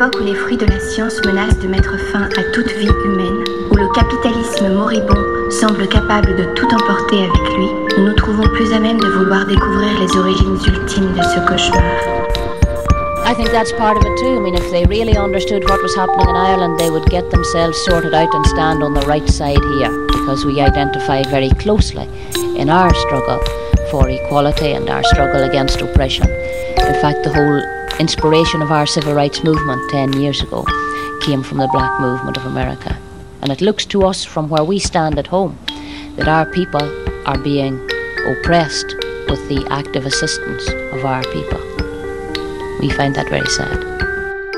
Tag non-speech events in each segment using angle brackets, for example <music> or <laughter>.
époque où les fruits de la science menacent de mettre fin à toute vie humaine, où le capitalisme moribond semble capable de tout emporter avec lui, nous nous trouvons plus à même de vouloir découvrir les origines ultimes de ce cauchemar. I think that's part of it too. I mean, if they really understood what was happening in Ireland, they would get themselves sorted out and stand on the right side here because we identify very closely in our struggle for equality and our struggle against oppression. In fact, the whole inspiration of our civil rights movement 10 years ago came from the black movement of America. And it looks to us from where we stand at home that our people are being oppressed with the active assistance of our people. We find that very sad.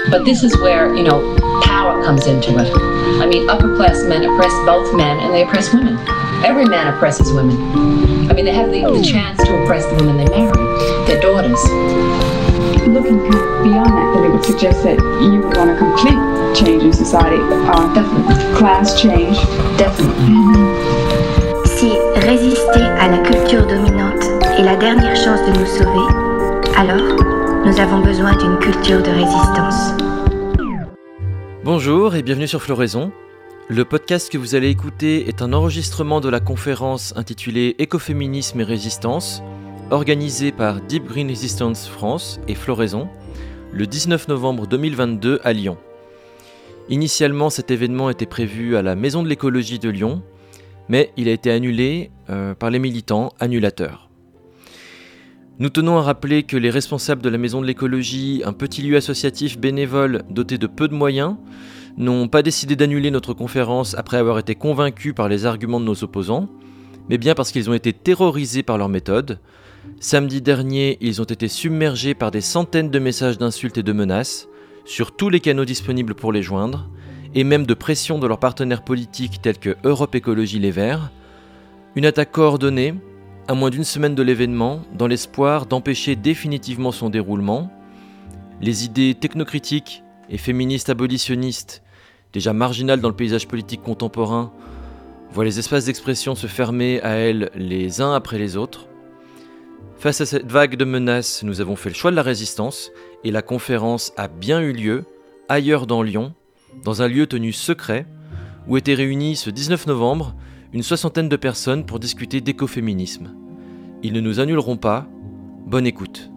But this is where, you know, power comes into it. I mean, upper class men oppress both men and they oppress women. Every man oppresses women. I mean, they have the, the hmm. chance to oppress the women they marry, their daughters. Looking beyond that, then it would suggest that you would want a complete change in society. Uh, Definitely. class change. Definitely. Si résister à la culture dominante est la dernière chance de nous sauver, alors nous avons besoin d'une culture de résistance. Bonjour et bienvenue sur Floraison. Le podcast que vous allez écouter est un enregistrement de la conférence intitulée Écoféminisme et résistance, organisée par Deep Green Resistance France et Floraison, le 19 novembre 2022 à Lyon. Initialement, cet événement était prévu à la Maison de l'écologie de Lyon, mais il a été annulé euh, par les militants annulateurs. Nous tenons à rappeler que les responsables de la Maison de l'écologie, un petit lieu associatif bénévole doté de peu de moyens, n'ont pas décidé d'annuler notre conférence après avoir été convaincus par les arguments de nos opposants, mais bien parce qu'ils ont été terrorisés par leur méthode. Samedi dernier, ils ont été submergés par des centaines de messages d'insultes et de menaces, sur tous les canaux disponibles pour les joindre, et même de pression de leurs partenaires politiques tels que Europe Écologie Les Verts. Une attaque coordonnée, à moins d'une semaine de l'événement, dans l'espoir d'empêcher définitivement son déroulement. Les idées technocritiques et féministes abolitionnistes, déjà marginales dans le paysage politique contemporain, voient les espaces d'expression se fermer à elles les uns après les autres. Face à cette vague de menaces, nous avons fait le choix de la résistance et la conférence a bien eu lieu, ailleurs dans Lyon, dans un lieu tenu secret, où étaient réunis ce 19 novembre une soixantaine de personnes pour discuter d'écoféminisme. Ils ne nous annuleront pas. Bonne écoute.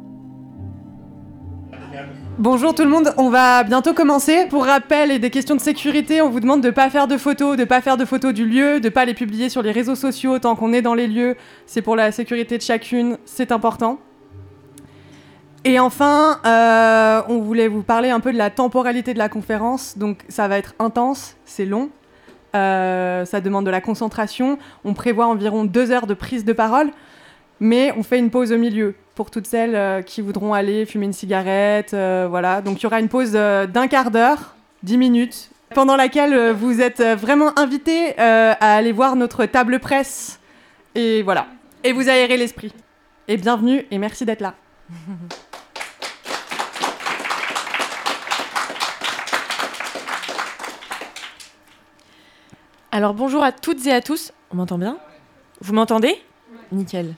Bonjour tout le monde, on va bientôt commencer. Pour rappel et des questions de sécurité, on vous demande de ne pas faire de photos, de ne pas faire de photos du lieu, de ne pas les publier sur les réseaux sociaux tant qu'on est dans les lieux. C'est pour la sécurité de chacune, c'est important. Et enfin, euh, on voulait vous parler un peu de la temporalité de la conférence. Donc ça va être intense, c'est long, euh, ça demande de la concentration. On prévoit environ deux heures de prise de parole, mais on fait une pause au milieu pour toutes celles euh, qui voudront aller fumer une cigarette. euh, voilà, donc il y aura une pause euh, d'un quart d'heure, dix minutes, pendant laquelle euh, vous êtes vraiment invités euh, à aller voir notre table presse. Et voilà, et vous aérez l'esprit. Et bienvenue et merci d'être là. Alors bonjour à toutes et à tous. On m'entend bien? Vous m'entendez? Nickel.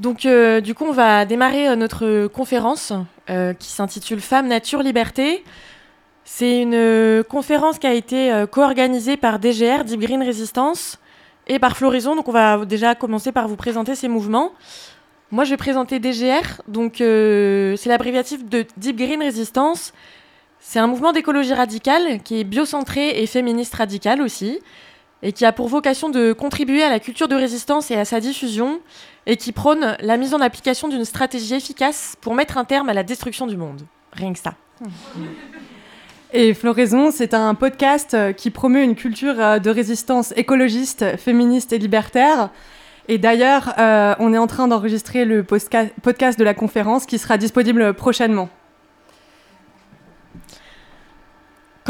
Donc euh, du coup on va démarrer euh, notre conférence euh, qui s'intitule Femmes, Nature, Liberté. C'est une conférence qui a été co-organisée par DGR, Deep Green Resistance, et par Floraison. Donc on va déjà commencer par vous présenter ces mouvements. Moi je vais présenter DGR, donc c'est l'abréviatif de Deep Green Resistance. C'est un mouvement d'écologie radicale qui est biocentré et féministe radical aussi, et qui a pour vocation de contribuer à la culture de résistance et à sa diffusion, et qui prône la mise en application d'une stratégie efficace pour mettre un terme à la destruction du monde. Rien que ça. <laughs> Et Floraison, c'est un podcast euh, qui promeut une culture euh, de résistance écologiste, féministe et libertaire. Et d'ailleurs, euh, on est en train d'enregistrer le podcast de la conférence qui sera disponible prochainement.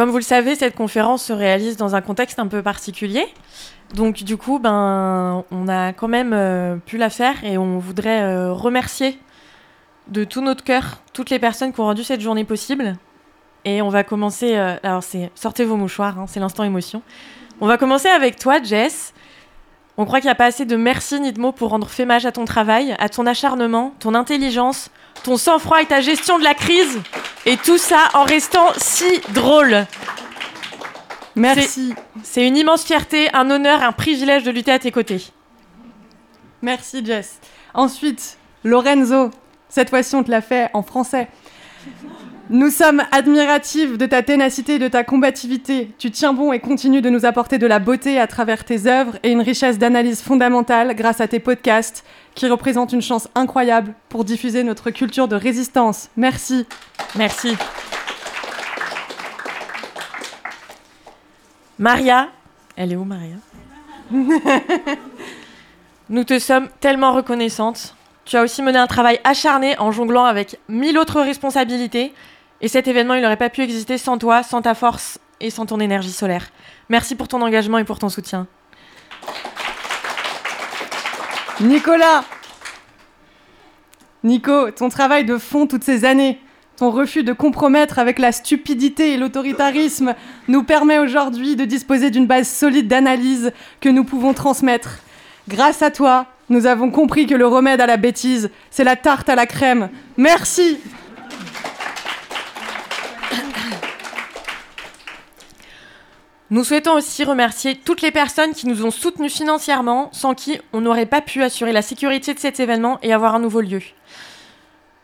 Comme vous le savez, cette conférence se réalise dans un contexte un peu particulier. Donc du coup, ben, on a quand même euh, pu la faire et on voudrait euh, remercier de tout notre cœur toutes les personnes qui ont rendu cette journée possible. Et on va commencer. euh, alors c'est sortez vos mouchoirs, hein, c'est l'instant émotion. On va commencer avec toi, Jess. On croit qu'il n'y a pas assez de merci ni de mots pour rendre fémage à ton travail, à ton acharnement, ton intelligence, ton sang-froid et ta gestion de la crise. Et tout ça en restant si drôle. Merci. C'est une immense fierté, un honneur, un privilège de lutter à tes côtés. Merci Jess. Ensuite, Lorenzo. Cette fois-ci, on te l'a fait en français. Nous sommes admiratifs de ta ténacité et de ta combativité. Tu tiens bon et continues de nous apporter de la beauté à travers tes œuvres et une richesse d'analyse fondamentale grâce à tes podcasts qui représentent une chance incroyable pour diffuser notre culture de résistance. Merci. Merci. Maria, elle est où Maria? <laughs> Nous te sommes tellement reconnaissantes. Tu as aussi mené un travail acharné en jonglant avec mille autres responsabilités. Et cet événement, il n'aurait pas pu exister sans toi, sans ta force et sans ton énergie solaire. Merci pour ton engagement et pour ton soutien. Nicolas Nico, ton travail de fond toutes ces années, ton refus de compromettre avec la stupidité et l'autoritarisme nous permet aujourd'hui de disposer d'une base solide d'analyse que nous pouvons transmettre. Grâce à toi, nous avons compris que le remède à la bêtise, c'est la tarte à la crème. Merci Nous souhaitons aussi remercier toutes les personnes qui nous ont soutenus financièrement, sans qui on n'aurait pas pu assurer la sécurité de cet événement et avoir un nouveau lieu.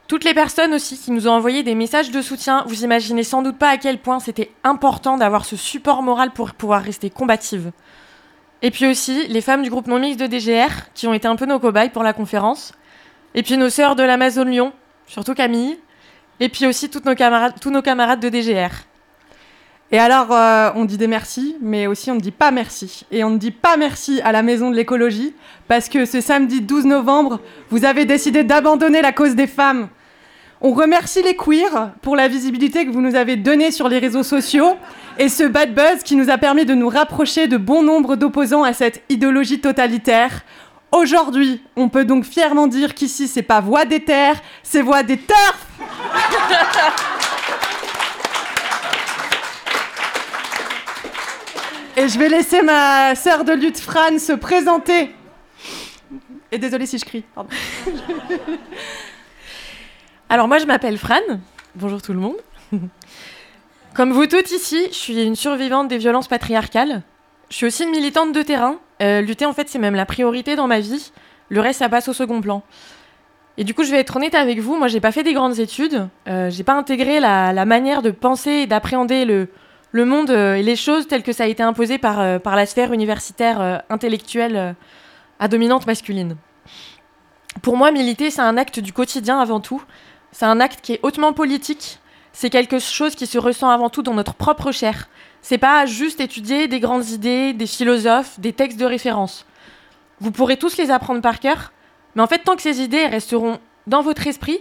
Toutes les personnes aussi qui nous ont envoyé des messages de soutien, vous imaginez sans doute pas à quel point c'était important d'avoir ce support moral pour pouvoir rester combative. Et puis aussi les femmes du groupe non mixte de DGR, qui ont été un peu nos cobayes pour la conférence. Et puis nos sœurs de l'Amazon Lyon, surtout Camille. Et puis aussi tous nos camarades de DGR. Et alors, euh, on dit des merci, mais aussi on ne dit pas merci. Et on ne dit pas merci à la Maison de l'écologie, parce que ce samedi 12 novembre, vous avez décidé d'abandonner la cause des femmes. On remercie les queers pour la visibilité que vous nous avez donnée sur les réseaux sociaux et ce bad buzz qui nous a permis de nous rapprocher de bon nombre d'opposants à cette idéologie totalitaire. Aujourd'hui, on peut donc fièrement dire qu'ici, c'est pas voix des terres, c'est voix des turfs <laughs> Et je vais laisser ma sœur de lutte Fran se présenter. Et désolé si je crie. <laughs> Alors moi je m'appelle Fran. Bonjour tout le monde. Comme vous toutes ici, je suis une survivante des violences patriarcales. Je suis aussi une militante de terrain. Euh, lutter en fait c'est même la priorité dans ma vie. Le reste ça passe au second plan. Et du coup je vais être honnête avec vous, moi j'ai pas fait des grandes études. Euh, j'ai pas intégré la manière de penser et d'appréhender le, le monde euh, et les choses telles que ça a été imposé par, euh, par la sphère universitaire euh, intellectuelle à dominante masculine. Pour moi, militer, c'est un acte du quotidien avant tout. C'est un acte qui est hautement politique. C'est quelque chose qui se ressent avant tout dans notre propre chair. C'est pas juste étudier des grandes idées, des philosophes, des textes de référence. Vous pourrez tous les apprendre par cœur, mais en fait, tant que ces idées resteront dans votre esprit,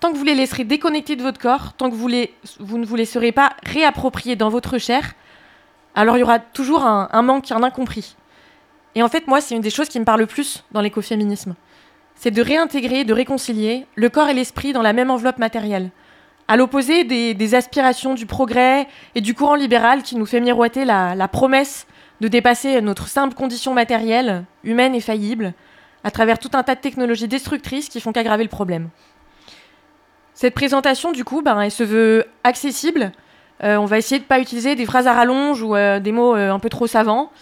tant que vous les laisserez déconnecter de votre corps, tant que vous, ne vous les serez pas réappropriés dans votre chair, alors il y aura toujours un, manque, un incompris. Et en fait, moi, c'est une des choses qui me parle le plus dans l'écoféminisme. C'est de réintégrer, de réconcilier le corps et l'esprit dans la même enveloppe matérielle. À l'opposé des, des, aspirations du progrès et du courant libéral qui nous fait miroiter la, la promesse de dépasser notre simple condition matérielle, humaine et faillible, à travers tout un tas de technologies destructrices qui font qu'aggraver le problème. Cette présentation, du coup, ben, elle se veut accessible. Euh, on va essayer de ne pas utiliser des phrases à rallonge ou euh, des mots euh, un peu trop savants.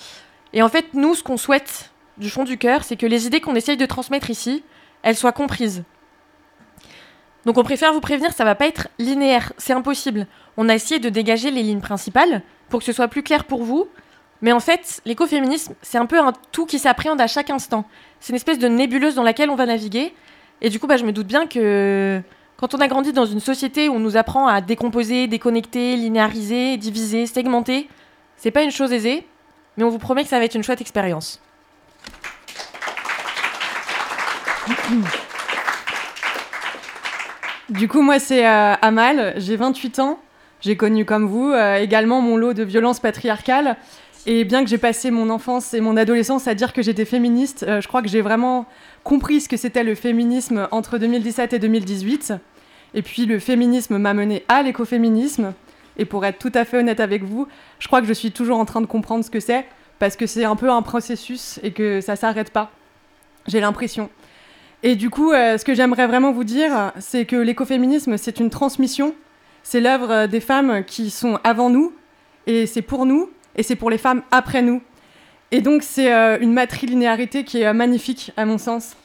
Et en fait, nous, ce qu'on souhaite du fond du cœur, c'est que les idées qu'on essaye de transmettre ici, elles soient comprises. Donc on préfère vous prévenir, ça va pas être linéaire, c'est impossible. On a essayé de dégager les lignes principales pour que ce soit plus clair pour vous. Mais en fait, l'écoféminisme, c'est un peu un tout qui s'appréhende à chaque instant. C'est une espèce de nébuleuse dans laquelle on va naviguer. Et du coup, bah, je me doute bien que quand on a grandi dans une société où on nous apprend à décomposer, déconnecter, linéariser, diviser, segmenter, c'est pas une chose aisée, mais on vous promet que ça va être une chouette expérience. Du coup, moi, c'est euh, Amal, j'ai 28 ans. J'ai connu, comme vous, euh, également mon lot de violences patriarcales. Et bien que j'ai passé mon enfance et mon adolescence à dire que j'étais féministe, euh, je crois que j'ai vraiment compris ce que c'était le féminisme entre 2017 et 2018. Et puis le féminisme m'a mené à l'écoféminisme. Et pour être tout à fait honnête avec vous, je crois que je suis toujours en train de comprendre ce que c'est, parce que c'est un peu un processus et que ça s'arrête pas. J'ai l'impression. Et du coup, euh, ce que j'aimerais vraiment vous dire, c'est que l'écoféminisme, c'est une transmission. C'est l'œuvre des femmes qui sont avant nous, et c'est pour nous, et c'est pour les femmes après nous. Et donc c'est euh, une matrilinéarité qui est euh, magnifique à mon sens.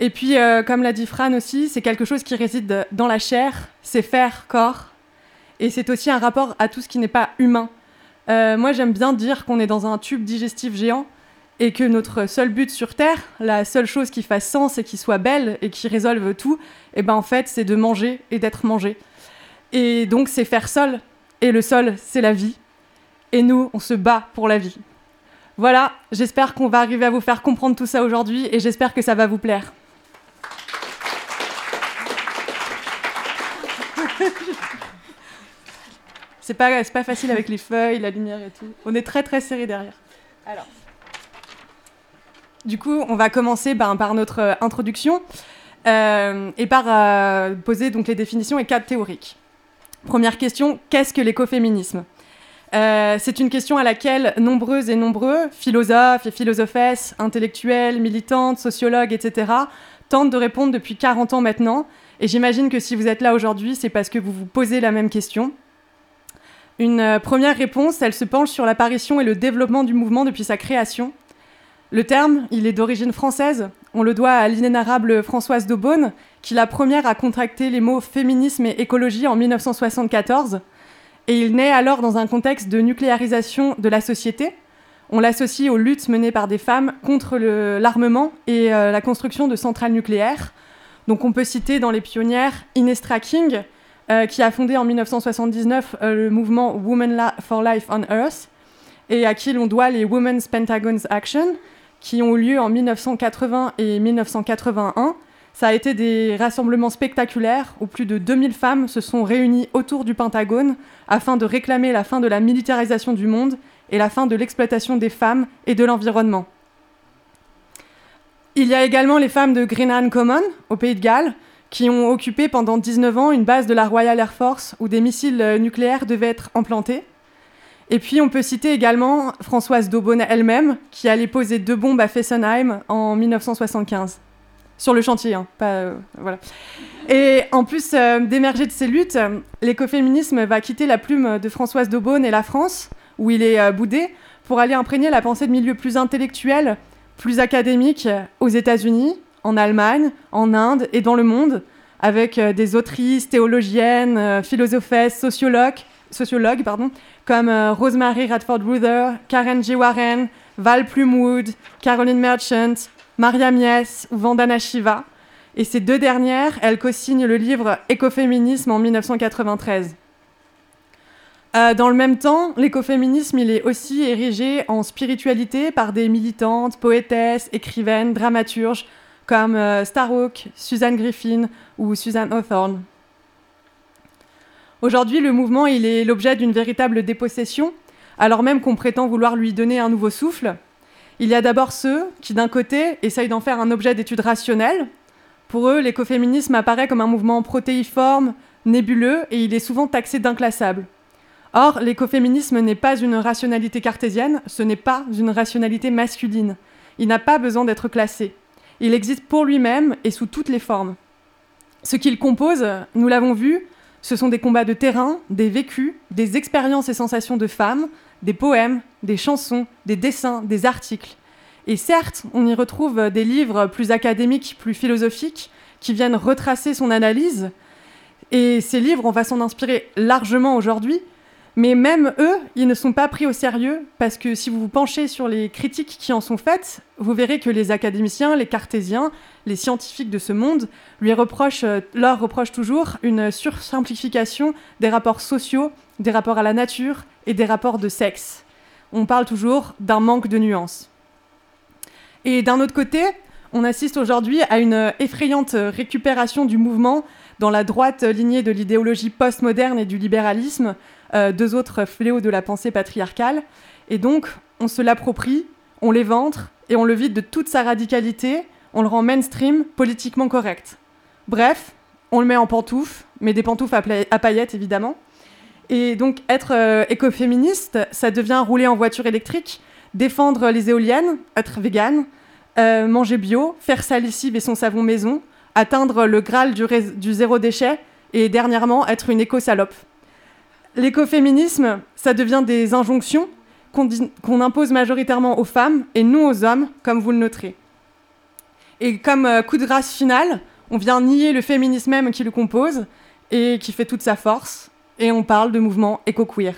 Et puis, euh, comme l'a dit Fran aussi, c'est quelque chose qui réside dans la chair, c'est faire corps, et c'est aussi un rapport à tout ce qui n'est pas humain. moi j'aime bien dire qu'on est dans un tube digestif géant, et que notre seul but sur Terre, la seule chose qui fasse sens et qui soit belle et qui résolve tout, et eh ben en fait c'est de manger et d'être mangé. Et donc c'est faire sol, et le sol c'est la vie, et nous on se bat pour la vie. Voilà, j'espère qu'on va arriver à vous faire comprendre tout ça aujourd'hui et j'espère que ça va vous plaire. <laughs> c'est pas, pas facile avec les feuilles, la lumière et tout. On est très très serré derrière. Alors. Du coup, on va commencer ben, par notre euh, introduction euh, et par euh, poser donc les définitions et cadres théoriques. Première question, qu'est-ce que l'écoféminisme? C'est une question à laquelle nombreuses et nombreux philosophes et philosophesses, intellectuels, militantes, sociologues, etc., tentent de répondre depuis 40 ans maintenant. Et j'imagine que si vous êtes là aujourd'hui, c'est parce que vous vous posez la même question. Une première réponse, elle se penche sur l'apparition et le développement du mouvement depuis sa création. Le terme, il est d'origine française. On le doit à l'inénarrable Françoise d'Aubonne, qui la première a contracté les mots féminisme et écologie en 1974. Et il naît alors dans un contexte de nucléarisation de la société. On l'associe aux luttes menées par des femmes contre l'armement et euh, la construction de centrales nucléaires. Donc on peut citer dans les pionnières Inestra King, euh, qui a fondé en 1979 euh, le mouvement Women for Life on Earth, et à qui l'on doit les Women's Pentagon's Action, qui ont eu lieu en 1980 et 1981. Ça a été des rassemblements spectaculaires où plus de 2000 femmes se sont réunies autour du Pentagone afin de réclamer la fin de la militarisation du monde et la fin de l'exploitation des femmes et de l'environnement. Il y a également les femmes de Greenland Common, au Pays de Galles, qui ont occupé pendant 19 ans une base de la Royal Air Force où des missiles nucléaires devaient être implantés. Et puis on peut citer également Françoise Daubonne elle-même, qui allait poser deux bombes à Fessenheim en 1975. Sur le chantier, hein, pas. Euh, voilà. Et en plus euh, d'émerger de ces luttes, l'écoféminisme va quitter la plume de Françoise Daubonne et la France, où il est euh, boudé, pour aller imprégner la pensée de milieux plus intellectuels, plus académiques, aux États-Unis, en Allemagne, en Inde et dans le monde, avec des autrices, théologiennes, philosophesses, sociologues, sociologues comme euh, Rosemary Radford-Ruther, Karen G. Warren, Val Plumwood, Caroline Merchant, Maria Mies ou Vandana Shiva. Et ces deux dernières, elles co-signent le livre Écoféminisme en 1993. Euh, dans le même temps, l'écoféminisme est aussi érigé en spiritualité par des militantes, poétesses, écrivaines, dramaturges comme euh, Starhawk, Suzanne Griffin ou Suzanne Hawthorne. Aujourd'hui, le mouvement est l'objet d'une véritable dépossession, alors même qu'on prétend vouloir lui donner un nouveau souffle. Il y a d'abord ceux qui, d'un côté, essayent d'en faire un objet d'étude rationnelle. Pour eux, l'écoféminisme apparaît comme un mouvement protéiforme, nébuleux, et il est souvent taxé d'inclassable. Or, l'écoféminisme n'est pas une rationalité cartésienne, ce n'est pas une rationalité masculine. Il n'a pas besoin d'être classé. Il existe pour lui-même et sous toutes les formes. Ce qu'il compose, nous l'avons vu, ce sont des combats de terrain, des vécus, des expériences et sensations de femmes, des poèmes, des chansons, des dessins, des articles. Et certes, on y retrouve des livres plus académiques, plus philosophiques, qui viennent retracer son analyse. Et ces livres, on va s'en inspirer largement aujourd'hui, mais même eux, ils ne sont pas pris au sérieux parce que si vous vous penchez sur les critiques qui en sont faites, vous verrez que les académiciens, les cartésiens, les scientifiques de ce monde lui reprochent, euh, leur reprochent toujours une sursimplification des rapports sociaux, des rapports à la nature et des rapports de sexe. On parle toujours d'un manque de nuances. Et d'un autre côté, on assiste aujourd'hui à une effrayante récupération du mouvement dans la droite lignée de l'idéologie postmoderne et du libéralisme, euh, deux autres fléaux de la pensée patriarcale. Et donc, on se l'approprie, on l'éventre et on le vide de toute sa radicalité, on le rend mainstream, politiquement correct. Bref, on le met en pantoufles, mais des pantoufles à, paillettes évidemment. Et donc, être euh, écoféministe, ça devient rouler en voiture électrique, défendre les éoliennes, être vegan, euh, manger bio, faire sa et son savon maison, atteindre le graal du, du zéro déchet et dernièrement être une éco-salope. l'écoféminisme, ça devient des injonctions qu'on impose majoritairement aux femmes et non aux hommes, comme vous le noterez. Et comme euh, coup de grâce final, on vient nier le féminisme même qui le compose et qui fait toute sa force, et on parle de mouvement éco-queer.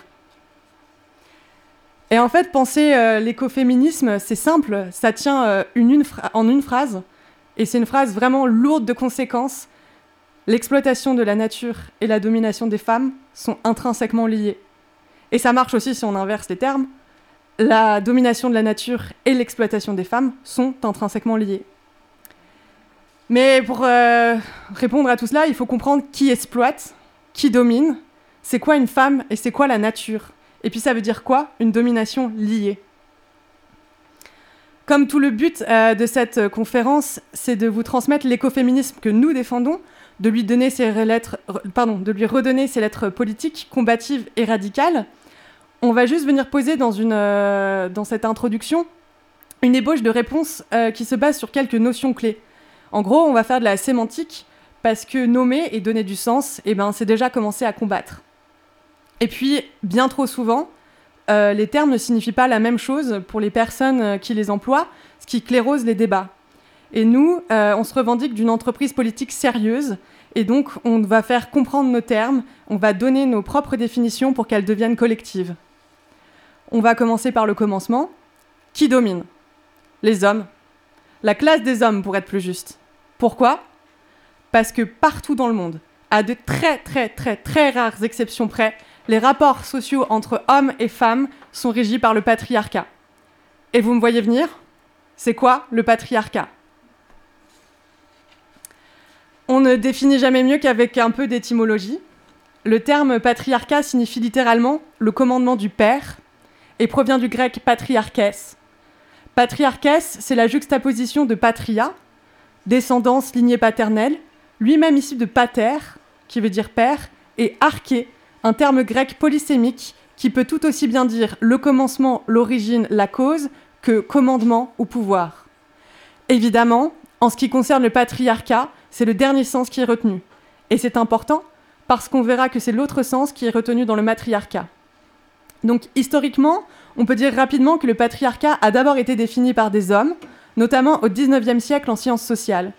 Et en fait, penser euh, l'écoféminisme, c'est simple, ça tient euh, en une phrase, et c'est une phrase vraiment lourde de conséquences. L'exploitation de la nature et la domination des femmes sont intrinsèquement liées. Et ça marche aussi si on inverse les termes. La domination de la nature et l'exploitation des femmes sont intrinsèquement liées. Mais pour euh, répondre à tout cela, il faut comprendre qui exploite, qui domine, c'est quoi une femme et c'est quoi la nature? Et puis ça veut dire quoi? Une domination liée. Comme tout le but euh, de cette conférence, c'est de vous transmettre l'écoféminisme que nous défendons, de lui, donner ses lettres, pardon, de lui redonner ses lettres politiques, combatives et radicales. On va juste venir poser dans, euh, cette introduction une ébauche de réponse euh, qui se base sur quelques notions clés. En gros, on va faire de la sémantique parce que nommer et donner du sens, eh ben, c'est déjà commencer à combattre. Et puis, bien trop souvent, euh, les termes ne signifient pas la même chose pour les personnes euh, qui les emploient, ce qui clérose les débats. Et nous, euh, on se revendique d'une entreprise politique sérieuse, et donc on va faire comprendre nos termes, on va donner nos propres définitions pour qu'elles deviennent collectives. On va commencer par le commencement. Qui domine? Les hommes. La classe des hommes, pour être plus juste. Pourquoi? Parce que partout dans le monde, à de très très très très rares exceptions près, les rapports sociaux entre hommes et femmes sont régis par le patriarcat. Et vous me voyez venir? C'est quoi le patriarcat? On ne définit jamais mieux qu'avec un peu d'étymologie. Le terme patriarcat signifie littéralement le commandement du père et provient du grec patriarchès. Patriarchès, c'est la juxtaposition de patria, descendance lignée paternelle, lui-même issu de pater, qui veut dire père, et arché, un terme grec polysémique qui peut tout aussi bien dire le commencement, l'origine, la cause, que commandement ou pouvoir. Évidemment, en ce qui concerne le patriarcat, c'est le dernier sens qui est retenu. Et c'est important parce qu'on verra que c'est l'autre sens qui est retenu dans le matriarcat. Donc historiquement, on peut dire rapidement que le patriarcat a d'abord été défini par des hommes, notamment au XIXe siècle en sciences sociales.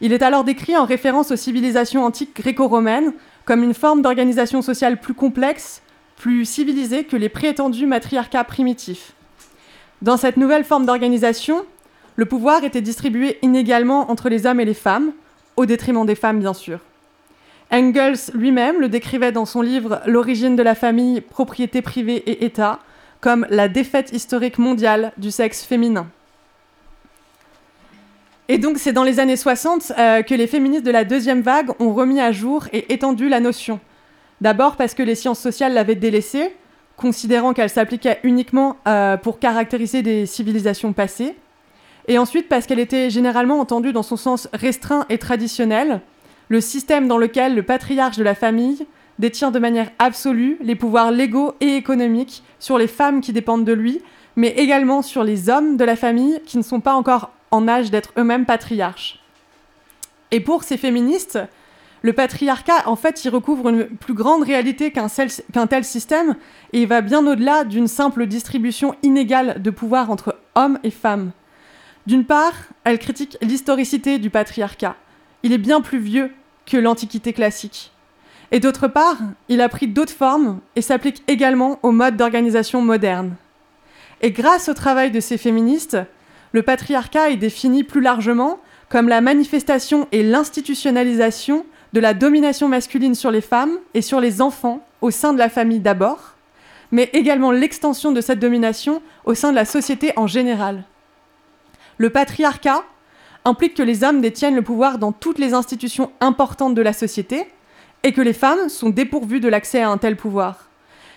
Il est alors décrit en référence aux civilisations antiques gréco-romaines, comme une forme d'organisation sociale plus complexe, plus civilisée que les prétendus matriarcats primitifs. Dans cette nouvelle forme d'organisation, le pouvoir était distribué inégalement entre les hommes et les femmes, au détriment des femmes bien sûr. Engels lui-même le décrivait dans son livre L'origine de la famille, propriété privée et État, comme la défaite historique mondiale du sexe féminin. Et donc c'est dans les années 60 euh, que les féministes de la deuxième vague ont remis à jour et étendu la notion. D'abord parce que les sciences sociales l'avaient délaissée, considérant qu'elle s'appliquait uniquement euh, pour caractériser des civilisations passées. Et ensuite parce qu'elle était généralement entendue dans son sens restreint et traditionnel, le système dans lequel le patriarche de la famille détient de manière absolue les pouvoirs légaux et économiques sur les femmes qui dépendent de lui, mais également sur les hommes de la famille qui ne sont pas encore en âge d'être eux-mêmes patriarches. Et pour ces féministes, le patriarcat, en fait, il recouvre une plus grande réalité qu'un tel système, et il va bien au-delà d'une simple distribution inégale de pouvoir entre hommes et femmes. D'une part, elle critique l'historicité du patriarcat. Il est bien plus vieux que l'Antiquité classique. Et d'autre part, il a pris d'autres formes et s'applique également aux modes d'organisation modernes. Et grâce au travail de ces féministes, le patriarcat est défini plus largement comme la manifestation et l'institutionnalisation de la domination masculine sur les femmes et sur les enfants au sein de la famille d'abord, mais également l'extension de cette domination au sein de la société en général. Le patriarcat implique que les hommes détiennent le pouvoir dans toutes les institutions importantes de la société et que les femmes sont dépourvues de l'accès à un tel pouvoir.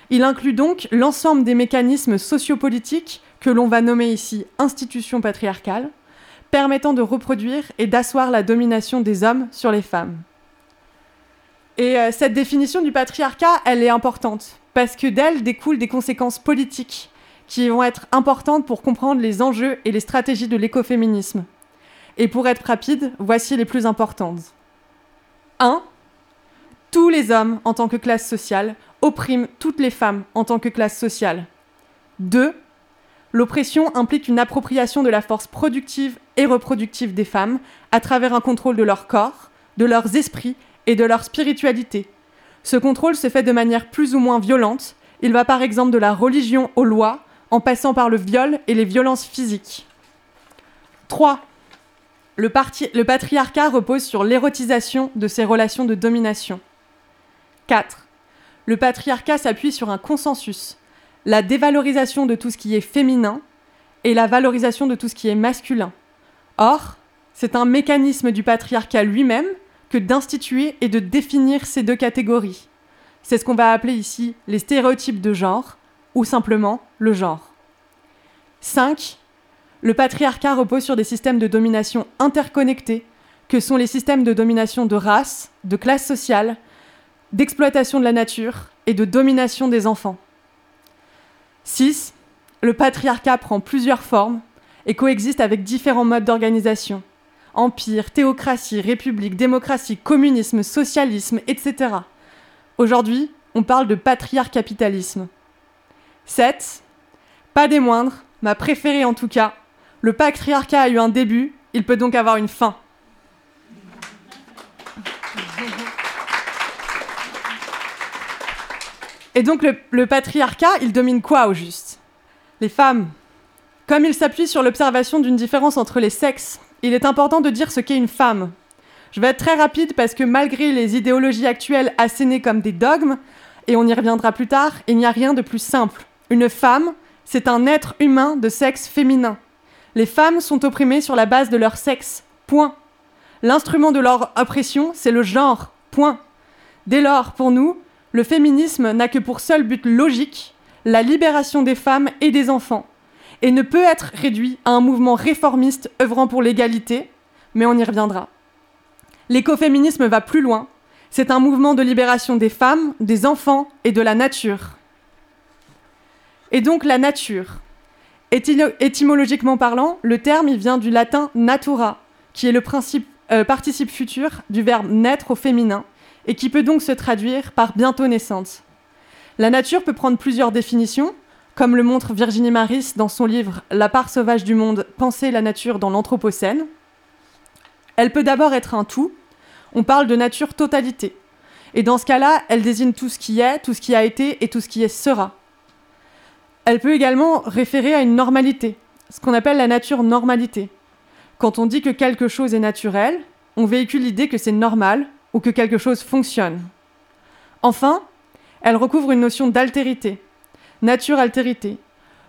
Il inclut donc l'ensemble des mécanismes sociopolitiques que l'on va nommer ici institution patriarcale, permettant de reproduire et d'asseoir la domination des hommes sur les femmes. Et euh, cette définition du patriarcat, elle est importante, parce que d'elle découlent des conséquences politiques qui vont être importantes pour comprendre les enjeux et les stratégies de l'écoféminisme. Et pour être rapide, voici les plus importantes. 1. Tous les hommes, en tant que classe sociale, opprime toutes les femmes en tant que classe sociale. 2. L'oppression implique une appropriation de la force productive et reproductive des femmes à travers un contrôle de leur corps, de leurs esprits et de leur spiritualité. Ce contrôle se fait de manière plus ou moins violente. Il va par exemple de la religion aux lois, en passant par le viol et les violences physiques. 3. Le, patriarcat repose sur l'érotisation de ses relations de domination. 4. Le patriarcat s'appuie sur un consensus, la dévalorisation de tout ce qui est féminin et la valorisation de tout ce qui est masculin. Or, c'est un mécanisme du patriarcat lui-même que d'instituer et de définir ces deux catégories. C'est ce qu'on va appeler ici les stéréotypes de genre, ou simplement le genre. 5. Le patriarcat repose sur des systèmes de domination interconnectés, que sont les systèmes de domination de race, de classe sociale, d'exploitation de la nature et de domination des enfants. 6. Le patriarcat prend plusieurs formes et coexiste avec différents modes d'organisation. Empire, théocratie, république, démocratie, communisme, socialisme, etc. Aujourd'hui, on parle de patriarcapitalisme. 7. Pas des moindres, ma préférée en tout cas, le patriarcat a eu un début, il peut donc avoir une fin. Et donc le, patriarcat, il domine quoi au juste? Les femmes. Comme il s'appuie sur l'observation d'une différence entre les sexes, il est important de dire ce qu'est une femme. Je vais être très rapide parce que malgré les idéologies actuelles assénées comme des dogmes, et on y reviendra plus tard, il n'y a rien de plus simple. Une femme, c'est un être humain de sexe féminin. Les femmes sont opprimées sur la base de leur sexe. Point. L'instrument de leur oppression, c'est le genre. Point. Dès lors, pour nous, le féminisme n'a que pour seul but logique la libération des femmes et des enfants, et ne peut être réduit à un mouvement réformiste œuvrant pour l'égalité, mais on y reviendra. L'écoféminisme va plus loin, c'est un mouvement de libération des femmes, des enfants et de la nature. Et donc la nature. étymologiquement parlant, le terme vient du latin natura, qui est le euh, participe futur du verbe naître au féminin, et qui peut donc se traduire par bientôt naissante. La nature peut prendre plusieurs définitions, comme le montre Virginie Maris dans son livre La part sauvage du monde, penser la nature dans l'Anthropocène. Elle peut d'abord être un tout, on parle de nature totalité. Et dans ce cas-là, elle désigne tout ce qui est, tout ce qui a été et tout ce qui sera. Elle peut également référer à une normalité, ce qu'on appelle la nature normalité. Quand on dit que quelque chose est naturel, on véhicule l'idée que c'est normal, ou que quelque chose fonctionne. Enfin, elle recouvre une notion d'altérité, nature-altérité.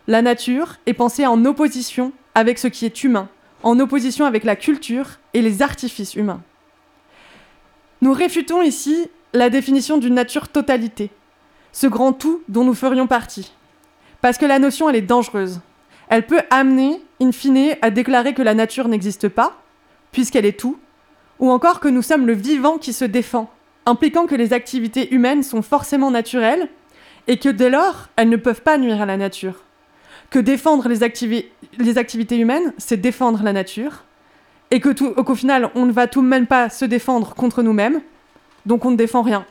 La nature est pensée en opposition avec ce qui est humain, en opposition avec la culture et les artifices humains. Nous réfutons ici la définition d'une nature totalité, ce grand tout dont nous ferions partie. Parce que la notion, elle est dangereuse. Elle peut amener, in fine, à déclarer que la nature n'existe pas, puisqu'elle est tout, ou encore que nous sommes le vivant qui se défend, impliquant que les activités humaines sont forcément naturelles et que dès lors, elles ne peuvent pas nuire à la nature. Que défendre les, activités humaines, c'est défendre la nature, et que qu'au final, on ne va tout de même pas se défendre contre nous-mêmes, donc on ne défend rien.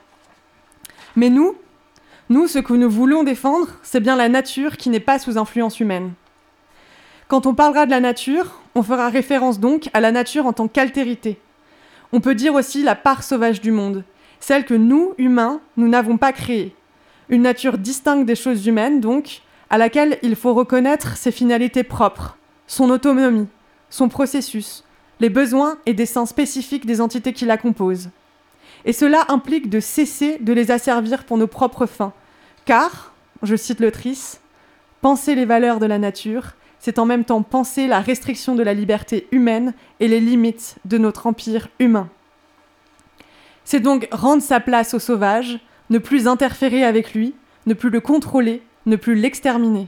Mais nous, nous, ce que nous voulons défendre, c'est bien la nature qui n'est pas sous influence humaine. Quand on parlera de la nature, on fera référence donc à la nature en tant qu'altérité, on peut dire aussi la part sauvage du monde, celle que nous, humains, nous n'avons pas créée. Une nature distincte des choses humaines, donc, à laquelle il faut reconnaître ses finalités propres, son autonomie, son processus, les besoins et desseins spécifiques des entités qui la composent. Et cela implique de cesser de les asservir pour nos propres fins, car, je cite le Tris, penser les valeurs de la nature, c'est en même temps penser la restriction de la liberté humaine et les limites de notre empire humain. C'est donc rendre sa place au sauvage, ne plus interférer avec lui, ne plus le contrôler, ne plus l'exterminer.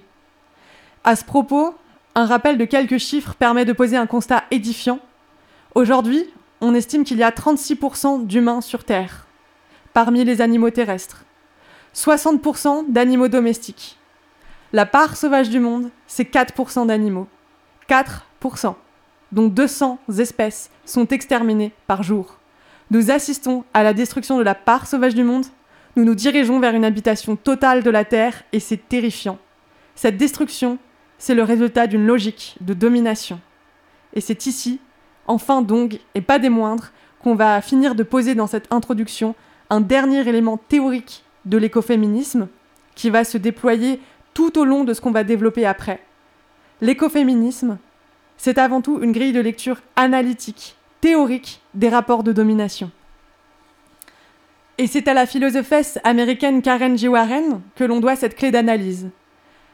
À ce propos, un rappel de quelques chiffres permet de poser un constat édifiant. Aujourd'hui, on estime qu'il y a 36% d'humains sur Terre, parmi les animaux terrestres, 60% d'animaux domestiques, la part sauvage du monde, c'est 4% d'animaux. 4%. Donc 200 espèces sont exterminées par jour. Nous assistons à la destruction de la part sauvage du monde, nous nous dirigeons vers une habitation totale de la Terre et c'est terrifiant. Cette destruction, c'est le résultat d'une logique de domination. Et c'est ici, enfin donc, et pas des moindres, qu'on va finir de poser dans cette introduction un dernier élément théorique de l'écoféminisme qui va se déployer tout au long de ce qu'on va développer après. L'écoféminisme, c'est avant tout une grille de lecture analytique, théorique des rapports de domination. Et c'est à la philosophesse américaine Karen G. Warren que l'on doit cette clé d'analyse.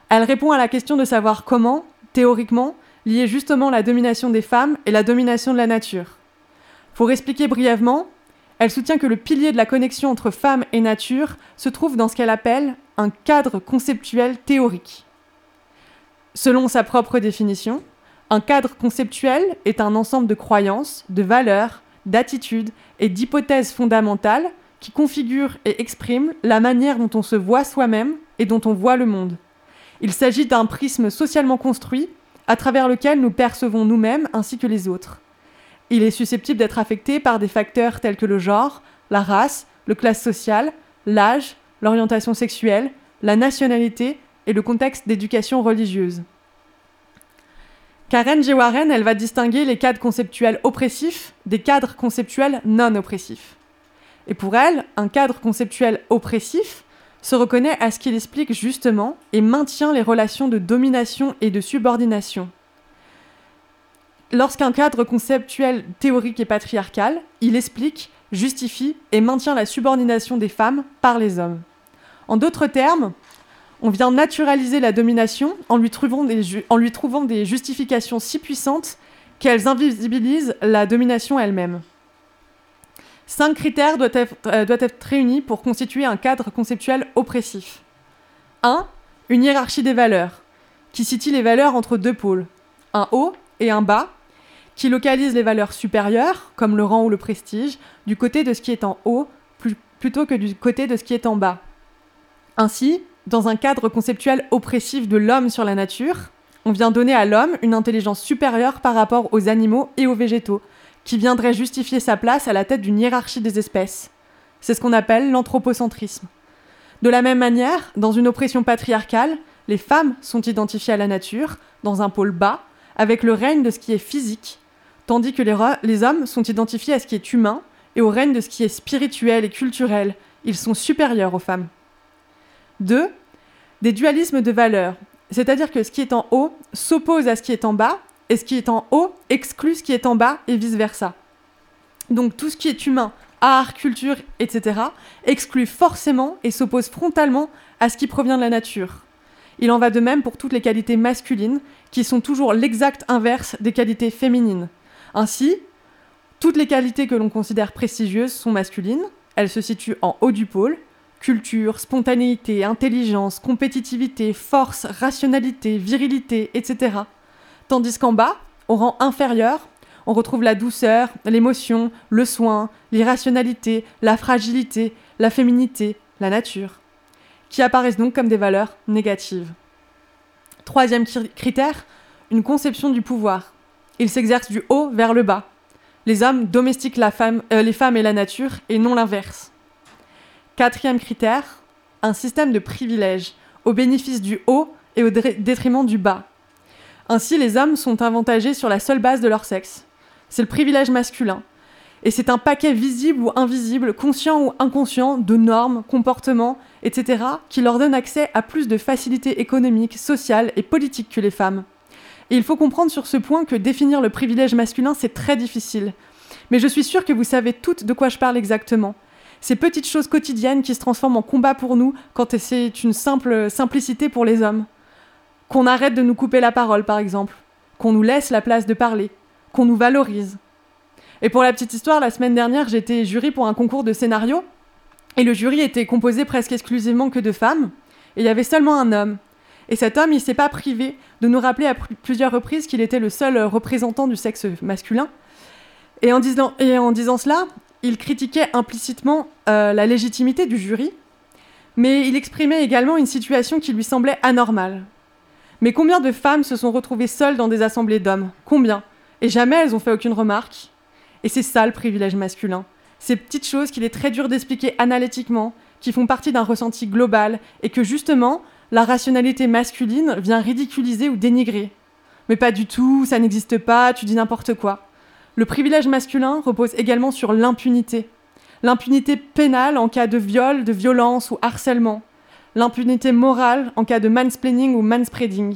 Elle répond à la question de savoir comment, théoriquement, lier justement la domination des femmes et la domination de la nature. Pour expliquer brièvement, elle soutient que le pilier de la connexion entre femmes et nature se trouve dans ce qu'elle appelle un cadre conceptuel théorique. Selon sa propre définition, un cadre conceptuel est un ensemble de croyances, de valeurs, d'attitudes et d'hypothèses fondamentales qui configurent et expriment la manière dont on se voit soi-même et dont on voit le monde. Il s'agit d'un prisme socialement construit à travers lequel nous percevons nous-mêmes ainsi que les autres. Il est susceptible d'être affecté par des facteurs tels que le genre, la race, le classe sociale, l'âge, l'orientation sexuelle, la nationalité et le contexte d'éducation religieuse. Karen G. Warren, elle va distinguer les cadres conceptuels oppressifs des cadres conceptuels non oppressifs. Et pour elle, un cadre conceptuel oppressif se reconnaît à ce qu'il explique justement et maintient les relations de domination et de subordination Lorsqu'un cadre conceptuel théorique est patriarcal, il explique, justifie et maintient la subordination des femmes par les hommes. En d'autres termes, on vient naturaliser la domination en lui trouvant des, justifications si puissantes qu'elles invisibilisent la domination elle-même. Cinq critères doivent être, euh, doivent être réunis pour constituer un cadre conceptuel oppressif. 1. Une hiérarchie des valeurs, qui situe les valeurs entre deux pôles, un haut et un bas, qui localise les valeurs supérieures, comme le rang ou le prestige, du côté de ce qui est en haut plutôt que du côté de ce qui est en bas. Ainsi, dans un cadre conceptuel oppressif de l'homme sur la nature, on vient donner à l'homme une intelligence supérieure par rapport aux animaux et aux végétaux, qui viendrait justifier sa place à la tête d'une hiérarchie des espèces. C'est ce qu'on appelle l'anthropocentrisme. De la même manière, dans une oppression patriarcale, les femmes sont identifiées à la nature, dans un pôle bas, avec le règne de ce qui est physique, tandis que les, hommes sont identifiés à ce qui est humain et au règne de ce qui est spirituel et culturel. Ils sont supérieurs aux femmes. 2. Des dualismes de valeurs, c'est-à-dire que ce qui est en haut s'oppose à ce qui est en bas, et ce qui est en haut exclut ce qui est en bas, et vice-versa. Donc tout ce qui est humain, art, culture, etc., exclut forcément et s'oppose frontalement à ce qui provient de la nature. Il en va de même pour toutes les qualités masculines, qui sont toujours l'exact inverse des qualités féminines. Ainsi, toutes les qualités que l'on considère prestigieuses sont masculines, elles se situent en haut du pôle, culture, spontanéité, intelligence, compétitivité, force, rationalité, virilité, etc. Tandis qu'en bas, au rang inférieur, on retrouve la douceur, l'émotion, le soin, l'irrationalité, la fragilité, la féminité, la nature, qui apparaissent donc comme des valeurs négatives. Troisième critère, une conception du pouvoir. Il s'exerce du haut vers le bas. Les hommes domestiquent la femme, euh, les femmes et la nature, et non l'inverse. Quatrième critère, un système de privilèges, au bénéfice du haut et au détriment du bas. Ainsi, les hommes sont avantagés sur la seule base de leur sexe. C'est le privilège masculin. Et c'est un paquet visible ou invisible, conscient ou inconscient, de normes, comportements, etc., qui leur donne accès à plus de facilités économiques, sociales et politiques que les femmes. Et il faut comprendre sur ce point que définir le privilège masculin, c'est très difficile. Mais je suis sûre que vous savez toutes de quoi je parle exactement. Ces petites choses quotidiennes qui se transforment en combat pour nous quand c'est une simple simplicité pour les hommes. Qu'on arrête de nous couper la parole, par exemple. Qu'on nous laisse la place de parler. Qu'on nous valorise. Et pour la petite histoire, la semaine dernière, j'étais jury pour un concours de scénario. Et le jury était composé presque exclusivement que de femmes. Et il y avait seulement un homme. Et cet homme, il s'est pas privé de nous rappeler à plusieurs reprises qu'il était le seul représentant du sexe masculin. Et et en disant cela, il critiquait implicitement euh, la légitimité du jury, mais il exprimait également une situation qui lui semblait anormale. Mais combien de femmes se sont retrouvées seules dans des assemblées d'hommes? Combien? Et jamais elles ont fait aucune remarque. Et c'est ça le privilège masculin. Ces petites choses qu'il est très dur d'expliquer analytiquement, qui font partie d'un ressenti global et que justement, la rationalité masculine vient ridiculiser ou dénigrer. Mais pas du tout, ça n'existe pas, tu dis n'importe quoi. Le privilège masculin repose également sur l'impunité. L'impunité pénale en cas de viol, de violence ou harcèlement. L'impunité morale en cas de mansplaining ou manspreading.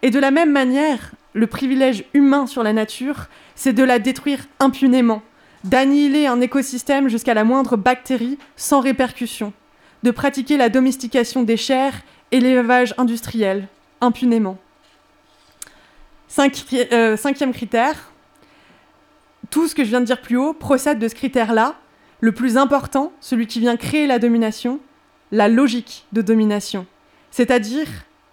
Et de la même manière, le privilège humain sur la nature, c'est de la détruire impunément, d'annihiler un écosystème jusqu'à la moindre bactérie sans répercussion, de pratiquer la domestication des chairs et l'élevage industriel impunément. Euh, cinquième critère, tout ce que je viens de dire plus haut procède de ce critère-là, le plus important, celui qui vient créer la domination, la logique de domination, c'est-à-dire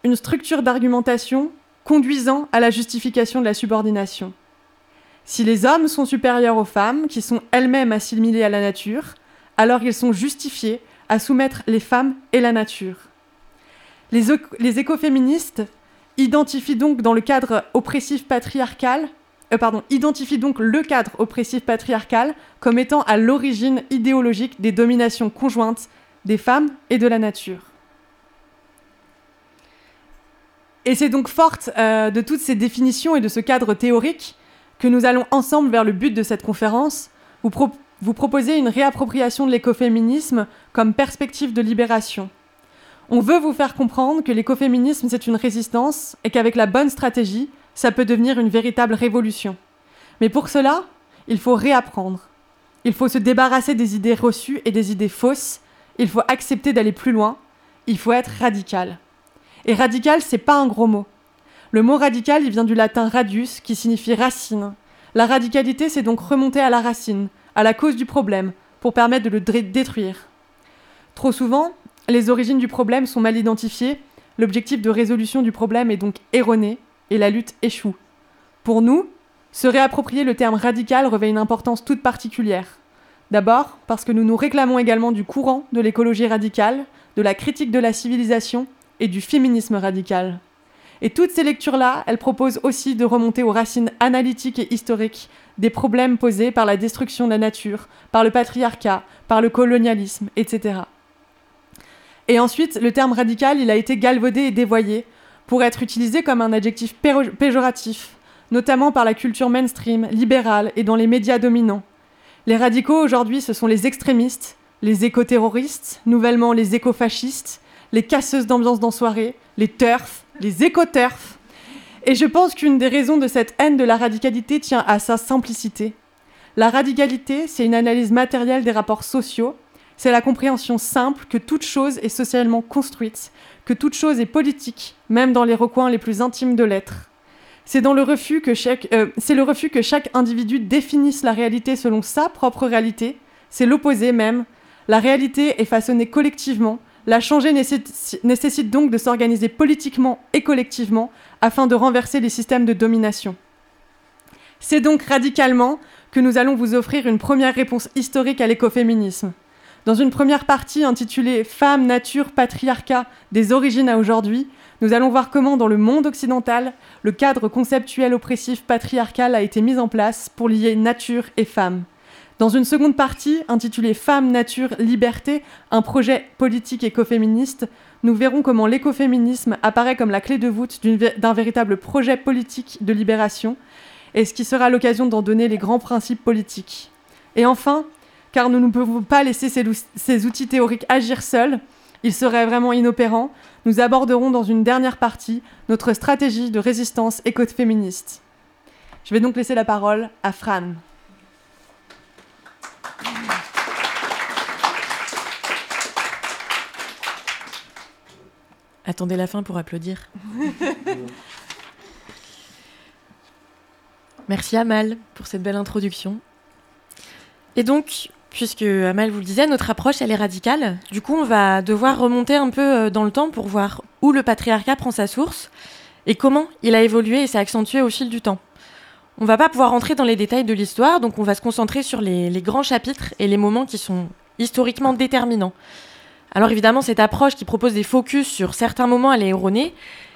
une structure d'argumentation conduisant à la justification de la subordination. Si les hommes sont supérieurs aux femmes, qui sont elles-mêmes assimilées à la nature, alors ils sont justifiés à soumettre les femmes et la nature. Les, écoféministes identifient donc dans le cadre oppressif patriarcal, euh, pardon, identifient donc le cadre oppressif patriarcal comme étant à l'origine idéologique des dominations conjointes des femmes et de la nature. Et c'est donc forte euh, de toutes ces définitions et de ce cadre théorique que nous allons ensemble vers le but de cette conférence, vous, vous proposer une réappropriation de l'écoféminisme comme perspective de libération. On veut vous faire comprendre que l'écoféminisme c'est une résistance et qu'avec la bonne stratégie, ça peut devenir une véritable révolution. Mais pour cela, il faut réapprendre. Il faut se débarrasser des idées reçues et des idées fausses. Il faut accepter d'aller plus loin. Il faut être radical. Et radical, c'est pas un gros mot. Le mot radical, il vient du latin radius, qui signifie racine. La radicalité, c'est donc remonter à la racine, à la cause du problème, pour permettre de le détruire. Trop souvent, les origines du problème sont mal identifiées, l'objectif de résolution du problème est donc erroné, et la lutte échoue. Pour nous, se réapproprier le terme radical revêt une importance toute particulière. D'abord, parce que nous nous réclamons également du courant de l'écologie radicale, de la critique de la civilisation et du féminisme radical. Et toutes ces lectures-là, elles proposent aussi de remonter aux racines analytiques et historiques des problèmes posés par la destruction de la nature, par le patriarcat, par le colonialisme, etc. Et ensuite, le terme radical, il a été galvaudé et dévoyé pour être utilisé comme un adjectif péjoratif, notamment par la culture mainstream, libérale et dans les médias dominants. Les radicaux aujourd'hui, ce sont les extrémistes, les éco-terroristes, nouvellement les éco-fascistes, les casseuses d'ambiance dans soirée, les turfs, les éco-turfs. Et je pense qu'une des raisons de cette haine de la radicalité tient à sa simplicité. La radicalité, c'est une analyse matérielle des rapports sociaux, c'est la compréhension simple que toute chose est socialement construite, que toute chose est politique, même dans les recoins les plus intimes de l'être. C'est dans le refus que chaque, euh, le refus que chaque individu définisse la réalité selon sa propre réalité. C'est l'opposé même. La réalité est façonnée collectivement, la changer nécessite donc de s'organiser politiquement et collectivement afin de renverser les systèmes de domination. C'est donc radicalement que nous allons vous offrir une première réponse historique à l'écoféminisme. Dans une première partie intitulée Femmes, nature, patriarcat, des origines à aujourd'hui, nous allons voir comment dans le monde occidental, le cadre conceptuel oppressif patriarcal a été mis en place pour lier nature et femme. Dans une seconde partie, intitulée Femmes, Nature, Liberté, un projet politique écoféministe, nous verrons comment l'écoféminisme apparaît comme la clé de voûte d'un véritable projet politique de libération, et ce qui sera l'occasion d'en donner les grands principes politiques. Et enfin, car nous ne pouvons pas laisser ces, ces outils théoriques agir seuls, ils seraient vraiment inopérants, nous aborderons dans une dernière partie notre stratégie de résistance écoféministe. Je vais donc laisser la parole à Fran. Attendez la fin pour applaudir. <laughs> Merci Amal pour cette belle introduction. Et donc, puisque Amal vous le disait, notre approche elle est radicale. Du coup, on va devoir remonter un peu euh, dans le temps pour voir où le patriarcat prend sa source et comment il a évolué et s'est accentué au fil du temps. On va pas pouvoir rentrer dans les détails de l'histoire, donc on va se concentrer sur les, grands chapitres et les moments qui sont historiquement déterminants. Alors évidemment, cette approche qui propose des focus sur certains moments, elle est erronée.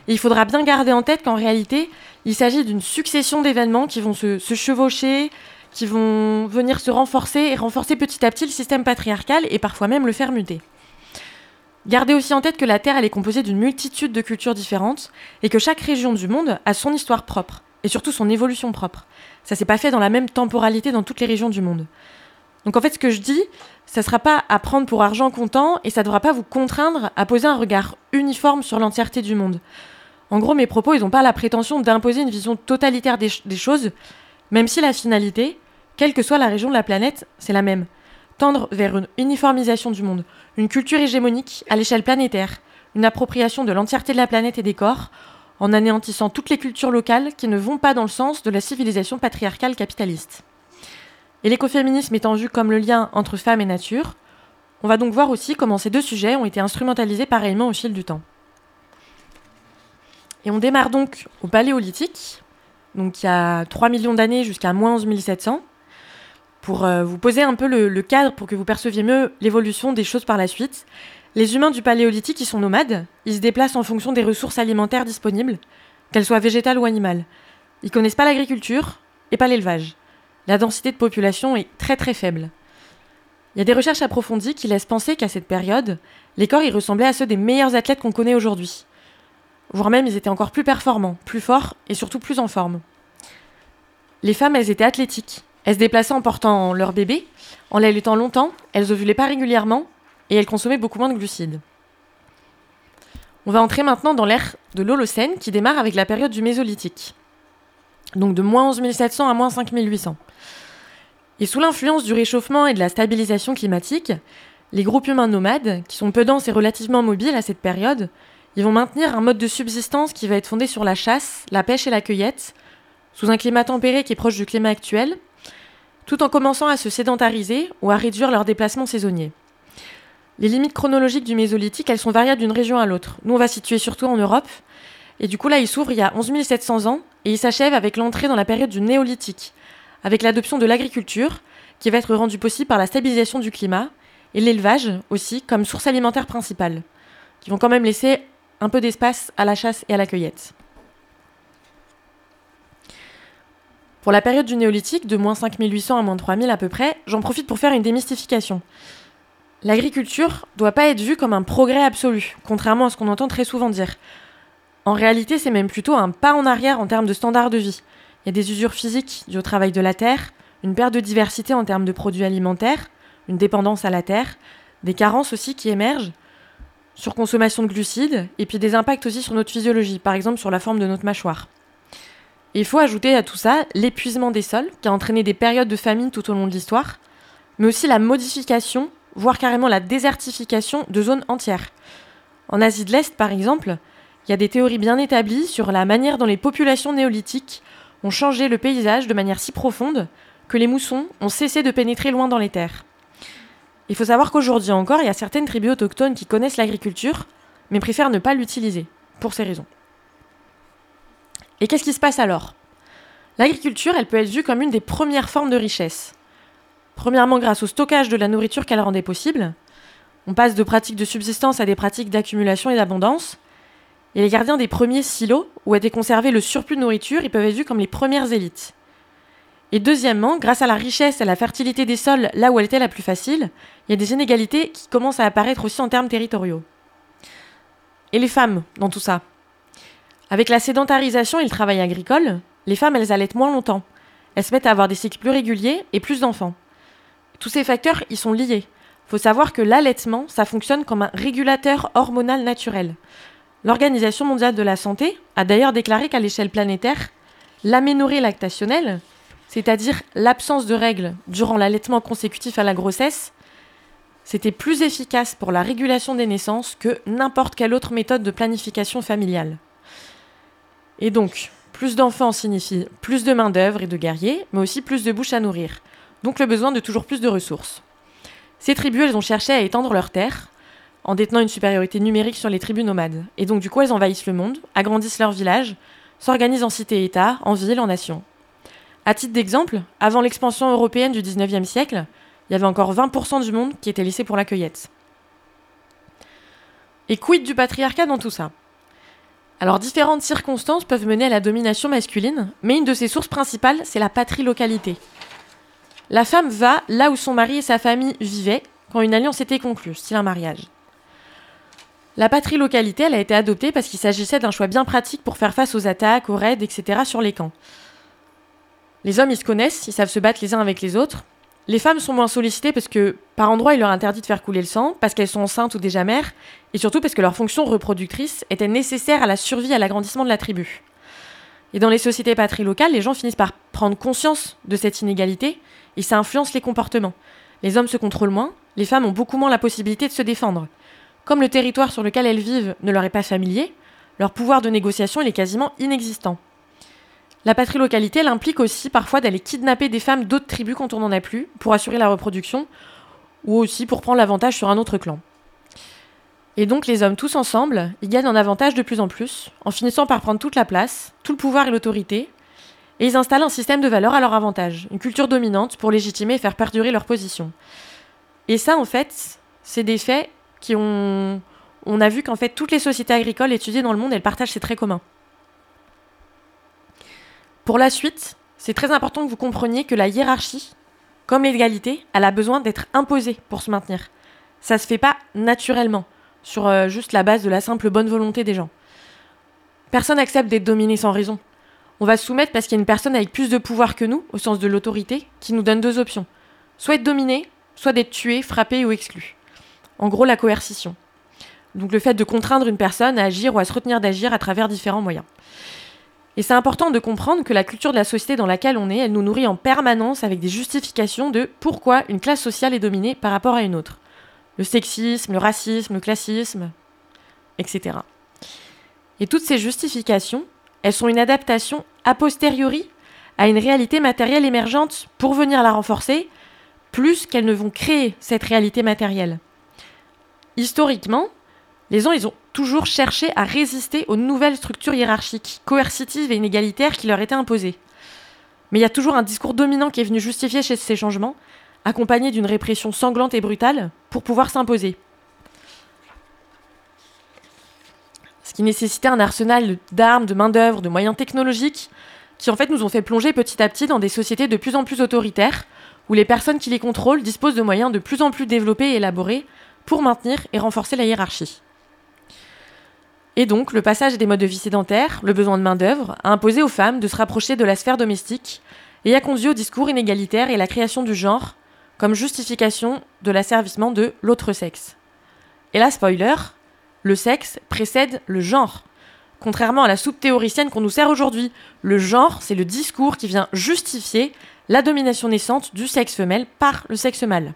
Il faudra bien garder en tête qu'en réalité, il s'agit d'une succession d'événements qui vont se, chevaucher, qui vont venir se renforcer et renforcer petit à petit le système patriarcal et parfois même le faire muter. Gardez aussi en tête que la Terre elle est composée d'une multitude de cultures différentes et que chaque région du monde a son histoire propre et surtout son évolution propre. Ça s'est pas fait dans la même temporalité dans toutes les régions du monde. Donc en fait, ce que je dis, ça sera pas à prendre pour argent comptant et ça devra pas vous contraindre à poser un regard uniforme sur l'entièreté du monde. En gros, mes propos, ils n'ont pas la prétention d'imposer une vision totalitaire des choses, même si la finalité, quelle que soit la région de la planète, c'est la même. Tendre vers une uniformisation du monde, une culture hégémonique à l'échelle planétaire, une appropriation de l'entièreté de la planète et des corps, en anéantissant toutes les cultures locales qui ne vont pas dans le sens de la civilisation patriarcale capitaliste. Et l'écoféminisme étant vu comme le lien entre femme et nature, on va donc voir aussi comment ces deux sujets ont été instrumentalisés pareillement au fil du temps. Et on démarre donc au Paléolithique, donc il y a 3 millions d'années jusqu'à moins 11 700, pour euh, vous poser un peu le, cadre pour que vous perceviez mieux l'évolution des choses par la suite. Les humains du Paléolithique, ils sont nomades, ils se déplacent en fonction des ressources alimentaires disponibles, qu'elles soient végétales ou animales. Ils connaissent pas l'agriculture et pas l'élevage. La densité de population est très très faible. Il y a des recherches approfondies qui laissent penser qu'à cette période, les corps y ressemblaient à ceux des meilleurs athlètes qu'on connaît aujourd'hui. Voire même ils étaient encore plus performants, plus forts et surtout plus en forme. Les femmes, elles étaient athlétiques. Elles se déplaçaient en portant leur bébé, en l'allaitant longtemps, elles ovulaient pas régulièrement et elles consommaient beaucoup moins de glucides. On va entrer maintenant dans l'ère de l'Holocène qui démarre avec la période du Mésolithique. Donc de moins 11 700 à moins 5800. Et sous l'influence du réchauffement et de la stabilisation climatique, les groupes humains nomades, qui sont peu denses et relativement mobiles à cette période, ils vont maintenir un mode de subsistance qui va être fondé sur la chasse, la pêche et la cueillette, sous un climat tempéré qui est proche du climat actuel, tout en commençant à se sédentariser ou à réduire leurs déplacements saisonniers. Les limites chronologiques du Mésolithique, elles sont variables d'une région à l'autre. Nous, on va situer surtout en Europe. Et du coup, là, il s'ouvre il y a 11 700 ans et il s'achève avec l'entrée dans la période du Néolithique, avec l'adoption de l'agriculture, qui va être rendue possible par la stabilisation du climat, et l'élevage aussi, comme source alimentaire principale, qui vont quand même laisser un peu d'espace à la chasse et à la cueillette. Pour la période du néolithique, de moins 5800 à moins 3000 à peu près, j'en profite pour faire une démystification. L'agriculture doit pas être vue comme un progrès absolu, contrairement à ce qu'on entend très souvent dire. En réalité, c'est même plutôt un pas en arrière en termes de standards de vie. Il y a des usures physiques dues au travail de la terre, une perte de diversité en termes de produits alimentaires, une dépendance à la terre, des carences aussi qui émergent, surconsommation de glucides, et puis des impacts aussi sur notre physiologie, par exemple sur la forme de notre mâchoire. Il faut ajouter à tout ça l'épuisement des sols, qui a entraîné des périodes de famine tout au long de l'histoire, mais aussi la modification, voire carrément la désertification de zones entières. En Asie de l'Est, par exemple, il y a des théories bien établies sur la manière dont les populations néolithiques ont changé le paysage de manière si profonde que les moussons ont cessé de pénétrer loin dans les terres. Il faut savoir qu'aujourd'hui encore, il y a certaines tribus autochtones qui connaissent l'agriculture, mais préfèrent ne pas l'utiliser, pour ces raisons. Et qu'est-ce qui se passe alors? L'agriculture, elle peut être vue comme une des premières formes de richesse. Premièrement, grâce au stockage de la nourriture qu'elle rendait possible. On passe de pratiques de subsistance à des pratiques d'accumulation et d'abondance. Et les gardiens des premiers silos, où était conservé le surplus de nourriture, ils peuvent être vus comme les premières élites. Et deuxièmement, grâce à la richesse et à la fertilité des sols là où elle était la plus facile, il y a des inégalités qui commencent à apparaître aussi en termes territoriaux. Et les femmes dans tout ça? Avec la sédentarisation et le travail agricole, les femmes elles allaitent moins longtemps. Elles se mettent à avoir des cycles plus réguliers et plus d'enfants. Tous ces facteurs, ils sont liés. Faut savoir que l'allaitement, ça fonctionne comme un régulateur hormonal naturel. L'Organisation mondiale de la santé a d'ailleurs déclaré qu'à l'échelle planétaire, l'aménorrhée lactationnelle, c'est-à-dire l'absence de règles durant l'allaitement consécutif à la grossesse, c'était plus efficace pour la régulation des naissances que n'importe quelle autre méthode de planification familiale. Et donc, plus d'enfants signifie plus de main-d'œuvre et de guerriers, mais aussi plus de bouches à nourrir, donc le besoin de toujours plus de ressources. Ces tribus, elles ont cherché à étendre leurs terres, en détenant une supériorité numérique sur les tribus nomades. Et donc, du coup, elles envahissent le monde, agrandissent leurs villages, s'organisent en cités-États, en villes, en nations. À titre d'exemple, avant l'expansion européenne du 19e siècle, il y avait encore 20% du monde qui était laissé pour la cueillette. Et quid du patriarcat dans tout ça? Alors, différentes circonstances peuvent mener à la domination masculine, mais une de ses sources principales, c'est la patrie-localité. La femme va là où son mari et sa famille vivaient quand une alliance était conclue, style un mariage. La patrie-localité, elle a été adoptée parce qu'il s'agissait d'un choix bien pratique pour faire face aux attaques, aux raids, etc. sur les camps. Les hommes, ils se connaissent, ils savent se battre les uns avec les autres. Les femmes sont moins sollicitées parce que, par endroits, il leur interdit de faire couler le sang, parce qu'elles sont enceintes ou déjà mères, et surtout parce que leur fonction reproductrice était nécessaire à la survie et à l'agrandissement de la tribu. Et dans les sociétés patries locales, les gens finissent par prendre conscience de cette inégalité, et ça influence les comportements. Les hommes se contrôlent moins, les femmes ont beaucoup moins la possibilité de se défendre. Comme le territoire sur lequel elles vivent ne leur est pas familier, leur pouvoir de négociation est quasiment inexistant. La patrie-localité, elle implique aussi parfois d'aller kidnapper des femmes d'autres tribus quand on n'en a plus, pour assurer la reproduction, ou aussi pour prendre l'avantage sur un autre clan. Et donc les hommes tous ensemble, ils gagnent en avantage de plus en plus, en finissant par prendre toute la place, tout le pouvoir et l'autorité, et ils installent un système de valeurs à leur avantage, une culture dominante pour légitimer et faire perdurer leur position. Et ça, en fait, c'est des faits qui ont... On a vu qu'en fait, toutes les sociétés agricoles étudiées dans le monde, elles partagent ces traits communs. Pour la suite, c'est très important que vous compreniez que la hiérarchie, comme l'égalité, elle a besoin d'être imposée pour se maintenir. Ça se fait pas naturellement, sur euh, juste la base de la simple bonne volonté des gens. Personne n'accepte d'être dominé sans raison. On va se soumettre parce qu'il y a une personne avec plus de pouvoir que nous, au sens de l'autorité, qui nous donne deux options. Soit être dominé, soit d'être tué, frappé ou exclu. En gros, la coercition. Donc le fait de contraindre une personne à agir ou à se retenir d'agir à travers différents moyens. Et c'est important de comprendre que la culture de la société dans laquelle on est, elle nous nourrit en permanence avec des justifications de pourquoi une classe sociale est dominée par rapport à une autre. Le sexisme, le racisme, le classisme, etc. Et toutes ces justifications, elles sont une adaptation a posteriori à une réalité matérielle émergente pour venir la renforcer, plus qu'elles ne vont créer cette réalité matérielle. Historiquement, les gens, ils ont toujours cherché à résister aux nouvelles structures hiérarchiques, coercitives et inégalitaires qui leur étaient imposées. Mais il y a toujours un discours dominant qui est venu justifier ces changements, accompagné d'une répression sanglante et brutale, pour pouvoir s'imposer. Ce qui nécessitait un arsenal d'armes, de main-d'œuvre, de moyens technologiques, qui en fait nous ont fait plonger petit à petit dans des sociétés de plus en plus autoritaires, où les personnes qui les contrôlent disposent de moyens de plus en plus développés et élaborés pour maintenir et renforcer la hiérarchie. Et donc, le passage des modes de vie sédentaires, le besoin de main-d'œuvre, a imposé aux femmes de se rapprocher de la sphère domestique et a conduit au discours inégalitaire et la création du genre comme justification de l'asservissement de l'autre sexe. Et là, spoiler, le sexe précède le genre. Contrairement à la soupe théoricienne qu'on nous sert aujourd'hui, le genre, c'est le discours qui vient justifier la domination naissante du sexe femelle par le sexe mâle.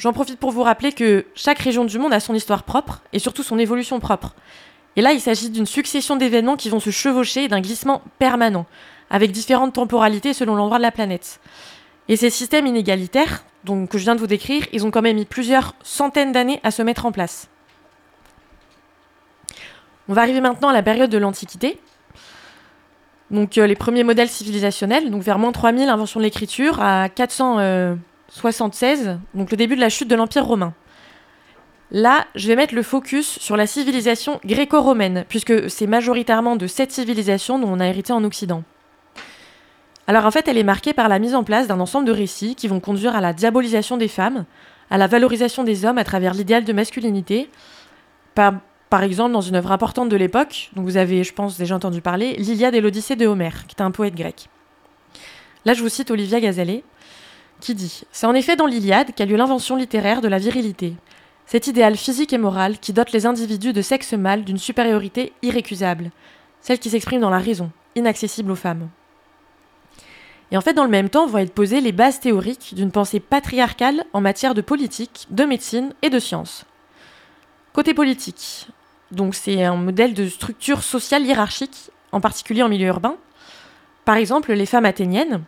J'en profite pour vous rappeler que chaque région du monde a son histoire propre et surtout son évolution propre. Et là, il s'agit d'une succession d'événements qui vont se chevaucher et d'un glissement permanent, avec différentes temporalités selon l'endroit de la planète. Et ces systèmes inégalitaires, donc, que je viens de vous décrire, ils ont quand même mis plusieurs centaines d'années à se mettre en place. On va arriver maintenant à la période de l'Antiquité. Donc euh, les premiers modèles civilisationnels, donc vers moins 3000, invention de l'écriture, à 400, 76, donc le début de la chute de l'Empire romain. Là, je vais mettre le focus sur la civilisation gréco-romaine, puisque c'est majoritairement de cette civilisation dont on a hérité en Occident. Alors en fait, elle est marquée par la mise en place d'un ensemble de récits qui vont conduire à la diabolisation des femmes, à la valorisation des hommes à travers l'idéal de masculinité. Par, exemple, dans une œuvre importante de l'époque, dont vous avez, je pense, déjà entendu parler, l'Iliade et l'Odyssée de Homère, qui est un poète grec. Là, je vous cite Olivia Gazalet qui dit C'est en effet dans l'Iliade qu'a lieu l'invention littéraire de la virilité, cet idéal physique et moral qui dote les individus de sexe mâle d'une supériorité irrécusable, celle qui s'exprime dans la raison, inaccessible aux femmes. Et en fait, dans le même temps, vont être posées les bases théoriques d'une pensée patriarcale en matière de politique, de médecine et de science. Côté politique, donc c'est un modèle de structure sociale hiérarchique, en particulier en milieu urbain. Par exemple, les femmes athéniennes,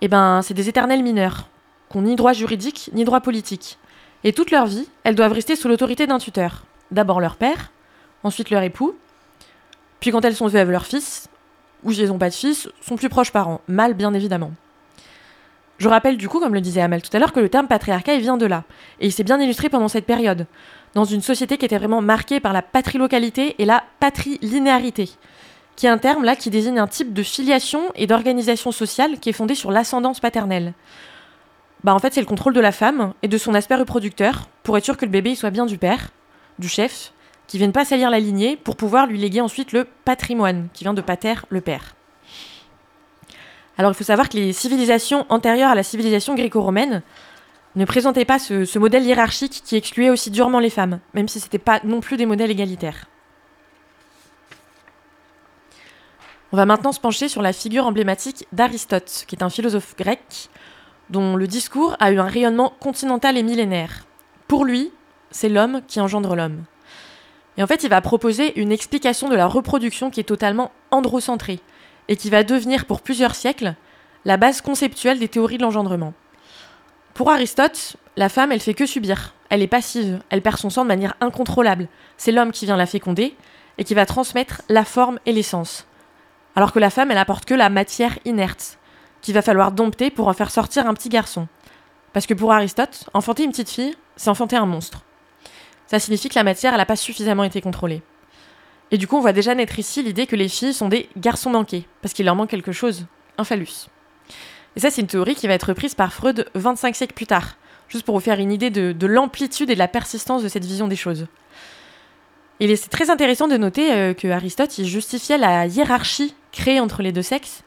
eh ben, c'est des éternels mineurs, qui n'ont ni droit juridique ni droit politique. Et toute leur vie, elles doivent rester sous l'autorité d'un tuteur. D'abord leur père, ensuite leur époux, puis quand elles sont veuves, leur fils, ou si elles n'ont pas de fils, sont plus proches parents, mal bien évidemment. Je rappelle du coup, comme le disait Amal tout à l'heure, que le terme patriarcat vient de là, et il s'est bien illustré pendant cette période, dans une société qui était vraiment marquée par la patrilocalité et la patrilinéarité qui est un terme là qui désigne un type de filiation et d'organisation sociale qui est fondé sur l'ascendance paternelle. Bah en fait c'est le contrôle de la femme et de son aspect reproducteur pour être sûr que le bébé soit bien du père du chef, qui viennent pas salir la lignée pour pouvoir lui léguer ensuite le patrimoine, qui vient de pater, le père. Alors il faut savoir que les civilisations antérieures à la civilisation gréco-romaine ne présentaient pas ce, ce modèle hiérarchique qui excluait aussi durement les femmes, même si ce n'étaient pas non plus des modèles égalitaires. On va maintenant se pencher sur la figure emblématique d'Aristote, qui est un philosophe grec dont le discours a eu un rayonnement continental et millénaire. Pour lui, c'est l'homme qui engendre l'homme. Et en fait, il va proposer une explication de la reproduction qui est totalement androcentrée et qui va devenir pour plusieurs siècles la base conceptuelle des théories de l'engendrement. Pour Aristote, la femme, elle fait que subir. Elle est passive, elle perd son sang de manière incontrôlable. C'est l'homme qui vient la féconder et qui va transmettre la forme et l'essence. Alors que la femme, elle apporte que la matière inerte, qu'il va falloir dompter pour en faire sortir un petit garçon. Parce que pour Aristote, enfanter une petite fille, c'est enfanter un monstre. Ça signifie que la matière, elle n'a pas suffisamment été contrôlée. Et du coup, on voit déjà naître ici l'idée que les filles sont des garçons manqués, parce qu'il leur manque quelque chose, un phallus. Et ça, c'est une théorie qui va être reprise par Freud 25 siècles plus tard, juste pour vous faire une idée de, de l'amplitude et de la persistance de cette vision des choses. Et c'est très intéressant de noter euh, que Aristote il justifiait la hiérarchie créée entre les deux sexes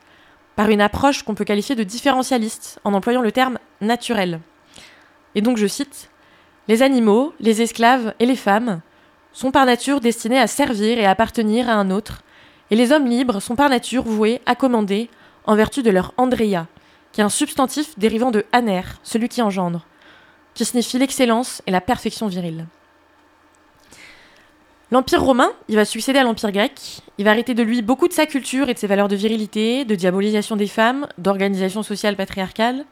par une approche qu'on peut qualifier de différentialiste, en employant le terme naturel. Et donc je cite Les animaux, les esclaves et les femmes sont par nature destinés à servir et à appartenir à un autre, et les hommes libres sont par nature voués à commander en vertu de leur andrea, qui est un substantif dérivant de aner, celui qui engendre, qui signifie l'excellence et la perfection virile. L'Empire romain, il va succéder à l'Empire grec, il va arrêter de lui beaucoup de sa culture et de ses valeurs de virilité, de diabolisation des femmes, d'organisation sociale patriarcale.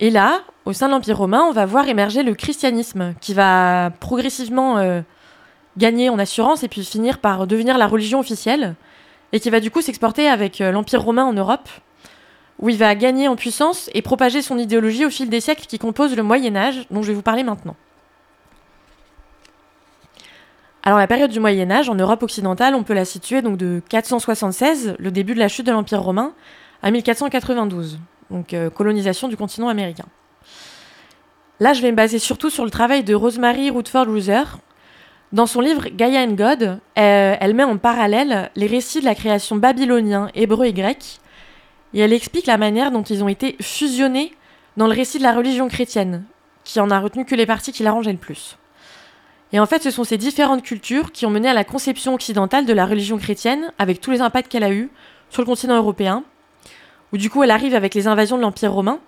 Et là, au sein de l'Empire romain, on va voir émerger le christianisme, qui va progressivement euh, gagner en assurance et puis finir par devenir la religion officielle, et qui va du coup s'exporter avec euh, l'Empire romain en Europe, où il va gagner en puissance et propager son idéologie au fil des siècles qui composent le Moyen Âge, dont je vais vous parler maintenant. Alors la période du Moyen Âge en Europe occidentale, on peut la situer donc de 476, le début de la chute de l'Empire romain, à 1492, donc euh, colonisation du continent américain. Là, je vais me baser surtout sur le travail de Rosemary Rutherford Ruser. Dans son livre Gaia and God, elle met en parallèle les récits de la création babylonien, hébreu et grec, et elle explique la manière dont ils ont été fusionnés dans le récit de la religion chrétienne, qui en a retenu que les parties qui l'arrangeaient le plus. Et en fait, ce sont ces différentes cultures qui ont mené à la conception occidentale de la religion chrétienne, avec tous les impacts qu'elle a eus sur le continent européen, où du coup elle arrive avec les invasions de l'Empire romain,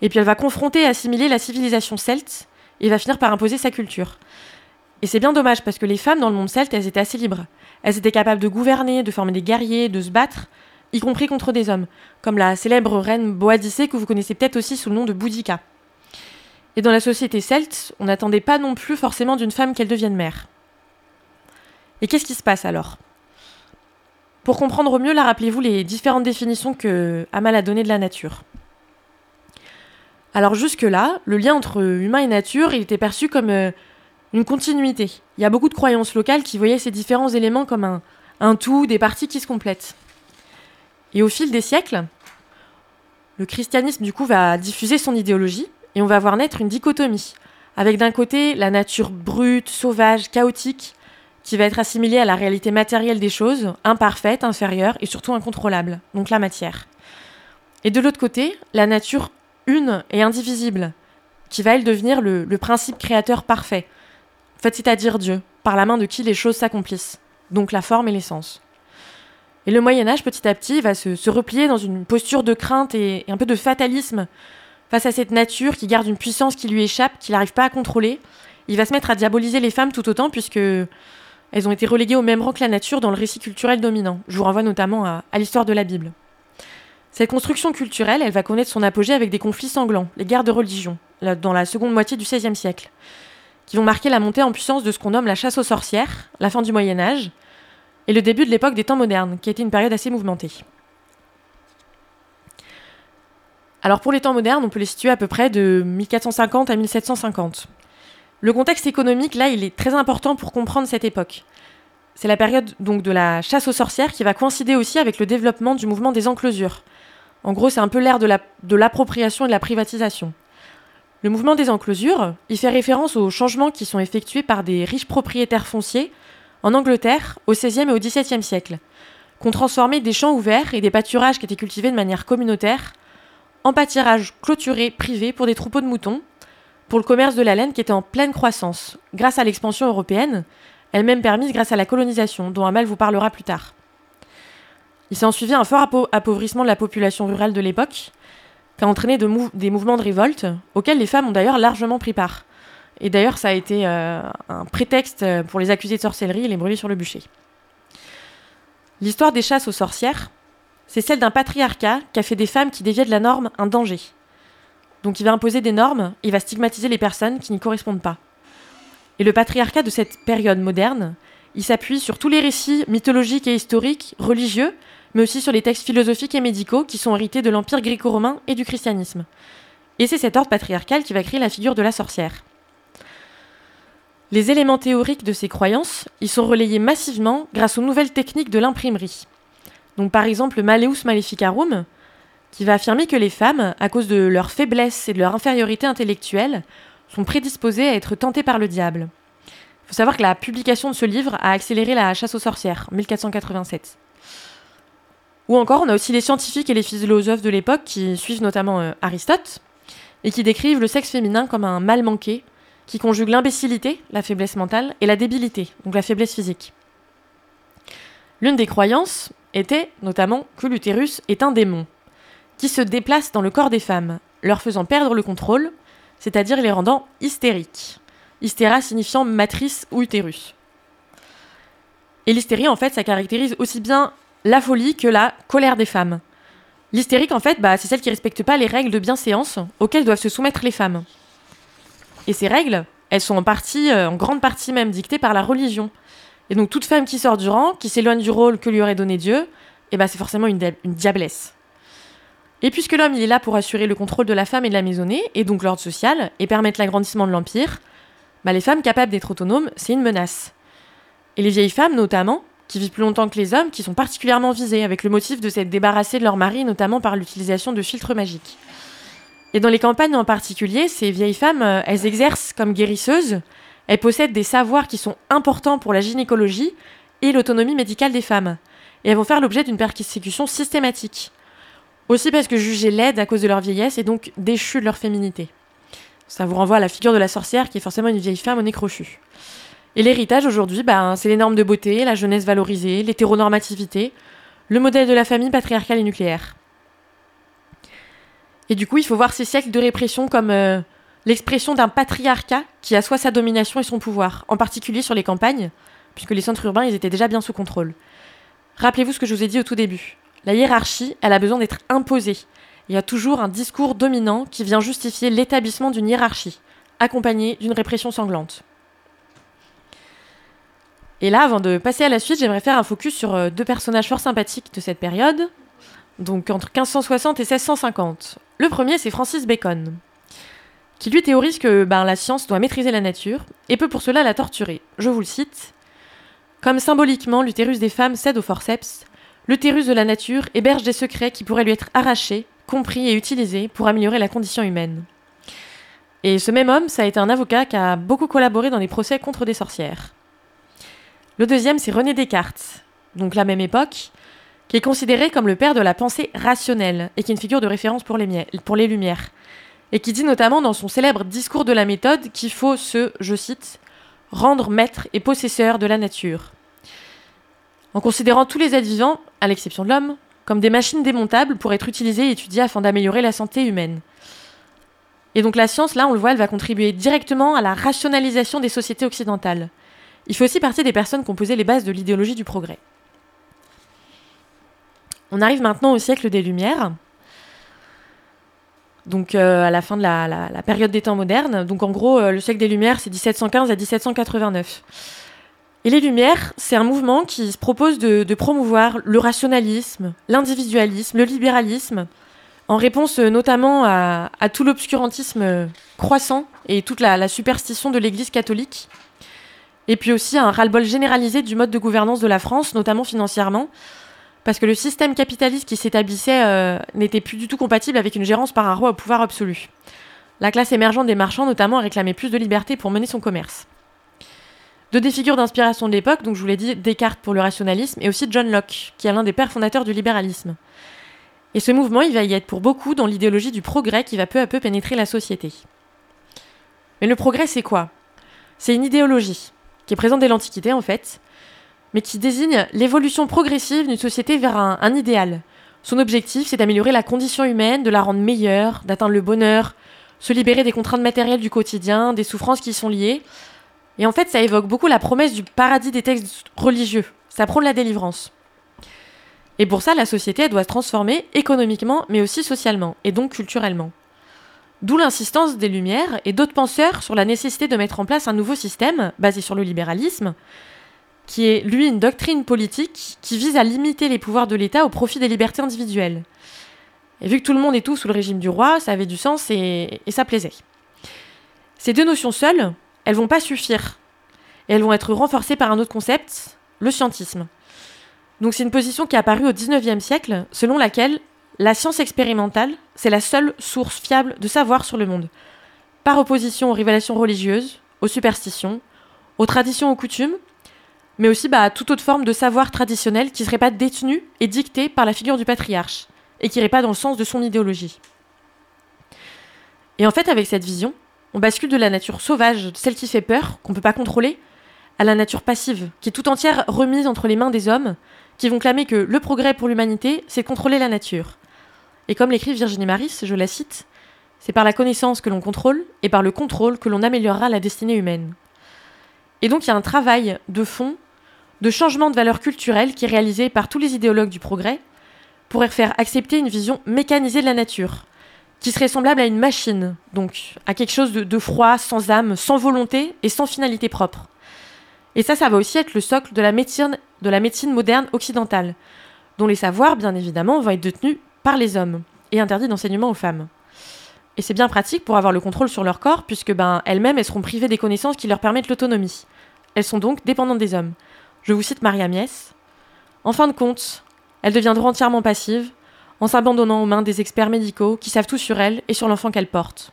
et puis elle va confronter et assimiler la civilisation celte, et va finir par imposer sa culture. Et c'est bien dommage, parce que les femmes dans le monde celte, elles étaient assez libres. Elles étaient capables de gouverner, de former des guerriers, de se battre, y compris contre des hommes, comme la célèbre reine Boadicée que vous connaissez peut-être aussi sous le nom de Boudica. Et dans la société celte, on n'attendait pas non plus forcément d'une femme qu'elle devienne mère. Et qu'est-ce qui se passe alors? Pour comprendre mieux, là, rappelez-vous les différentes définitions que Amal a données de la nature. Alors jusque-là, le lien entre humain et nature, il était perçu comme euh, une continuité. Il y a beaucoup de croyances locales qui voyaient ces différents éléments comme un tout, des parties qui se complètent. Et au fil des siècles, le christianisme du coup va diffuser son idéologie et on va voir naître une dichotomie, avec d'un côté la nature brute, sauvage, chaotique, qui va être assimilée à la réalité matérielle des choses, imparfaite, inférieure et surtout incontrôlable, donc la matière. Et de l'autre côté, la nature une et indivisible, qui va elle devenir le, principe créateur parfait, en fait c'est-à-dire Dieu, par la main de qui les choses s'accomplissent, donc la forme et l'essence. Et le Moyen Âge, petit à petit, va se, replier dans une posture de crainte et un peu de fatalisme face à cette nature qui garde une puissance qui lui échappe, qu'il n'arrive pas à contrôler. Il va se mettre à diaboliser les femmes tout autant, puisque elles ont été reléguées au même rang que la nature dans le récit culturel dominant. Je vous renvoie notamment à, à l'histoire de la Bible. Cette construction culturelle, elle va connaître son apogée avec des conflits sanglants, les guerres de religion, dans la seconde moitié du XVIe siècle, qui vont marquer la montée en puissance de ce qu'on nomme la chasse aux sorcières, la fin du Moyen Âge, et le début de l'époque des temps modernes, qui été une période assez mouvementée. Alors pour les temps modernes, on peut les situer à peu près de 1450 à 1750. Le contexte économique, là, il est très important pour comprendre cette époque. C'est la période donc de la chasse aux sorcières qui va coïncider aussi avec le développement du mouvement des enclosures. En gros, c'est un peu l'ère de l'appropriation et de la privatisation. Le mouvement des enclosures, il fait référence aux changements qui sont effectués par des riches propriétaires fonciers en Angleterre au XVIe et au XVIIe siècle, qu'on transformait des champs ouverts et des pâturages qui étaient cultivés de manière communautaire en pâturages clôturés privés pour des troupeaux de moutons, pour le commerce de la laine qui était en pleine croissance, grâce à l'expansion européenne, elle-même permise grâce à la colonisation, dont Amal vous parlera plus tard. Il s'est ensuivi un fort appauvrissement de la population rurale de l'époque, qui a entraîné des mouvements de révolte, auxquels les femmes ont d'ailleurs largement pris part. Et d'ailleurs, ça a été euh, un prétexte pour les accuser de sorcellerie et les brûler sur le bûcher. L'histoire des chasses aux sorcières, c'est celle d'un patriarcat qui a fait des femmes qui déviaient de la norme un danger. Donc il va imposer des normes, il va stigmatiser les personnes qui n'y correspondent pas. Et le patriarcat de cette période moderne, il s'appuie sur tous les récits mythologiques et historiques, religieux, mais aussi sur les textes philosophiques et médicaux qui sont hérités de l'Empire gréco-romain et du christianisme. Et c'est cet ordre patriarcal qui va créer la figure de la sorcière. Les éléments théoriques de ces croyances, ils sont relayés massivement grâce aux nouvelles techniques de l'imprimerie. Donc par exemple le Maleus Maleficarum, qui va affirmer que les femmes, à cause de leur faiblesse et de leur infériorité intellectuelle, sont prédisposées à être tentées par le diable. Il faut savoir que la publication de ce livre a accéléré la chasse aux sorcières, 1487. Ou encore, on a aussi les scientifiques et les philosophes de l'époque qui suivent notamment euh, Aristote et qui décrivent le sexe féminin comme un mal manqué qui conjugue l'imbécilité, la faiblesse mentale, et la débilité, donc la faiblesse physique. L'une des croyances était notamment que l'utérus est un démon, qui se déplace dans le corps des femmes, leur faisant perdre le contrôle, c'est-à-dire les rendant hystériques. Hystéra signifiant matrice ou utérus. Et l'hystérie, en fait, ça caractérise aussi bien la folie que la colère des femmes. L'hystérique, en fait, bah, c'est celle qui ne respecte pas les règles de bienséance auxquelles doivent se soumettre les femmes. Et ces règles, elles sont en partie, euh, en grande partie même, dictées par la religion. Et donc toute femme qui sort du rang, qui s'éloigne du rôle que lui aurait donné Dieu, eh ben, c'est forcément une, diablesse. Et puisque l'homme est là pour assurer le contrôle de la femme et de la maisonnée, et donc l'ordre social, et permettre l'agrandissement de l'empire, bah, les femmes capables d'être autonomes, c'est une menace. Et les vieilles femmes notamment, qui vivent plus longtemps que les hommes, qui sont particulièrement visées, avec le motif de s'être débarrassées de leur mari, notamment par l'utilisation de filtres magiques. Et dans les campagnes en particulier, ces vieilles femmes, euh, elles exercent comme guérisseuses, elles possèdent des savoirs qui sont importants pour la gynécologie et l'autonomie médicale des femmes. Et elles vont faire l'objet d'une persécution systématique. Aussi parce que jugées laides à cause de leur vieillesse et donc déchues de leur féminité. Ça vous renvoie à la figure de la sorcière qui est forcément une vieille femme au nez crochu. Et l'héritage aujourd'hui, ben, c'est les normes de beauté, la jeunesse valorisée, l'hétéronormativité, le modèle de la famille patriarcale et nucléaire. Et du coup, il faut voir ces siècles de répression comme euh, l'expression d'un patriarcat qui assoit sa domination et son pouvoir, en particulier sur les campagnes, puisque les centres urbains ils étaient déjà bien sous contrôle. Rappelez-vous ce que je vous ai dit au tout début. La hiérarchie, elle a besoin d'être imposée. Il y a toujours un discours dominant qui vient justifier l'établissement d'une hiérarchie, accompagné d'une répression sanglante. Et là, avant de passer à la suite, j'aimerais faire un focus sur euh, deux personnages fort sympathiques de cette période, donc entre 1560 et 1650. Le premier, c'est Francis Bacon qui lui théorise que ben, la science doit maîtriser la nature et peut pour cela la torturer. Je vous le cite. Comme symboliquement l'utérus des femmes cède au forceps, l'utérus de la nature héberge des secrets qui pourraient lui être arrachés, compris et utilisés pour améliorer la condition humaine. Et ce même homme, ça a été un avocat qui a beaucoup collaboré dans les procès contre des sorcières. Le deuxième, c'est René Descartes, donc la même époque, qui est considéré comme le père de la pensée rationnelle et qui est une figure de référence pour les Lumières et qui dit notamment dans son célèbre discours de la méthode qu'il faut se, je cite, rendre maître et possesseur de la nature. En considérant tous les êtres vivants, à l'exception de l'homme, comme des machines démontables pour être utilisées et étudiées afin d'améliorer la santé humaine. Et donc la science, là, on le voit, elle va contribuer directement à la rationalisation des sociétés occidentales. Il fait aussi partie des personnes qui ont posé les bases de l'idéologie du progrès. On arrive maintenant au siècle des Lumières, donc euh, à la fin de la, période des temps modernes. Donc en gros, euh, le siècle des Lumières, c'est 1715 à 1789. Et les Lumières, c'est un mouvement qui se propose de, promouvoir le rationalisme, l'individualisme, le libéralisme, en réponse euh, notamment à, tout l'obscurantisme croissant et toute la, superstition de l'Église catholique. Et puis aussi un ras-le-bol généralisé du mode de gouvernance de la France, notamment financièrement, parce que le système capitaliste qui s'établissait euh, n'était plus du tout compatible avec une gérance par un roi au pouvoir absolu. La classe émergente des marchands, notamment, a réclamé plus de liberté pour mener son commerce. Deux des figures d'inspiration de l'époque, donc je vous l'ai dit, Descartes pour le rationalisme, et aussi John Locke, qui est l'un des pères fondateurs du libéralisme. Et ce mouvement, il va y être pour beaucoup dans l'idéologie du progrès qui va peu à peu pénétrer la société. Mais le progrès, c'est quoi? C'est une idéologie, qui est présente dès l'Antiquité en fait, mais qui désigne l'évolution progressive d'une société vers un, idéal. Son objectif, c'est d'améliorer la condition humaine, de la rendre meilleure, d'atteindre le bonheur, se libérer des contraintes matérielles du quotidien, des souffrances qui y sont liées. Et en fait, ça évoque beaucoup la promesse du paradis des textes religieux. Ça prône la délivrance. Et pour ça, la société doit se transformer économiquement, mais aussi socialement, et donc culturellement. D'où l'insistance des Lumières et d'autres penseurs sur la nécessité de mettre en place un nouveau système, basé sur le libéralisme, qui est, lui, une doctrine politique qui vise à limiter les pouvoirs de l'État au profit des libertés individuelles. Et vu que tout le monde est tout sous le régime du roi, ça avait du sens et, ça plaisait. Ces deux notions seules, elles vont pas suffire. Et elles vont être renforcées par un autre concept, le scientisme. Donc c'est une position qui est apparue au XIXe siècle, selon laquelle la science expérimentale, c'est la seule source fiable de savoir sur le monde, par opposition aux révélations religieuses, aux superstitions, aux traditions, aux coutumes, mais aussi bah, à toute autre forme de savoir traditionnel qui ne serait pas détenu et dicté par la figure du patriarche, et qui n'irait pas dans le sens de son idéologie. Et en fait, avec cette vision, on bascule de la nature sauvage, celle qui fait peur, qu'on ne peut pas contrôler, à la nature passive, qui est tout entière remise entre les mains des hommes, qui vont clamer que le progrès pour l'humanité, c'est de contrôler la nature. Et comme l'écrit Virginie Maris, je la cite, c'est par la connaissance que l'on contrôle et par le contrôle que l'on améliorera la destinée humaine. Et donc il y a un travail de fond, de changement de valeur culturelle qui est réalisé par tous les idéologues du progrès pour faire accepter une vision mécanisée de la nature, qui serait semblable à une machine, donc à quelque chose de, de froid, sans âme, sans volonté et sans finalité propre. Et ça, ça va aussi être le socle de la médecine, de la médecine moderne occidentale, dont les savoirs, bien évidemment, vont être détenus par les hommes et interdits d'enseignement aux femmes. Et c'est bien pratique pour avoir le contrôle sur leur corps, puisque ben, elles-mêmes, elles seront privées des connaissances qui leur permettent l'autonomie. Elles sont donc dépendantes des hommes. Je vous cite Maria Mies. En fin de compte, elles deviendront entièrement passives, en s'abandonnant aux mains des experts médicaux qui savent tout sur elles et sur l'enfant qu'elles portent.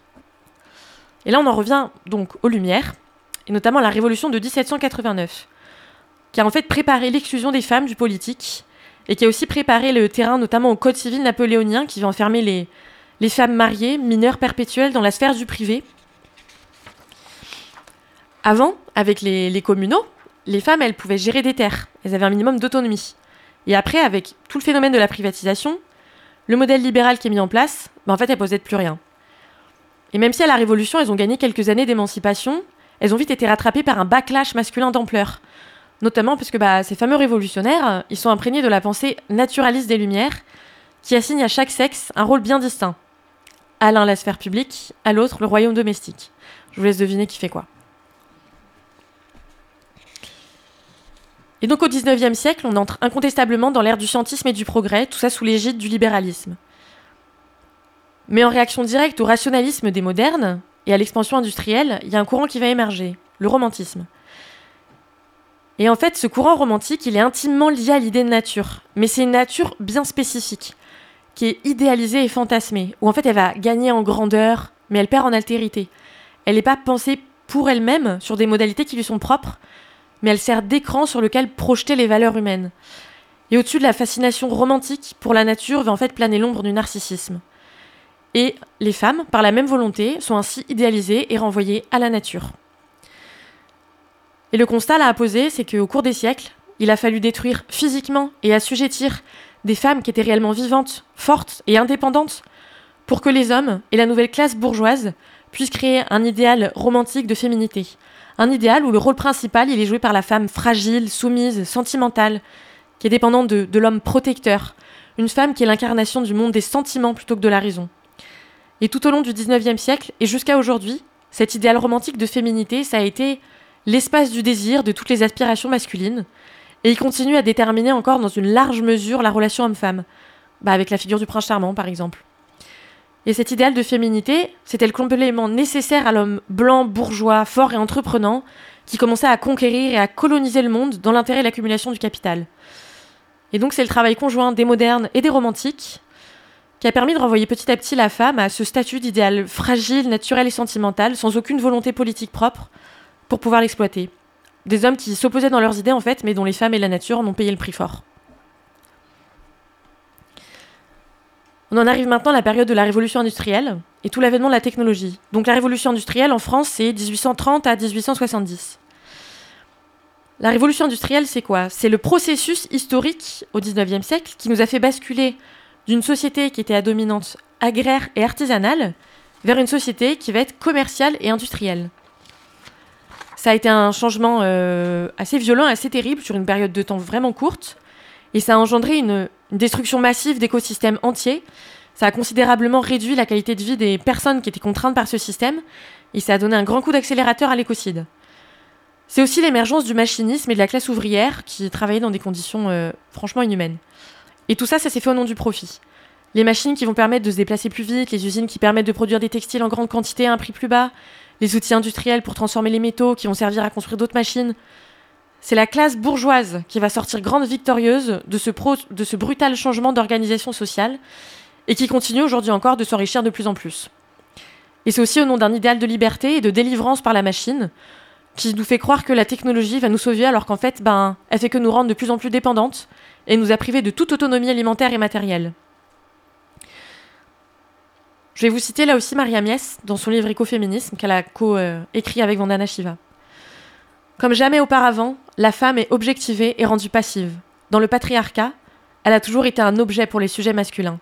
Et là, on en revient donc aux Lumières, et notamment la révolution de 1789, qui a en fait préparé l'exclusion des femmes du politique, et qui a aussi préparé le terrain notamment au Code civil napoléonien qui va enfermer les, les femmes mariées, mineures perpétuelles dans la sphère du privé. Avant, avec les communaux, les femmes, elles pouvaient gérer des terres, elles avaient un minimum d'autonomie. Et après, avec tout le phénomène de la privatisation, le modèle libéral qui est mis en place, ben en fait, elles posaient plus rien. Et même si à la Révolution, elles ont gagné quelques années d'émancipation, elles ont vite été rattrapées par un backlash masculin d'ampleur. Notamment puisque bah, ces fameux révolutionnaires, ils sont imprégnés de la pensée naturaliste des Lumières, qui assigne à chaque sexe un rôle bien distinct. À l'un la sphère publique, à l'autre le royaume domestique. Je vous laisse deviner qui fait quoi. Et donc au XIXe siècle, on entre incontestablement dans l'ère du scientisme et du progrès, tout ça sous l'égide du libéralisme. Mais en réaction directe au rationalisme des modernes et à l'expansion industrielle, il y a un courant qui va émerger, le romantisme. Et en fait, ce courant romantique, il est intimement lié à l'idée de nature, mais c'est une nature bien spécifique, qui est idéalisée et fantasmée, où en fait elle va gagner en grandeur, mais elle perd en altérité. Elle n'est pas pensée pour elle-même sur des modalités qui lui sont propres, mais elle sert d'écran sur lequel projeter les valeurs humaines. Et au-dessus de la fascination romantique pour la nature va en fait planer l'ombre du narcissisme. Et les femmes, par la même volonté, sont ainsi idéalisées et renvoyées à la nature. Et le constat là à poser, c'est qu'au cours des siècles, il a fallu détruire physiquement et assujettir des femmes qui étaient réellement vivantes, fortes et indépendantes, pour que les hommes et la nouvelle classe bourgeoise puissent créer un idéal romantique de féminité. Un idéal où le rôle principal il est joué par la femme fragile, soumise, sentimentale, qui est dépendante de, l'homme protecteur, une femme qui est l'incarnation du monde des sentiments plutôt que de la raison. Et tout au long du 19e siècle et jusqu'à aujourd'hui, cet idéal romantique de féminité, ça a été l'espace du désir de toutes les aspirations masculines, et il continue à déterminer encore dans une large mesure la relation homme-femme, bah avec la figure du prince charmant par exemple. Et cet idéal de féminité, c'était le complément nécessaire à l'homme blanc, bourgeois, fort et entreprenant, qui commençait à conquérir et à coloniser le monde dans l'intérêt de l'accumulation du capital. Et donc c'est le travail conjoint des modernes et des romantiques qui a permis de renvoyer petit à petit la femme à ce statut d'idéal fragile, naturel et sentimental, sans aucune volonté politique propre, pour pouvoir l'exploiter. Des hommes qui s'opposaient dans leurs idées en fait, mais dont les femmes et la nature en ont payé le prix fort. On en arrive maintenant à la période de la révolution industrielle et tout l'avènement de la technologie. Donc la révolution industrielle en France, c'est 1830 à 1870. La révolution industrielle, c'est quoi? C'est le processus historique au 19e siècle qui nous a fait basculer d'une société qui était à dominante agraire et artisanale vers une société qui va être commerciale et industrielle. Ça a été un changement euh, assez violent, assez terrible sur une période de temps vraiment courte, et ça a engendré une, une destruction massive d'écosystèmes entiers. Ça a considérablement réduit la qualité de vie des personnes qui étaient contraintes par ce système, et ça a donné un grand coup d'accélérateur à l'écocide. C'est aussi l'émergence du machinisme et de la classe ouvrière qui travaillait dans des conditions euh, franchement inhumaines. Et tout ça, ça s'est fait au nom du profit. Les machines qui vont permettre de se déplacer plus vite, les usines qui permettent de produire des textiles en grande quantité à un prix plus bas, les outils industriels pour transformer les métaux qui vont servir à construire d'autres machines. C'est la classe bourgeoise qui va sortir grande victorieuse de ce, brutal changement d'organisation sociale et qui continue aujourd'hui encore de s'enrichir de plus en plus. Et c'est aussi au nom d'un idéal de liberté et de délivrance par la machine qui nous fait croire que la technologie va nous sauver alors qu'en fait, ben, elle fait que nous rendre de plus en plus dépendantes et nous a privés de toute autonomie alimentaire et matérielle. Je vais vous citer là aussi Maria Mies dans son livre Écoféminisme qu'elle a co-écrit avec Vandana Shiva. Comme jamais auparavant, la femme est objectivée et rendue passive. Dans le patriarcat, elle a toujours été un objet pour les sujets masculins.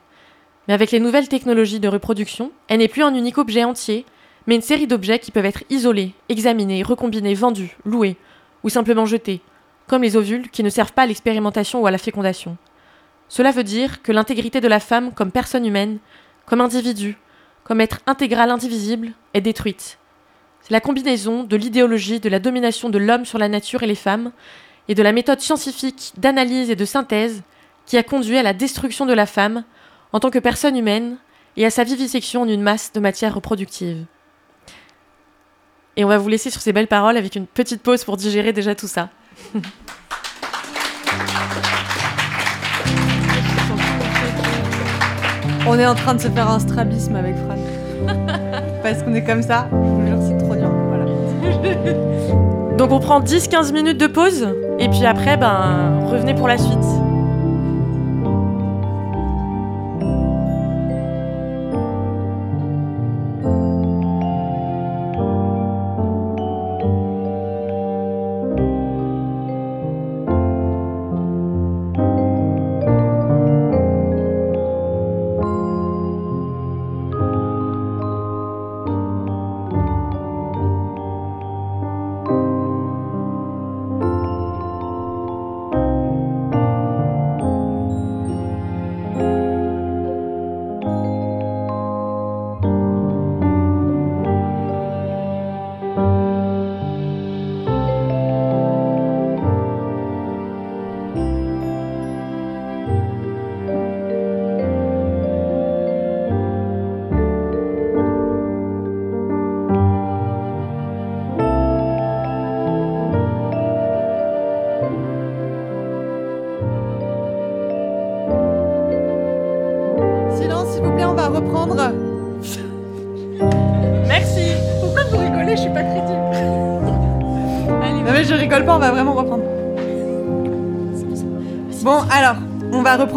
Mais avec les nouvelles technologies de reproduction, elle n'est plus un unique objet entier, mais une série d'objets qui peuvent être isolés, examinés, recombinés, vendus, loués, ou simplement jetés, comme les ovules qui ne servent pas à l'expérimentation ou à la fécondation. Cela veut dire que l'intégrité de la femme comme personne humaine, comme individu, comme être intégral indivisible, est détruite. C'est la combinaison de l'idéologie de la domination de l'homme sur la nature et les femmes, et de la méthode scientifique d'analyse et de synthèse qui a conduit à la destruction de la femme en tant que personne humaine et à sa vivisection en une masse de matière reproductive. Et on va vous laisser sur ces belles paroles avec une petite pause pour digérer déjà tout ça. On est en train de se faire un strabisme avec Fran. <laughs> Parce qu'on est comme ça, Donc on prend 10-15 minutes de pause, et puis après, ben, revenez pour la suite.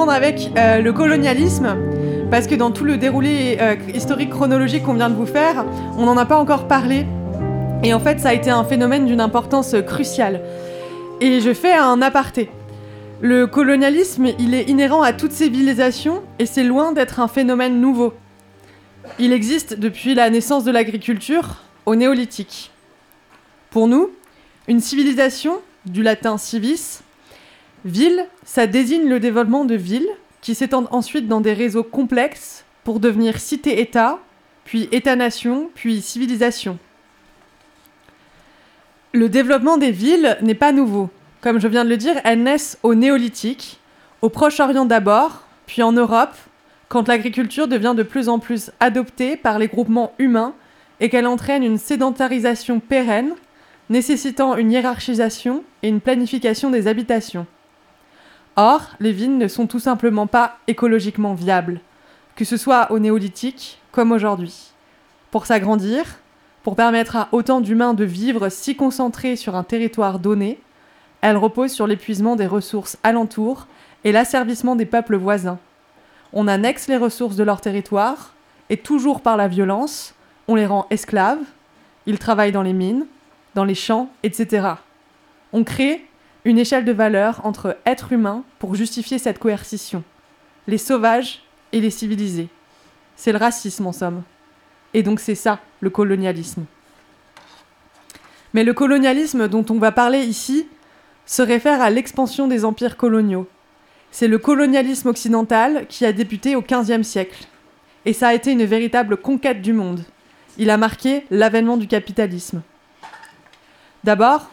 Avec euh, le colonialisme, parce que dans tout le déroulé euh, historique chronologique qu'on vient de vous faire, on n'en a pas encore parlé. Et en fait, ça a été un phénomène d'une importance cruciale. Et je fais un aparté. Le colonialisme, il est inhérent à toute civilisation et c'est loin d'être un phénomène nouveau. Il existe depuis la naissance de l'agriculture au néolithique. Pour nous, une civilisation, du latin civis, ville, ça désigne le développement de villes qui s'étendent ensuite dans des réseaux complexes pour devenir cité-État, puis État-nation, puis civilisation. Le développement des villes n'est pas nouveau. Comme je viens de le dire, elles naissent au néolithique, au Proche-Orient d'abord, puis en Europe, quand l'agriculture devient de plus en plus adoptée par les groupements humains et qu'elle entraîne une sédentarisation pérenne, nécessitant une hiérarchisation et une planification des habitations. Or, les villes ne sont tout simplement pas écologiquement viables, que ce soit au néolithique comme aujourd'hui. Pour s'agrandir, pour permettre à autant d'humains de vivre si concentrés sur un territoire donné, elle repose sur l'épuisement des ressources alentours et l'asservissement des peuples voisins. On annexe les ressources de leur territoire, et toujours par la violence, on les rend esclaves, ils travaillent dans les mines, dans les champs, etc. On crée une échelle de valeur entre êtres humains pour justifier cette coercition. Les sauvages et les civilisés. C'est le racisme en somme. Et donc c'est ça, le colonialisme. Mais le colonialisme dont on va parler ici se réfère à l'expansion des empires coloniaux. C'est le colonialisme occidental qui a débuté au XVe siècle. Et ça a été une véritable conquête du monde. Il a marqué l'avènement du capitalisme. D'abord,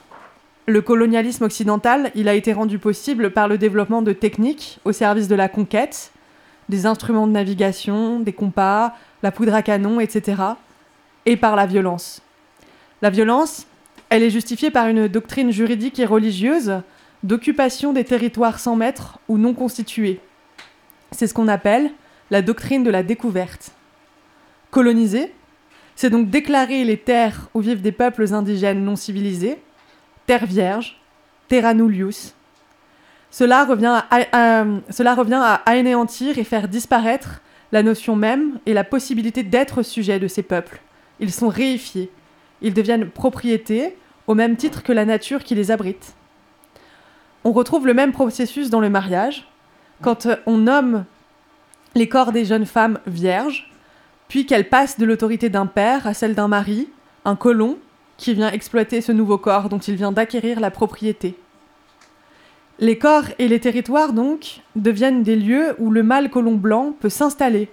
le colonialisme occidental, il a été rendu possible par le développement de techniques au service de la conquête, des instruments de navigation, des compas, la poudre à canon, etc., et par la violence. La violence, elle est justifiée par une doctrine juridique et religieuse d'occupation des territoires sans maître ou non constitués. C'est ce qu'on appelle la doctrine de la découverte. Coloniser, c'est donc déclarer les terres où vivent des peuples indigènes non civilisés, terre vierge, terra nullius. Cela revient à, cela revient à anéantir et faire disparaître la notion même et la possibilité d'être sujet de ces peuples. Ils sont réifiés, ils deviennent propriétés au même titre que la nature qui les abrite. On retrouve le même processus dans le mariage. Quand on nomme les corps des jeunes femmes vierges, puis qu'elles passent de l'autorité d'un père à celle d'un mari, un colon, qui vient exploiter ce nouveau corps dont il vient d'acquérir la propriété. Les corps et les territoires, donc, deviennent des lieux où le mâle colon blanc peut s'installer,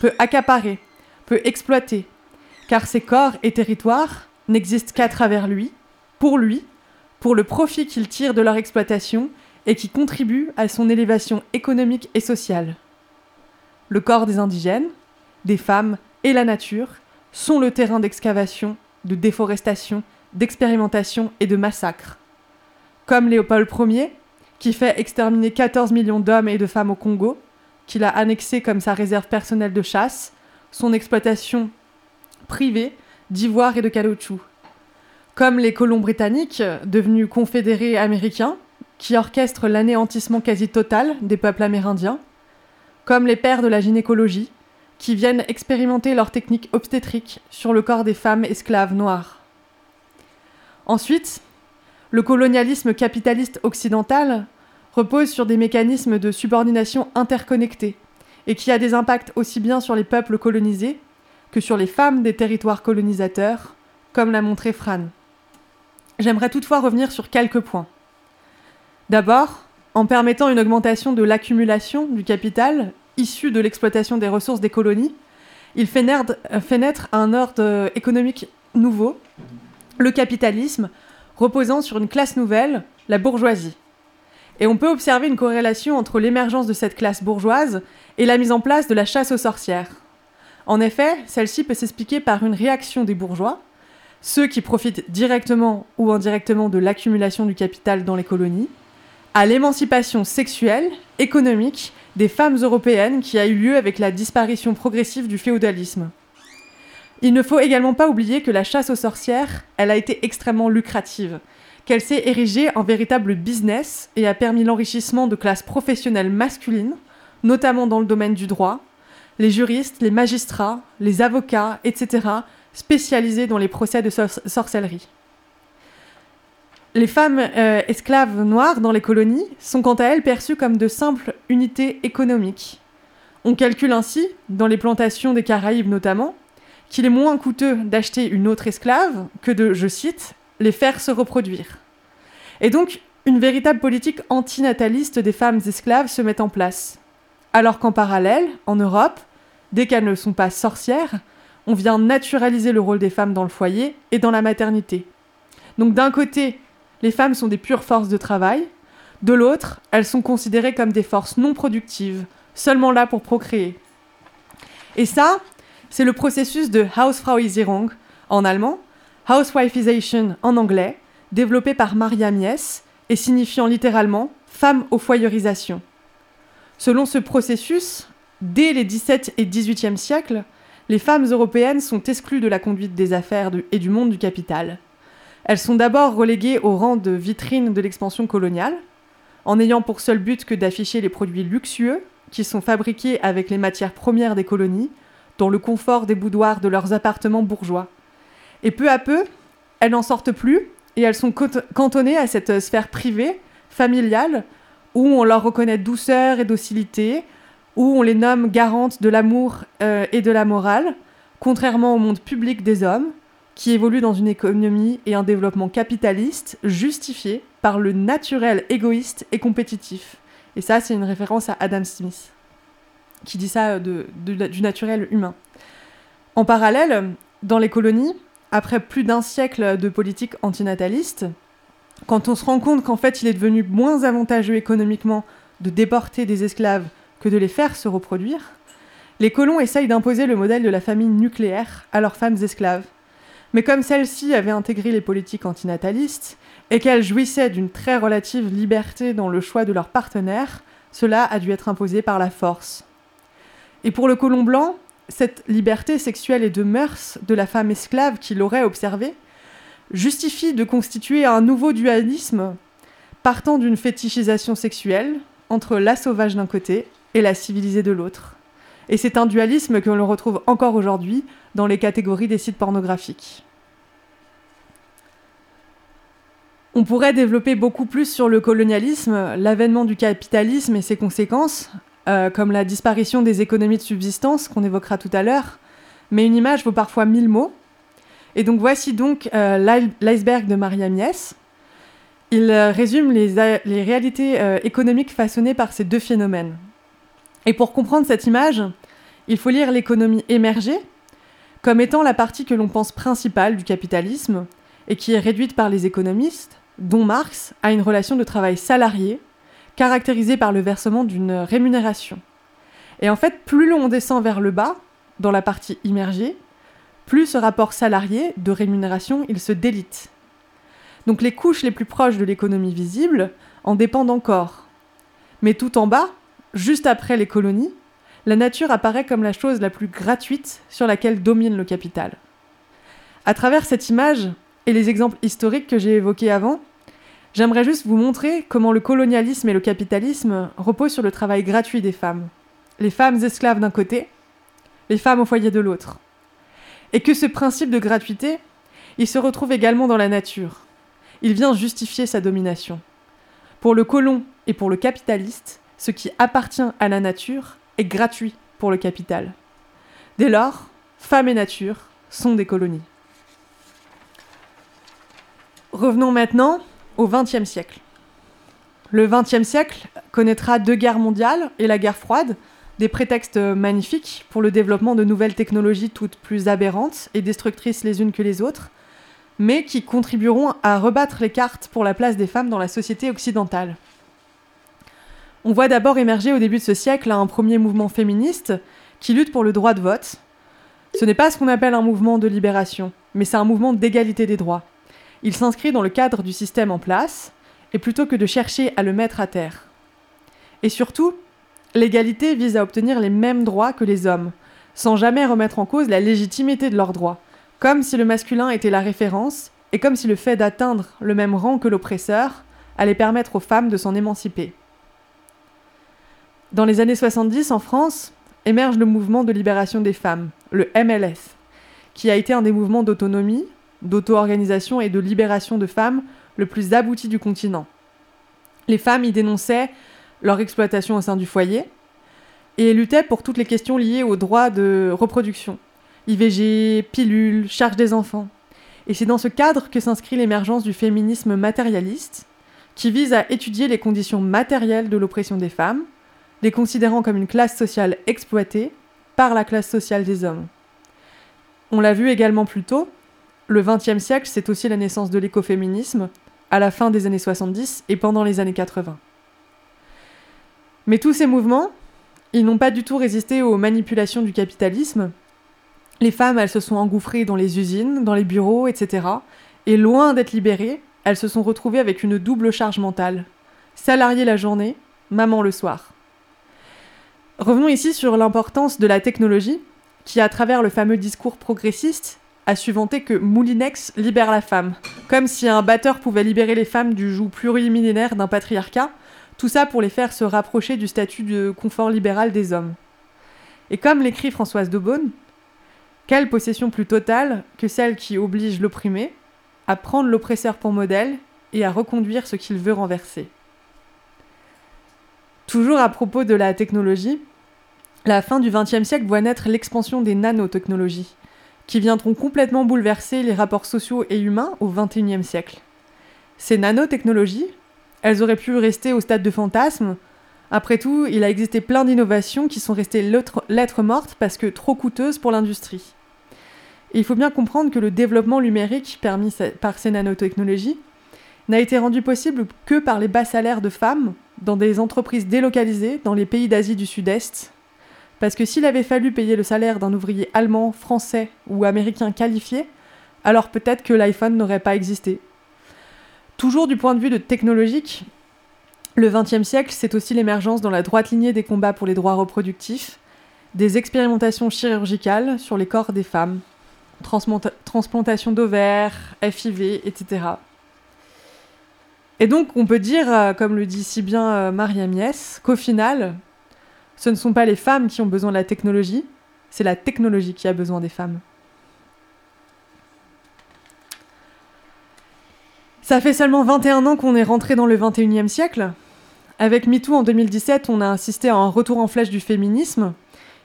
peut accaparer, peut exploiter, car ces corps et territoires n'existent qu'à travers lui, pour lui, pour le profit qu'il tire de leur exploitation et qui contribue à son élévation économique et sociale. Le corps des indigènes, des femmes et la nature sont le terrain d'excavation, de déforestation, d'expérimentation et de massacre. Comme Léopold Ier, qui fait exterminer 14 millions d'hommes et de femmes au Congo, qu'il a annexé comme sa réserve personnelle de chasse, son exploitation privée d'ivoire et de caoutchouc. Comme les colons britanniques, devenus confédérés américains, qui orchestrent l'anéantissement quasi total des peuples amérindiens, comme les pères de la gynécologie, qui viennent expérimenter leurs techniques obstétriques sur le corps des femmes esclaves noires. Ensuite, le colonialisme capitaliste occidental repose sur des mécanismes de subordination interconnectés et qui a des impacts aussi bien sur les peuples colonisés que sur les femmes des territoires colonisateurs, comme l'a montré Fran. J'aimerais toutefois revenir sur quelques points. D'abord, en permettant une augmentation de l'accumulation du capital issu de l'exploitation des ressources des colonies, il fait, naître un ordre économique nouveau, le capitalisme, reposant sur une classe nouvelle, la bourgeoisie. Et on peut observer une corrélation entre l'émergence de cette classe bourgeoise et la mise en place de la chasse aux sorcières. En effet, celle-ci peut s'expliquer par une réaction des bourgeois, ceux qui profitent directement ou indirectement de l'accumulation du capital dans les colonies, à l'émancipation sexuelle, économique des femmes européennes qui a eu lieu avec la disparition progressive du féodalisme. Il ne faut également pas oublier que la chasse aux sorcières, elle a été extrêmement lucrative, qu'elle s'est érigée en véritable business et a permis l'enrichissement de classes professionnelles masculines, notamment dans le domaine du droit, les juristes, les magistrats, les avocats, etc., spécialisés dans les procès de sorcellerie. Les femmes euh, esclaves noires dans les colonies sont quant à elles perçues comme de simples unités économiques. On calcule ainsi, dans les plantations des Caraïbes notamment, qu'il est moins coûteux d'acheter une autre esclave que de, je cite, les faire se reproduire. Et donc, une véritable politique antinataliste des femmes esclaves se met en place. Alors qu'en parallèle, en Europe, dès qu'elles ne sont pas sorcières, on vient naturaliser le rôle des femmes dans le foyer et dans la maternité. Donc d'un côté, les femmes sont des pures forces de travail. De l'autre, elles sont considérées comme des forces non productives, seulement là pour procréer. Et ça, c'est le processus de Hausfrauisierung en allemand, Housewifeization en anglais, développé par Maria Mies et signifiant littéralement femme aux foyeurisation. Selon ce processus, Dès les 17 et 18e siècles, les femmes européennes sont exclues de la conduite des affaires et du monde du capital. Elles sont d'abord reléguées au rang de vitrines de l'expansion coloniale, en n'ayant pour seul but que d'afficher les produits luxueux qui sont fabriqués avec les matières premières des colonies, dans le confort des boudoirs de leurs appartements bourgeois. Et peu à peu, elles n'en sortent plus et elles sont cantonnées à cette sphère privée, familiale, où on leur reconnaît douceur et docilité, où on les nomme garantes de l'amour euh, et de la morale, contrairement au monde public des hommes, qui évolue dans une économie et un développement capitaliste justifié par le naturel égoïste et compétitif. Et ça, c'est une référence à Adam Smith, qui dit ça de, du naturel humain. En parallèle, dans les colonies, après plus d'un siècle de politique antinataliste, quand on se rend compte qu'en fait il est devenu moins avantageux économiquement de déporter des esclaves que de les faire se reproduire, les colons essayent d'imposer le modèle de la famille nucléaire à leurs femmes esclaves. Mais comme celles-ci avaient intégré les politiques antinatalistes, et qu'elles jouissaient d'une très relative liberté dans le choix de leur partenaire, cela a dû être imposé par la force. Et pour le colon blanc, cette liberté sexuelle et de mœurs de la femme esclave qui l'aurait observée justifie de constituer un nouveau dualisme partant d'une fétichisation sexuelle entre la sauvage d'un côté et la civilisée de l'autre. Et c'est un dualisme que l'on retrouve encore aujourd'hui dans les catégories des sites pornographiques. On pourrait développer beaucoup plus sur le colonialisme, l'avènement du capitalisme et ses conséquences, euh, comme la disparition des économies de subsistance qu'on évoquera tout à l'heure, mais une image vaut parfois mille mots. Et donc voici donc euh, l'iceberg de Maria Mies. Il euh, résume les, les réalités économiques façonnées par ces deux phénomènes. Et pour comprendre cette image, il faut lire l'économie émergée comme étant la partie que l'on pense principale du capitalisme et qui est réduite par les économistes dont Marx a une relation de travail salarié, caractérisée par le versement d'une rémunération. Et en fait, plus l'on descend vers le bas, dans la partie immergée, plus ce rapport salarié de rémunération, il se délite. Donc les couches les plus proches de l'économie visible en dépendent encore. Mais tout en bas, juste après les colonies, la nature apparaît comme la chose la plus gratuite sur laquelle domine le capital. À travers cette image et les exemples historiques que j'ai évoqués avant, J'aimerais juste vous montrer comment le colonialisme et le capitalisme reposent sur le travail gratuit des femmes. Les femmes esclaves d'un côté, les femmes au foyer de l'autre. Et que ce principe de gratuité, il se retrouve également dans la nature. Il vient justifier sa domination. Pour le colon et pour le capitaliste, ce qui appartient à la nature est gratuit pour le capital. Dès lors, femmes et nature sont des colonies. Revenons maintenant au XXe siècle. Le XXe siècle connaîtra deux guerres mondiales et la guerre froide, des prétextes magnifiques pour le développement de nouvelles technologies toutes plus aberrantes et destructrices les unes que les autres, mais qui contribueront à rebattre les cartes pour la place des femmes dans la société occidentale. On voit d'abord émerger au début de ce siècle un premier mouvement féministe qui lutte pour le droit de vote. Ce n'est pas ce qu'on appelle un mouvement de libération, mais c'est un mouvement d'égalité des droits. Il s'inscrit dans le cadre du système en place, et plutôt que de chercher à le mettre à terre. Et surtout, l'égalité vise à obtenir les mêmes droits que les hommes, sans jamais remettre en cause la légitimité de leurs droits, comme si le masculin était la référence, et comme si le fait d'atteindre le même rang que l'oppresseur allait permettre aux femmes de s'en émanciper. Dans les années 70, en France, émerge le mouvement de libération des femmes, le MLS, qui a été un des mouvements d'autonomie, d'auto-organisation et de libération de femmes le plus abouti du continent. Les femmes y dénonçaient leur exploitation au sein du foyer et luttaient pour toutes les questions liées aux droits de reproduction, IVG, pilules, charge des enfants. Et c'est dans ce cadre que s'inscrit l'émergence du féminisme matérialiste, qui vise à étudier les conditions matérielles de l'oppression des femmes, les considérant comme une classe sociale exploitée par la classe sociale des hommes. On l'a vu également plus tôt, le XXe siècle, c'est aussi la naissance de l'écoféminisme, à la fin des années 70 et pendant les années 80. Mais tous ces mouvements, ils n'ont pas du tout résisté aux manipulations du capitalisme. Les femmes, elles se sont engouffrées dans les usines, dans les bureaux, etc. Et loin d'être libérées, elles se sont retrouvées avec une double charge mentale. Salariée la journée, maman le soir. Revenons ici sur l'importance de la technologie, qui, à travers le fameux discours progressiste, a su vanter que Moulinex libère la femme, comme si un batteur pouvait libérer les femmes du joug plurimillénaire d'un patriarcat, tout ça pour les faire se rapprocher du statut de confort libéral des hommes. Et comme l'écrit Françoise Daubonne, quelle possession plus totale que celle qui oblige l'opprimé à prendre l'oppresseur pour modèle et à reconduire ce qu'il veut renverser Toujours à propos de la technologie, la fin du XXe siècle voit naître l'expansion des nanotechnologies, qui viendront complètement bouleverser les rapports sociaux et humains au XXIe siècle. Ces nanotechnologies, elles auraient pu rester au stade de fantasme. Après tout, il a existé plein d'innovations qui sont restées lettres mortes parce que trop coûteuses pour l'industrie. Il faut bien comprendre que le développement numérique permis par ces nanotechnologies n'a été rendu possible que par les bas salaires de femmes dans des entreprises délocalisées dans les pays d'Asie du Sud-Est. Parce que s'il avait fallu payer le salaire d'un ouvrier allemand, français ou américain qualifié, alors peut-être que l'iPhone n'aurait pas existé. Toujours du point de vue de technologique, le XXe siècle, c'est aussi l'émergence dans la droite lignée des combats pour les droits reproductifs, des expérimentations chirurgicales sur les corps des femmes, transplantation d'ovaires, FIV, etc. Et donc, on peut dire, euh, comme le dit si bien euh, Maria Mies, qu'au final, ce ne sont pas les femmes qui ont besoin de la technologie, c'est la technologie qui a besoin des femmes. Ça fait seulement 21 ans qu'on est rentré dans le 21e siècle. Avec MeToo en 2017, on a assisté à un retour en flèche du féminisme,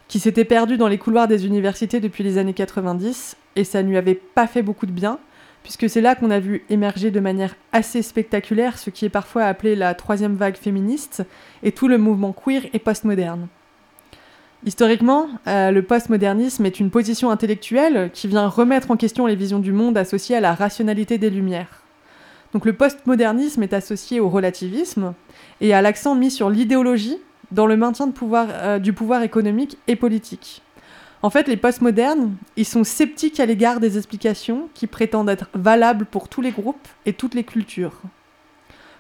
qui s'était perdu dans les couloirs des universités depuis les années 90, et ça ne lui avait pas fait beaucoup de bien, puisque c'est là qu'on a vu émerger de manière assez spectaculaire ce qui est parfois appelé la troisième vague féministe et tout le mouvement queer et postmoderne. Historiquement, euh, le postmodernisme est une position intellectuelle qui vient remettre en question les visions du monde associées à la rationalité des Lumières. Donc le postmodernisme est associé au relativisme et à l'accent mis sur l'idéologie dans le maintien euh, du pouvoir économique et politique. En fait, les postmodernes, ils sont sceptiques à l'égard des explications qui prétendent être valables pour tous les groupes et toutes les cultures.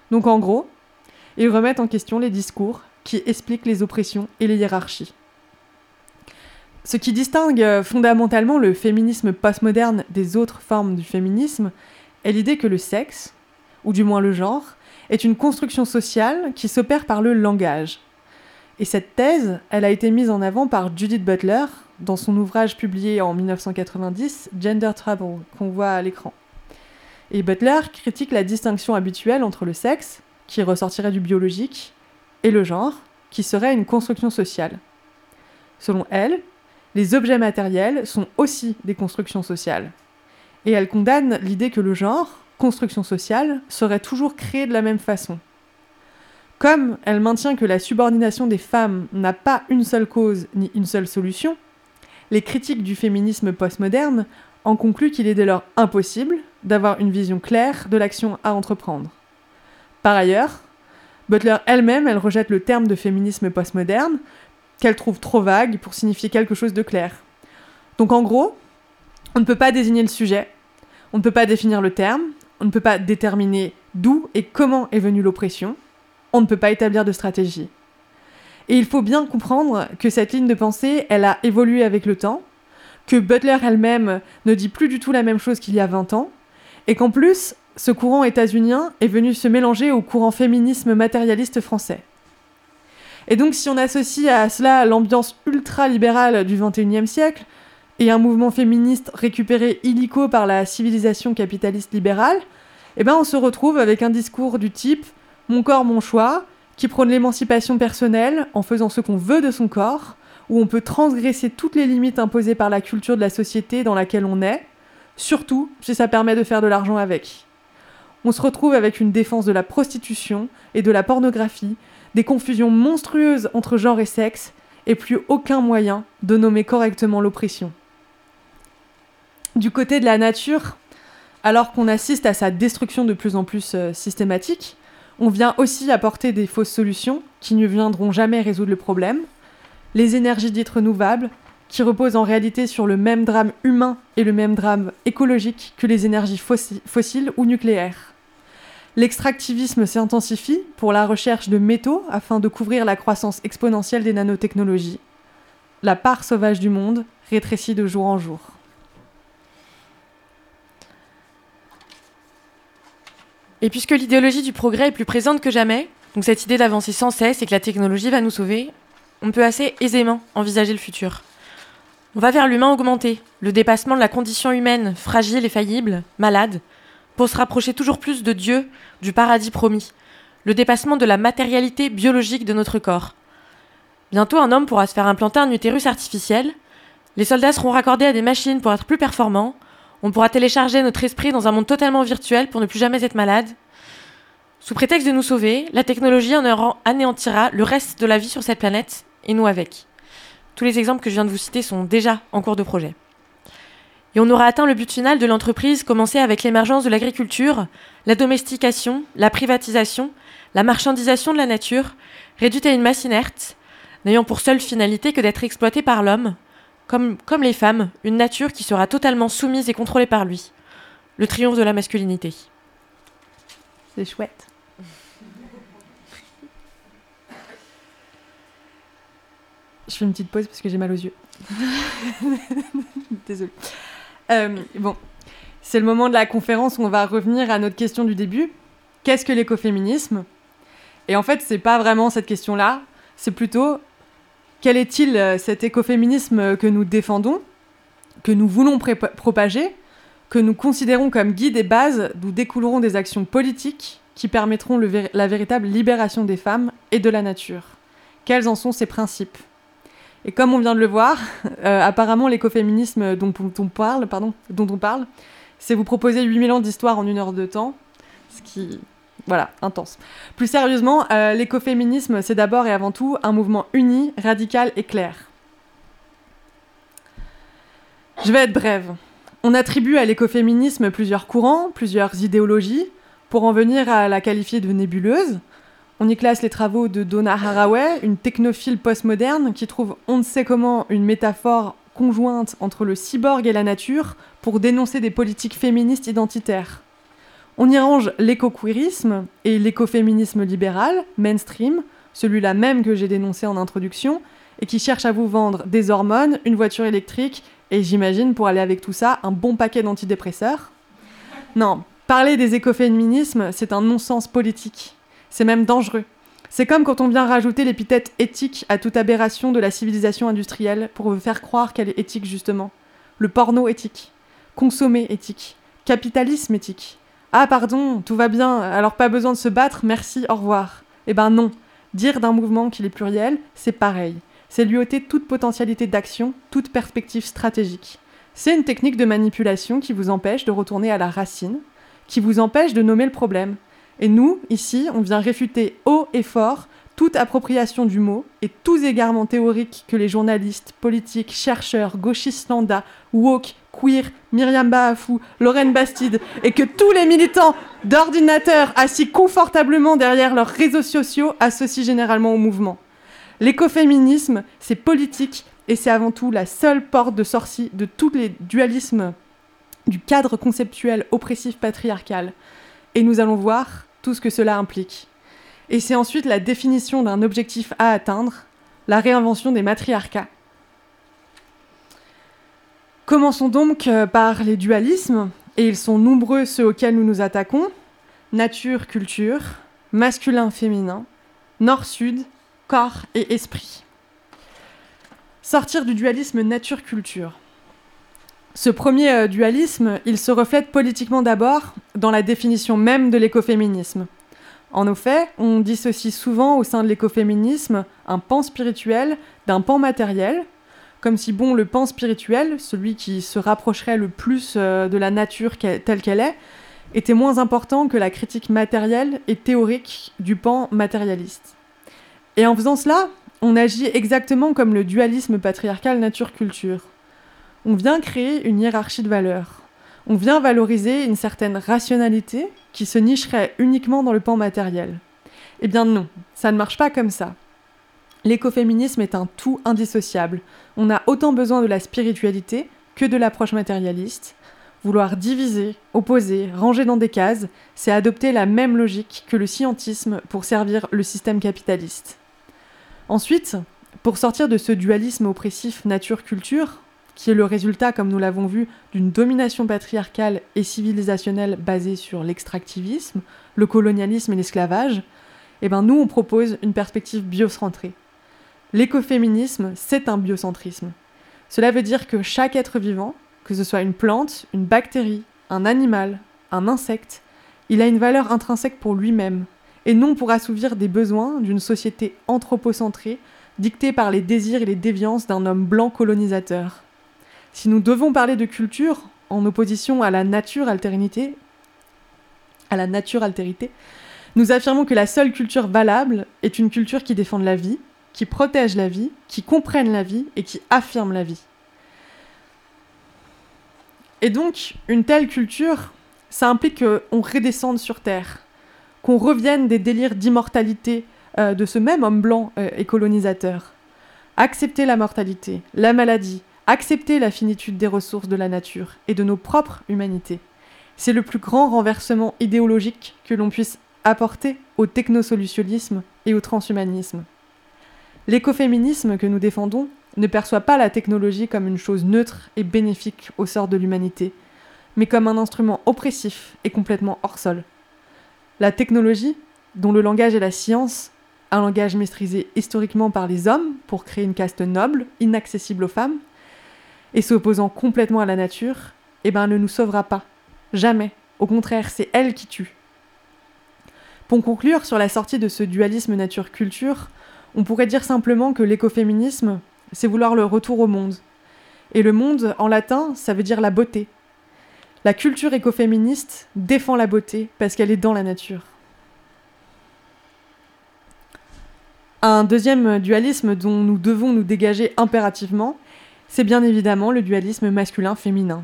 Donc en gros, ils remettent en question les discours qui expliquent les oppressions et les hiérarchies. Ce qui distingue fondamentalement le féminisme postmoderne des autres formes du féminisme est l'idée que le sexe, ou du moins le genre, est une construction sociale qui s'opère par le langage. Et cette thèse, elle a été mise en avant par Judith Butler dans son ouvrage publié en 1990, Gender Trouble, qu'on voit à l'écran. Et Butler critique la distinction habituelle entre le sexe, qui ressortirait du biologique, et le genre, qui serait une construction sociale. Selon elle, les objets matériels sont aussi des constructions sociales. Et elle condamne l'idée que le genre, construction sociale, serait toujours créé de la même façon. Comme elle maintient que la subordination des femmes n'a pas une seule cause ni une seule solution, les critiques du féminisme postmoderne en concluent qu'il est dès lors impossible d'avoir une vision claire de l'action à entreprendre. Par ailleurs, Butler elle-même, elle rejette le terme de féminisme postmoderne, qu'elle trouve trop vague pour signifier quelque chose de clair. Donc en gros, on ne peut pas désigner le sujet, on ne peut pas définir le terme, on ne peut pas déterminer d'où et comment est venue l'oppression, on ne peut pas établir de stratégie. Et il faut bien comprendre que cette ligne de pensée, elle a évolué avec le temps, que Butler elle-même ne dit plus du tout la même chose qu'il y a 20 ans, et qu'en plus, ce courant états-unien est venu se mélanger au courant féminisme matérialiste français. Et donc si on associe à cela l'ambiance ultra-libérale du XXIe siècle, et un mouvement féministe récupéré illico par la civilisation capitaliste libérale, eh ben on se retrouve avec un discours du type Mon corps, mon choix, qui prône l'émancipation personnelle en faisant ce qu'on veut de son corps, où on peut transgresser toutes les limites imposées par la culture de la société dans laquelle on est, surtout si ça permet de faire de l'argent avec. On se retrouve avec une défense de la prostitution et de la pornographie, des confusions monstrueuses entre genre et sexe, et plus aucun moyen de nommer correctement l'oppression. Du côté de la nature, alors qu'on assiste à sa destruction de plus en plus euh, systématique, on vient aussi apporter des fausses solutions qui ne viendront jamais résoudre le problème. Les énergies dites renouvelables, qui reposent en réalité sur le même drame humain et le même drame écologique que les énergies fossiles ou nucléaires. L'extractivisme s'intensifie pour la recherche de métaux afin de couvrir la croissance exponentielle des nanotechnologies. La part sauvage du monde rétrécit de jour en jour. Et puisque l'idéologie du progrès est plus présente que jamais, donc cette idée d'avancer sans cesse et que la technologie va nous sauver, on peut assez aisément envisager le futur. On va vers l'humain augmenté, le dépassement de la condition humaine, fragile et faillible, malade, pour se rapprocher toujours plus de Dieu, du paradis promis, le dépassement de la matérialité biologique de notre corps. Bientôt, un homme pourra se faire implanter un utérus artificiel, les soldats seront raccordés à des machines pour être plus performants, on pourra télécharger notre esprit dans un monde totalement virtuel pour ne plus jamais être malade. Sous prétexte de nous sauver, la technologie en anéantira le reste de la vie sur cette planète, et nous avec. Tous les exemples que je viens de vous citer sont déjà en cours de projet. Et on aura atteint le but final de l'entreprise, commencé avec l'émergence de l'agriculture, la domestication, la privatisation, la marchandisation de la nature, réduite à une masse inerte, n'ayant pour seule finalité que d'être exploitée par l'homme, comme, comme les femmes, une nature qui sera totalement soumise et contrôlée par lui. Le triomphe de la masculinité. C'est chouette. Je fais une petite pause parce que j'ai mal aux yeux. <laughs> Désolée. Euh, bon, c'est le moment de la conférence où on va revenir à notre question du début. Qu'est-ce que l'écoféminisme? Et en fait, c'est pas vraiment cette question-là. C'est plutôt quel est-il euh, cet écoféminisme que nous défendons, que nous voulons propager, que nous considérons comme guide et base d'où découleront des actions politiques qui permettront la véritable libération des femmes et de la nature? Quels en sont ces principes? Et comme on vient de le voir, <laughs> euh, apparemment l'écoféminisme dont, on parle, pardon, dont on parle, c'est vous proposer 8000 ans d'histoire en une heure de temps, ce qui... Voilà, intense. Plus sérieusement, euh, l'écoféminisme, c'est d'abord et avant tout un mouvement uni, radical et clair. Je vais être brève. On attribue à l'écoféminisme plusieurs courants, plusieurs idéologies, pour en venir à la qualifier de nébuleuse, on y classe les travaux de Donna Haraway, une technophile postmoderne qui trouve on ne sait comment une métaphore conjointe entre le cyborg et la nature pour dénoncer des politiques féministes identitaires. On y range l'éco-queerisme et l'écoféminisme libéral, mainstream, celui-là même que j'ai dénoncé en introduction, et qui cherche à vous vendre des hormones, une voiture électrique, et j'imagine pour aller avec tout ça, un bon paquet d'antidépresseurs. Non, parler des écoféminismes, c'est un non-sens politique. C'est même dangereux. C'est comme quand on vient rajouter l'épithète éthique à toute aberration de la civilisation industrielle pour vous faire croire qu'elle est éthique justement. Le porno éthique, consommer éthique, capitalisme éthique. Ah pardon, tout va bien, alors pas besoin de se battre, merci, au revoir. Eh ben non, dire d'un mouvement qu'il est pluriel, c'est pareil. C'est lui ôter toute potentialité d'action, toute perspective stratégique. C'est une technique de manipulation qui vous empêche de retourner à la racine, qui vous empêche de nommer le problème, et nous, ici, on vient réfuter haut et fort toute appropriation du mot et tous égarements théoriques que les journalistes, politiques, chercheurs, gauchistes lambda, woke, queer, Myriam Bahafou, Lorraine Bastide et que tous les militants d'ordinateurs assis confortablement derrière leurs réseaux sociaux associent généralement au mouvement. L'écoféminisme, c'est politique et c'est avant tout la seule porte de sortie de tous les dualismes du cadre conceptuel oppressif patriarcal et nous allons voir tout ce que cela implique. Et c'est ensuite la définition d'un objectif à atteindre, la réinvention des matriarcats. Commençons donc euh, par les dualismes, et ils sont nombreux ceux auxquels nous nous attaquons nature-culture, masculin-féminin, nord-sud, corps et esprit. Sortir du dualisme nature-culture. Ce premier euh, dualisme, il se reflète politiquement d'abord dans la définition même de l'écoféminisme. En effet, on dissocie souvent au sein de l'écoféminisme un pan spirituel d'un pan matériel, comme si bon le pan spirituel, celui qui se rapprocherait le plus euh, de la nature telle qu'elle est, était moins important que la critique matérielle et théorique du pan matérialiste. Et en faisant cela, on agit exactement comme le dualisme patriarcal nature-culture on vient créer une hiérarchie de valeurs. On vient valoriser une certaine rationalité qui se nicherait uniquement dans le pan matériel. Eh bien non, ça ne marche pas comme ça. L'écoféminisme est un tout indissociable. On a autant besoin de la spiritualité que de l'approche matérialiste. Vouloir diviser, opposer, ranger dans des cases, c'est adopter la même logique que le scientisme pour servir le système capitaliste. Ensuite, pour sortir de ce dualisme oppressif nature-culture, qui est le résultat, comme nous l'avons vu, d'une domination patriarcale et civilisationnelle basée sur l'extractivisme, le colonialisme et l'esclavage, eh ben nous, on propose une perspective biocentrée. L'écoféminisme, c'est un biocentrisme. Cela veut dire que chaque être vivant, que ce soit une plante, une bactérie, un animal, un insecte, il a une valeur intrinsèque pour lui-même, et non pour assouvir des besoins d'une société anthropocentrée dictée par les désirs et les déviances d'un homme blanc colonisateur. Si nous devons parler de culture en opposition à la nature altérité, à la nature altérité, nous affirmons que la seule culture valable est une culture qui défende la vie, qui protège la vie, qui comprenne la vie et qui affirme la vie. Et donc, une telle culture, ça implique qu'on redescende sur Terre, qu'on revienne des délires d'immortalité euh, de ce même homme blanc euh, et colonisateur. Accepter la mortalité, la maladie, accepter la finitude des ressources de la nature et de nos propres humanités. C'est le plus grand renversement idéologique que l'on puisse apporter au technosolutionnisme et au transhumanisme. L'écoféminisme que nous défendons ne perçoit pas la technologie comme une chose neutre et bénéfique au sort de l'humanité, mais comme un instrument oppressif et complètement hors sol. La technologie, dont le langage est la science, un langage maîtrisé historiquement par les hommes pour créer une caste noble, inaccessible aux femmes, et s'opposant complètement à la nature, eh ben, ne nous sauvera pas. Jamais. Au contraire, c'est elle qui tue. Pour conclure sur la sortie de ce dualisme nature-culture, on pourrait dire simplement que l'écoféminisme, c'est vouloir le retour au monde. Et le monde, en latin, ça veut dire la beauté. La culture écoféministe défend la beauté parce qu'elle est dans la nature. Un deuxième dualisme dont nous devons nous dégager impérativement, c'est bien évidemment le dualisme masculin-féminin.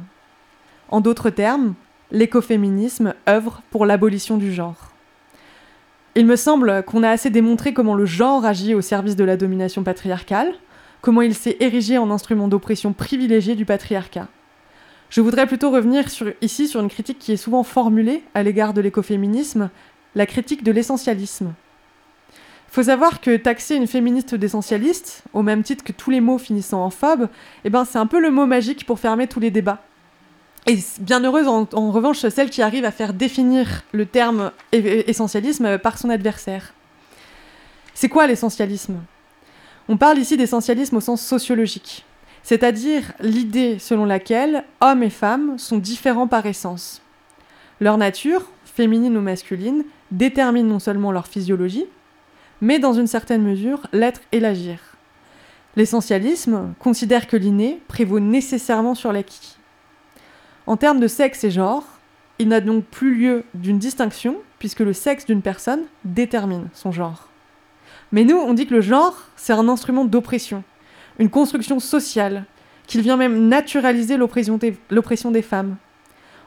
En d'autres termes, l'écoféminisme œuvre pour l'abolition du genre. Il me semble qu'on a assez démontré comment le genre agit au service de la domination patriarcale, comment il s'est érigé en instrument d'oppression privilégié du patriarcat. Je voudrais plutôt revenir ici sur une critique qui est souvent formulée à l'égard de l'écoféminisme, la critique de l'essentialisme. Faut savoir que taxer une féministe d'essentialiste, au même titre que tous les mots finissant en phobe, eh ben c'est un peu le mot magique pour fermer tous les débats. Et bien heureuse en, revanche celle qui arrive à faire définir le terme essentialisme par son adversaire. C'est quoi l'essentialisme? On parle ici d'essentialisme au sens sociologique, c'est-à-dire l'idée selon laquelle hommes et femmes sont différents par essence. Leur nature, féminine ou masculine, détermine non seulement leur physiologie, mais dans une certaine mesure l'être et l'agir. L'essentialisme considère que l'inné prévaut nécessairement sur l'acquis. En termes de sexe et genre, il n'a donc plus lieu d'une distinction, puisque le sexe d'une personne détermine son genre. Mais nous, on dit que le genre, c'est un instrument d'oppression, une construction sociale, qu'il vient même naturaliser l'oppression des, femmes.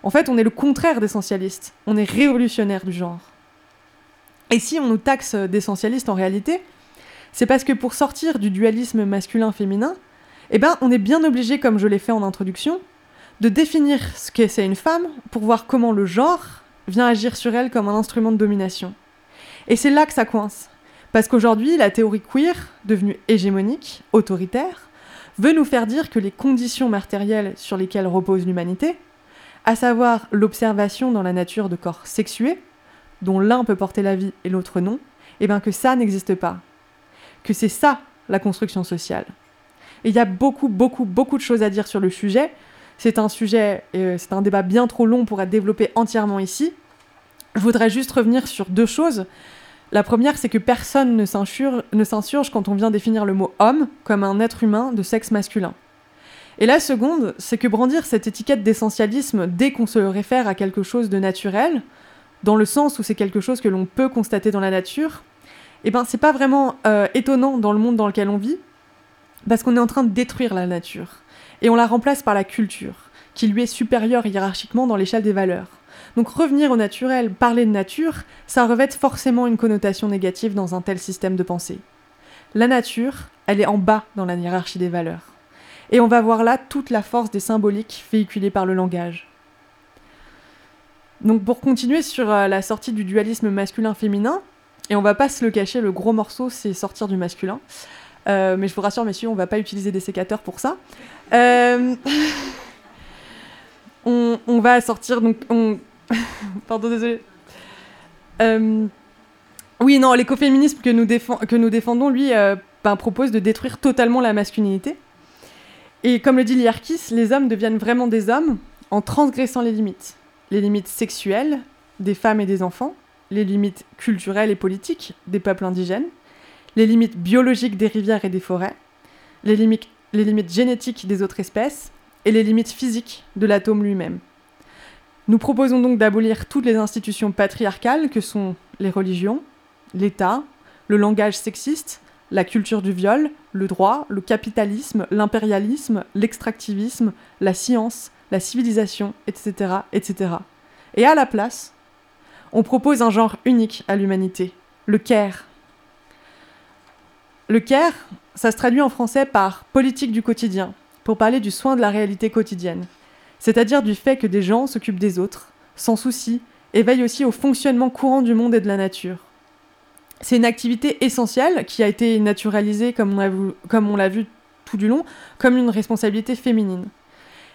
En fait, on est le contraire d'essentialiste, on est révolutionnaire du genre. Et si on nous taxe d'essentialiste en réalité, c'est parce que pour sortir du dualisme masculin-féminin, eh ben, on est bien obligé, comme je l'ai fait en introduction, de définir ce qu'est une femme pour voir comment le genre vient agir sur elle comme un instrument de domination. Et c'est là que ça coince. Parce qu'aujourd'hui, la théorie queer, devenue hégémonique, autoritaire, veut nous faire dire que les conditions matérielles sur lesquelles repose l'humanité, à savoir l'observation dans la nature de corps sexués, dont l'un peut porter la vie et l'autre non, et eh bien que ça n'existe pas. Que c'est ça la construction sociale. Et il y a beaucoup, beaucoup, beaucoup de choses à dire sur le sujet. C'est un sujet, euh, c'est un débat bien trop long pour être développé entièrement ici. Je voudrais juste revenir sur deux choses. La première, c'est que personne ne s'insurge quand on vient définir le mot homme comme un être humain de sexe masculin. Et la seconde, c'est que brandir cette étiquette d'essentialisme dès qu'on se réfère à quelque chose de naturel, dans le sens où c'est quelque chose que l'on peut constater dans la nature, eh ben c'est pas vraiment euh, étonnant dans le monde dans lequel on vit, parce qu'on est en train de détruire la nature, et on la remplace par la culture, qui lui est supérieure hiérarchiquement dans l'échelle des valeurs. Donc revenir au naturel, parler de nature, ça revêt forcément une connotation négative dans un tel système de pensée. La nature, elle est en bas dans la hiérarchie des valeurs. Et on va voir là toute la force des symboliques véhiculées par le langage. Donc pour continuer sur euh, la sortie du dualisme masculin-féminin, et on va pas se le cacher, le gros morceau c'est sortir du masculin. Euh, mais je vous rassure messieurs, on va pas utiliser des sécateurs pour ça. Euh, <laughs> on, va sortir donc... On... <laughs> Pardon, désolé. Euh, Oui, non, l'écoféminisme que, nous que nous défendons, lui, euh, ben, propose de détruire totalement la masculinité. Et comme le dit Liarkis, les hommes deviennent vraiment des hommes en transgressant les limites. Les limites sexuelles des femmes et des enfants, les limites culturelles et politiques des peuples indigènes, les limites biologiques des rivières et des forêts, les limites, les limites génétiques des autres espèces et les limites physiques de l'atome lui-même. Nous proposons donc d'abolir toutes les institutions patriarcales que sont les religions, l'État, le langage sexiste, la culture du viol, le droit, le capitalisme, l'impérialisme, l'extractivisme, la science, la civilisation, etc., etc. Et à la place, on propose un genre unique à l'humanité, le care. Le care, ça se traduit en français par politique du quotidien, pour parler du soin de la réalité quotidienne, c'est-à-dire du fait que des gens s'occupent des autres, sans souci, et veillent aussi au fonctionnement courant du monde et de la nature. C'est une activité essentielle qui a été naturalisée, comme on l'a vu tout du long, comme une responsabilité féminine.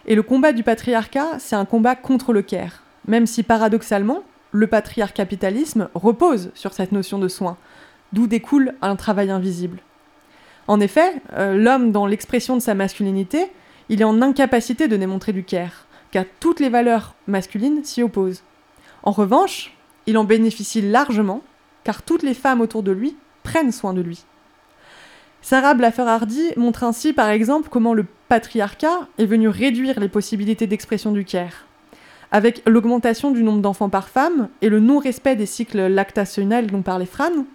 Et le combat du patriarcat, c'est un combat contre le care, même si paradoxalement, le patriarcapitalisme repose sur cette notion de soin, d'où découle un travail invisible. En effet, euh, l'homme, dans l'expression de sa masculinité, il est en incapacité de démontrer du care, car toutes les valeurs masculines s'y opposent. En revanche, il en bénéficie largement, car toutes les femmes autour de lui prennent soin de lui. Sarah Blaffer-Hardy montre ainsi par exemple comment le patriarcat est venu réduire les possibilités d'expression du care. Avec l'augmentation du nombre d'enfants par femme et le non-respect des cycles lactationnels dont parlait Fran,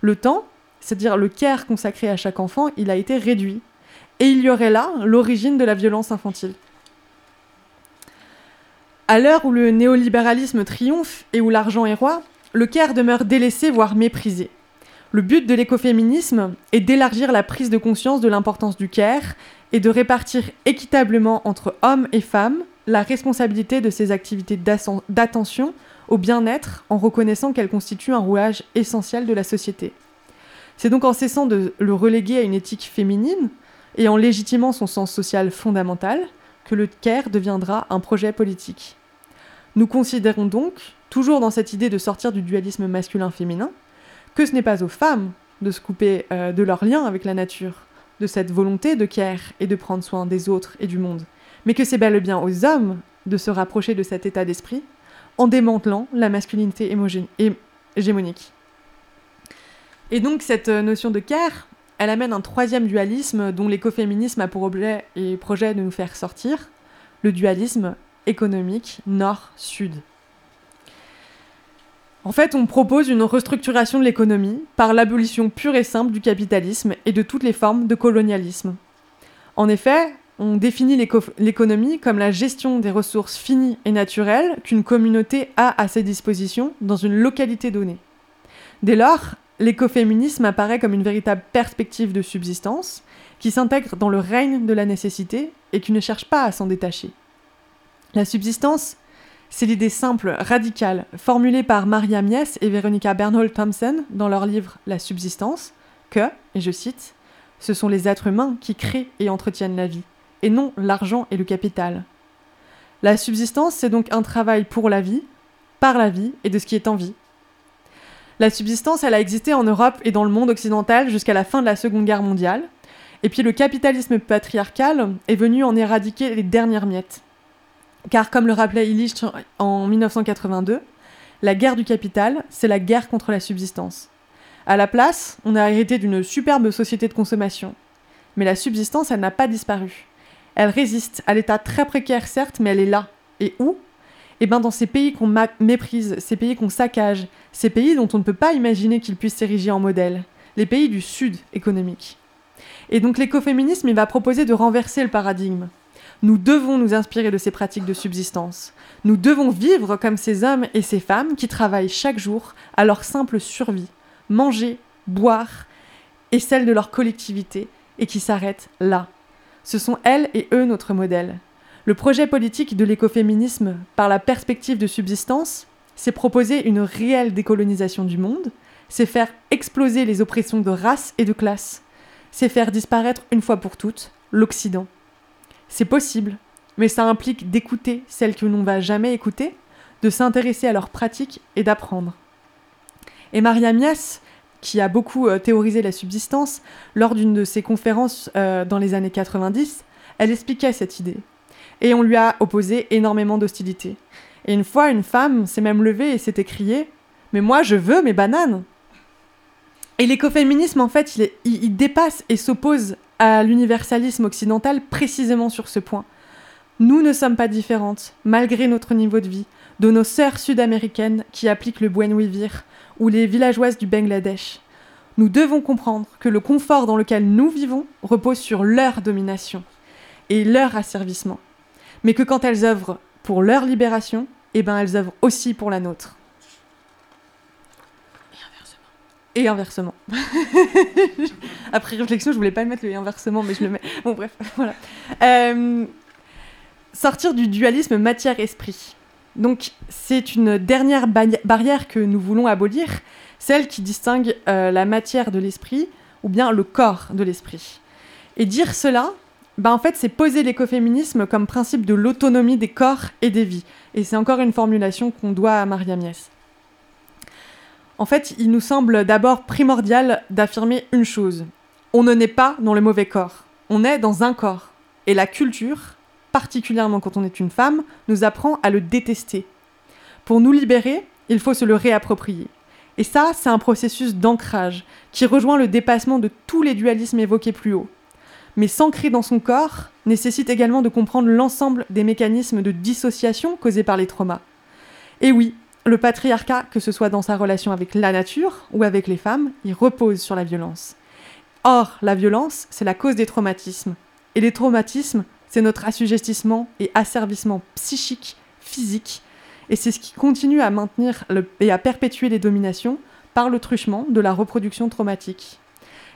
le temps, c'est-à-dire le care consacré à chaque enfant, il a été réduit. Et il y aurait là l'origine de la violence infantile. À l'heure où le néolibéralisme triomphe et où l'argent est roi, le care demeure délaissé, voire méprisé. Le but de l'écoféminisme est d'élargir la prise de conscience de l'importance du care et de répartir équitablement entre hommes et femmes la responsabilité de ces activités d'attention au bien-être en reconnaissant qu'elles constituent un rouage essentiel de la société. C'est donc en cessant de le reléguer à une éthique féminine et en légitimant son sens social fondamental que le care deviendra un projet politique. Nous considérons donc, toujours dans cette idée de sortir du dualisme masculin-féminin, que ce n'est pas aux femmes de se couper euh, de leur lien avec la nature, de cette volonté de care et de prendre soin des autres et du monde, mais que c'est bel et bien aux hommes de se rapprocher de cet état d'esprit en démantelant la masculinité hégémonique. Et donc cette euh, notion de care, elle amène un troisième dualisme dont l'écoféminisme a pour objet et projet de nous faire sortir, le dualisme économique nord-sud. En fait, on propose une restructuration de l'économie par l'abolition pure et simple du capitalisme et de toutes les formes de colonialisme. En effet, on définit l'éco- l'économie comme la gestion des ressources finies et naturelles qu'une communauté a à ses dispositions dans une localité donnée. Dès lors, l'écoféminisme apparaît comme une véritable perspective de subsistance qui s'intègre dans le règne de la nécessité et qui ne cherche pas à s'en détacher. La subsistance, c'est l'idée simple, radicale, formulée par Maria Mies et Veronica Bernhold Thompson dans leur livre La subsistance, que, et je cite, ce sont les êtres humains qui créent et entretiennent la vie, et non l'argent et le capital. La subsistance, c'est donc un travail pour la vie, par la vie et de ce qui est en vie. La subsistance, elle a existé en Europe et dans le monde occidental jusqu'à la fin de la Seconde Guerre mondiale, et puis le capitalisme patriarcal est venu en éradiquer les dernières miettes. Car comme le rappelait Illich en 1982, la guerre du capital, c'est la guerre contre la subsistance. À la place, on a hérité d'une superbe société de consommation. Mais la subsistance, elle n'a pas disparu. Elle résiste à l'état très précaire, certes, mais elle est là. Et où? Eh bien, dans ces pays qu'on méprise, ces pays qu'on saccage, ces pays dont on ne peut pas imaginer qu'ils puissent s'ériger en modèle, les pays du sud économique. Et donc l'écoféminisme, va proposer de renverser le paradigme. Nous devons nous inspirer de ces pratiques de subsistance. Nous devons vivre comme ces hommes et ces femmes qui travaillent chaque jour à leur simple survie, manger, boire, et celle de leur collectivité, et qui s'arrêtent là. Ce sont elles et eux notre modèle. Le projet politique de l'écoféminisme, par la perspective de subsistance, c'est proposer une réelle décolonisation du monde, c'est faire exploser les oppressions de race et de classe, c'est faire disparaître une fois pour toutes l'Occident. C'est possible, mais ça implique d'écouter celles que l'on ne va jamais écouter, de s'intéresser à leurs pratiques et d'apprendre. Et Maria Mies, qui a beaucoup euh, théorisé la subsistance, lors d'une de ses conférences euh, dans les années 90, elle expliquait cette idée. Et on lui a opposé énormément d'hostilité. Et une fois, une femme s'est même levée et s'est écriée Mais moi, je veux mes bananes Et l'écoféminisme, en fait, il, dépasse et s'oppose à l'universalisme occidental précisément sur ce point. Nous ne sommes pas différentes, malgré notre niveau de vie, de nos sœurs sud-américaines qui appliquent le buen vivir ou les villageoises du Bangladesh. Nous devons comprendre que le confort dans lequel nous vivons repose sur leur domination et leur asservissement, mais que quand elles œuvrent pour leur libération, eh ben elles œuvrent aussi pour la nôtre. Et inversement. <laughs> Après réflexion, je voulais pas le mettre le inversement, mais je le mets. Bon, bref, <laughs> voilà. Euh, sortir du dualisme matière-esprit. Donc, c'est une dernière barrière que nous voulons abolir, celle qui distingue euh, la matière de l'esprit ou bien le corps de l'esprit. Et dire cela, bah en fait, c'est poser l'écoféminisme comme principe de l'autonomie des corps et des vies. Et c'est encore une formulation qu'on doit à Maria Mies. En fait, il nous semble d'abord primordial d'affirmer une chose. On ne naît pas dans le mauvais corps. On est dans un corps. Et la culture, particulièrement quand on est une femme, nous apprend à le détester. Pour nous libérer, il faut se le réapproprier. Et ça, c'est un processus d'ancrage qui rejoint le dépassement de tous les dualismes évoqués plus haut mais s'ancrer dans son corps nécessite également de comprendre l'ensemble des mécanismes de dissociation causés par les traumas. Et oui, le patriarcat, que ce soit dans sa relation avec la nature ou avec les femmes, il repose sur la violence. Or, la violence, c'est la cause des traumatismes. Et les traumatismes, c'est notre assujettissement et asservissement psychique, physique, et c'est ce qui continue à maintenir et à perpétuer les dominations par le truchement de la reproduction traumatique.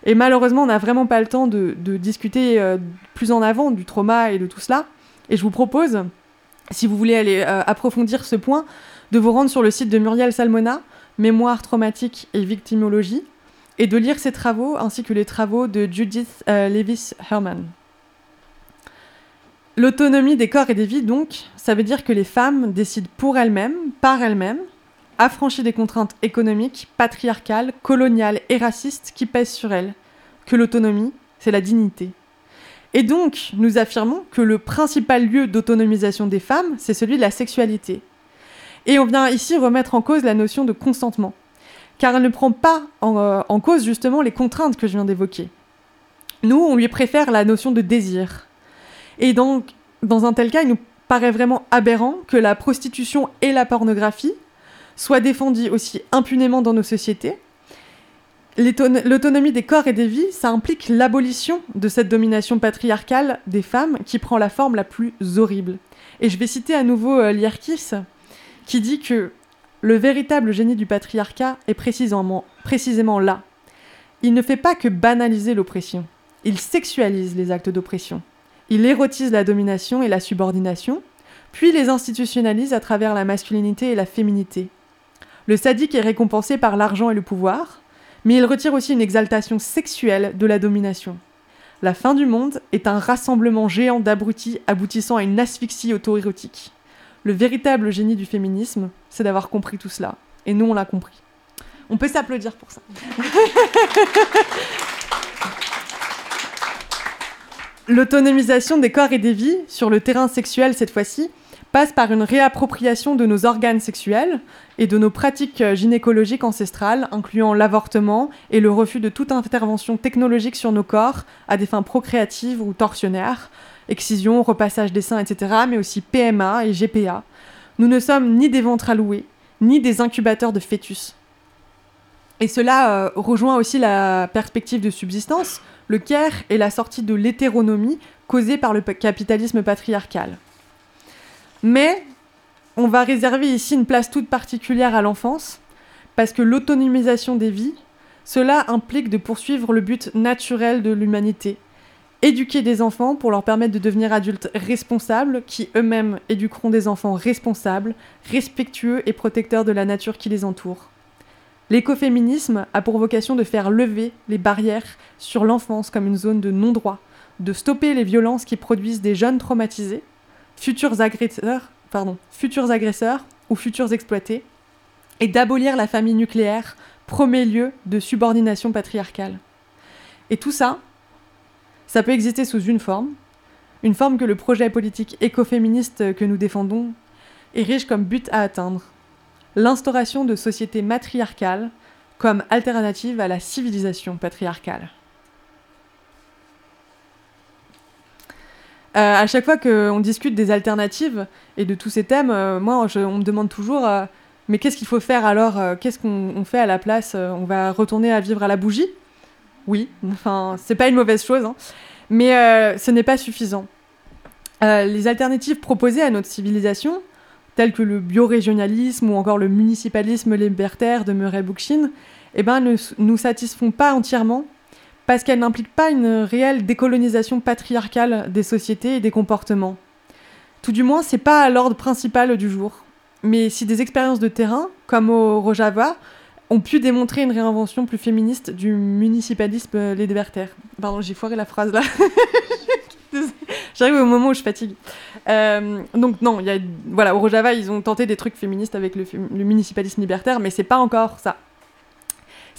Et malheureusement, on n'a vraiment pas le temps de, discuter euh, plus en avant du trauma et de tout cela. Et je vous propose, si vous voulez aller euh, approfondir ce point, de vous rendre sur le site de Muriel Salmona, Mémoire traumatique et victimologie, et de lire ses travaux ainsi que les travaux de Judith euh, Levis Herman. L'autonomie des corps et des vies, donc, ça veut dire que les femmes décident pour elles-mêmes, par elles-mêmes, affranchie des contraintes économiques, patriarcales, coloniales et racistes qui pèsent sur elle, que l'autonomie, c'est la dignité. Et donc, nous affirmons que le principal lieu d'autonomisation des femmes, c'est celui de la sexualité. Et on vient ici remettre en cause la notion de consentement, car elle ne prend pas en, euh, en cause justement les contraintes que je viens d'évoquer. Nous, on lui préfère la notion de désir. Et donc, dans un tel cas, il nous paraît vraiment aberrant que la prostitution et la pornographie, soit défendue aussi impunément dans nos sociétés. L'autonomie des corps et des vies, ça implique l'abolition de cette domination patriarcale des femmes qui prend la forme la plus horrible. Et je vais citer à nouveau euh, Lierkis, qui dit que le véritable génie du patriarcat est précisément là. Il ne fait pas que banaliser l'oppression, il sexualise les actes d'oppression. Il érotise la domination et la subordination, puis les institutionnalise à travers la masculinité et la féminité. Le sadique est récompensé par l'argent et le pouvoir, mais il retire aussi une exaltation sexuelle de la domination. La fin du monde est un rassemblement géant d'abrutis aboutissant à une asphyxie auto-érotique. Le véritable génie du féminisme, c'est d'avoir compris tout cela. Et nous, on l'a compris. On peut s'applaudir pour ça. <laughs> L'autonomisation des corps et des vies, sur le terrain sexuel cette fois-ci, passe par une réappropriation de nos organes sexuels et de nos pratiques gynécologiques ancestrales, incluant l'avortement et le refus de toute intervention technologique sur nos corps à des fins procréatives ou torsionnaires, excision, repassage des seins, etc., mais aussi PMA et GPA. Nous ne sommes ni des ventres à louer, ni des incubateurs de fœtus. Et cela euh, rejoint aussi la perspective de subsistance, le care et la sortie de l'hétéronomie causée par le capitalisme patriarcal. Mais on va réserver ici une place toute particulière à l'enfance, parce que l'autonomisation des vies, cela implique de poursuivre le but naturel de l'humanité, éduquer des enfants pour leur permettre de devenir adultes responsables, qui eux-mêmes éduqueront des enfants responsables, respectueux et protecteurs de la nature qui les entoure. L'écoféminisme a pour vocation de faire lever les barrières sur l'enfance comme une zone de non-droit, de stopper les violences qui produisent des jeunes traumatisés, futurs agresseurs, futurs ou futurs exploités, et d'abolir la famille nucléaire, premier lieu de subordination patriarcale. Et tout ça, ça peut exister sous une forme, une forme que le projet politique écoféministe que nous défendons érige comme but à atteindre. L'instauration de sociétés matriarcales comme alternative à la civilisation patriarcale. Euh, à chaque fois qu'on discute des alternatives et de tous ces thèmes, euh, moi, on me demande toujours euh, mais qu'est-ce qu'il faut faire alors Qu'est-ce qu'on fait à la place On va retourner à vivre à la bougie? Oui, <laughs> enfin, c'est pas une mauvaise chose, hein. mais ce n'est pas suffisant. les alternatives proposées à notre civilisation, telles que le biorégionalisme ou encore le municipalisme libertaire de Murray Bookchin, eh ben, ne nous satisfont pas entièrement parce qu'elle n'implique pas une réelle décolonisation patriarcale des sociétés et des comportements. Tout du moins, c'est pas à l'ordre principal du jour. Mais si des expériences de terrain, comme au Rojava, ont pu démontrer une réinvention plus féministe du municipalisme libertaire. Pardon, j'ai foiré la phrase là. <laughs> J'arrive au moment où je fatigue. Euh, donc non, y a, voilà, au Rojava, ils ont tenté des trucs féministes avec le, le municipalisme libertaire, mais c'est pas encore ça.